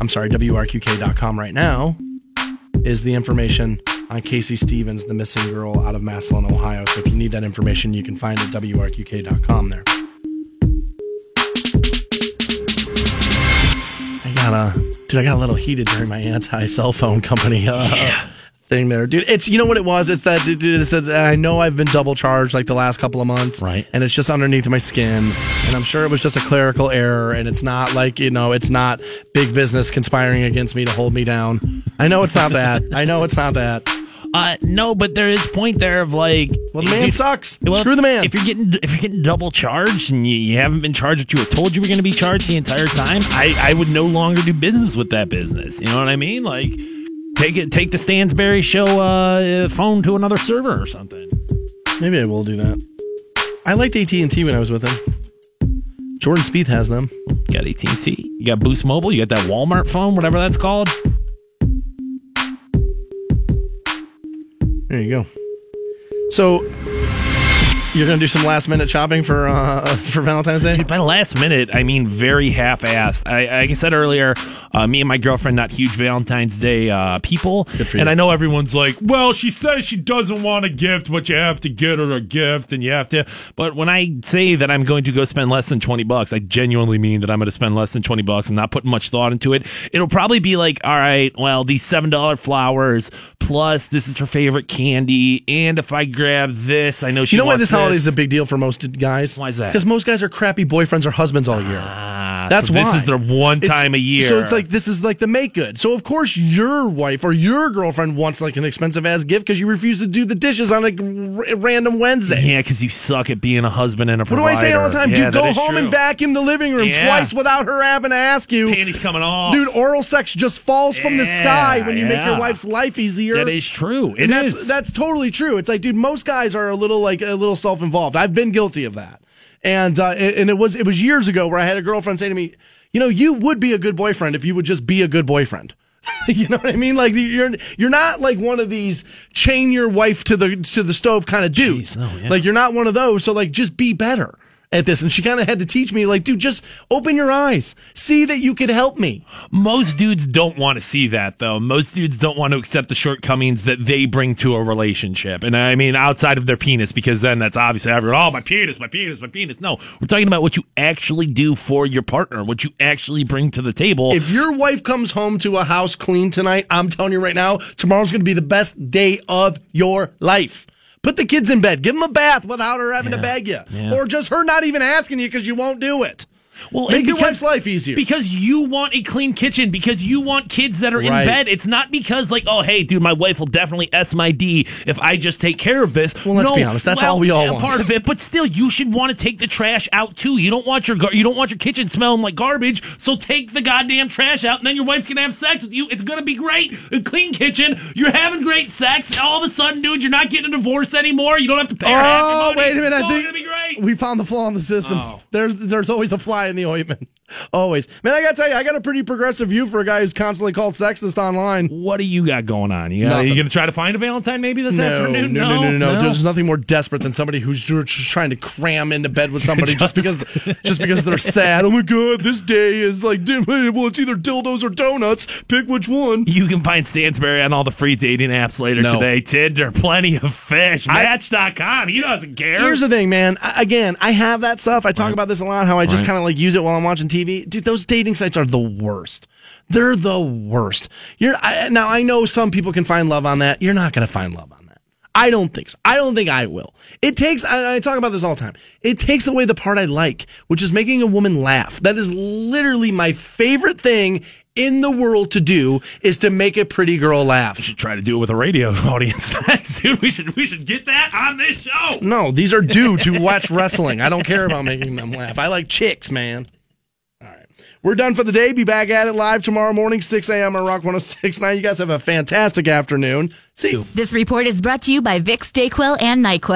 I'm sorry, WRQK.com right now is the information on Casey Stevens, the missing girl out of Massillon, Ohio. So if you need that information, you can find it at WRQK.com there. Got a dude. I got a little heated during my anti cell phone company uh, thing there, dude. It's you know what it was. It's that dude. It's that I know I've been double charged like the last couple of months, Right. And it's just underneath my skin, and I'm sure it was just a clerical error, and it's not like you know, it's not big business conspiring against me to hold me down. I know it's not that. I know it's not that. Uh, no, but there is point there of like, Well, the man dude, sucks. well, Screw the man. If you're getting if you're getting double charged and you, you haven't been charged what you were told you were going to be charged the entire time, I, I would no longer do business with that business. You know what I mean? Like, take it, take the Stansbury show uh, phone to another server or something. Maybe I will do that. I liked AT and T when I was with them. Jordan Spieth has them. You got AT and T, you got Boost Mobile, you got that Walmart phone, whatever that's called. There you go. So you're gonna do some last minute shopping for uh, for Valentine's Day. Dude, by last minute, I mean very half-assed. I, like I said earlier, uh, me and my girlfriend not huge Valentine's Day uh, people, and. I know everyone's like, "Well, she says she doesn't want a gift, but you have to get her a gift, and you have to." But when I say that I'm going to go spend less than twenty bucks, I genuinely mean that I'm going to spend less than twenty bucks. I'm not putting much thought into it. It'll probably be like, "All right, well, these seven dollar flowers plus this is her favorite candy, and if I grab this, I know she." You know why this is a big deal for most guys? Why is that? Because most guys are crappy boyfriends or husbands all year. Ah, That's so this is their one It's- time a year. So it's like this is like the make good. So of course your wife or your girlfriend wants like an expensive ass gift because you refuse to do the dishes on a r- random Wednesday. Yeah, because you suck at being a husband and a Provider. What do. I say all the time? Yeah, Dude, go home true. and vacuum the living room Yeah. twice without her having to ask you. Panties coming off. Dude, oral sex just falls from the sky when you make your wife's life easier. that is true. It and that's that's totally true. It's like, dude, most guys are a little like a little self involved. I've been guilty of that, and uh, it- and it was it was years ago where I had a girlfriend say to me, you know, you would be a good boyfriend if you would just be a good boyfriend. you know what I mean? Like you're you're not like one of these chain your wife to the to the stove kind of dudes. yeah. Like you're not one of those. So like just be better at this. And she kind of had to teach me, like, dude, just open your eyes, see that you could help me. Most dudes don't want to see that, though. Most dudes don't want to accept the shortcomings that they bring to a relationship. And I mean, outside of their penis, because then that's obviously everyone, oh, my penis, my penis, my penis. No, we're talking about what you actually do for your partner, what you actually bring to the table. If your wife comes home to a house clean tonight, I'm telling you right now, tomorrow's going to be the best day of your life. Put the kids in bed. Give them a bath without her having to beg you. yeah. Or just her not even asking you because you won't do it. Well, Make and your wife's life easier. Because you want a clean kitchen, because you want kids that are in bed. It's not because, like, oh, hey, dude, my wife will definitely S my D if I just take care of this. Well, let's No, be honest, that's well, all we all yeah, want. Part of it, but still, you should want to take the trash out too. You don't want your gar- you don't want your kitchen smelling like garbage. So take the goddamn trash out, and then your wife's gonna have sex with you. It's gonna be great. A clean kitchen. You're having great sex. All of a sudden, dude, you're not getting a divorce anymore. You don't have to pay her oh, half your Oh, wait a minute. It's I think gonna be great. we found the flaw in the system. Oh. There's there's always a fly in the ointment. Always. Man, I got to tell you, I got a pretty progressive view for a guy who's constantly called sexist online. what do you got going on? You, got, Nothing. you gonna try to find a Valentine maybe this No, afternoon? no, no, no, no, no. There's nothing more desperate than somebody who's just trying to cram into bed with somebody just, because just because they're sad. Oh my god, this day is like well, it's either dildos or donuts. Pick which one. You can find Stansbury on all the free dating apps later No. today. Tinder, plenty of fish. I- Match.com. He doesn't care. Here's the thing, man. I, again, I have that stuff. I talk about this a lot. How I just Right. kind of like use it while I'm watching TV. Dude, those dating sites are the worst. They're the worst. You're I, now. I know some people can find love on that. You're not going to find love on that. I don't think so. I don't think I will. It takes. I, I talk about this all the time. It takes away the part I like, which is making a woman laugh. That is literally my favorite thing in the world to do. Is to make a pretty girl laugh. We should try to do it with a radio audience dude. We should we should get that on this show. No, these are dudes who watch wrestling. I don't care about making them laugh. I like chicks, man. We're done for the day. Be back at it live tomorrow morning, 6 a.m. on Rock 1069. You guys have a fantastic afternoon. See you. This report is brought to you by Vicks, Dayquil, and NyQuil.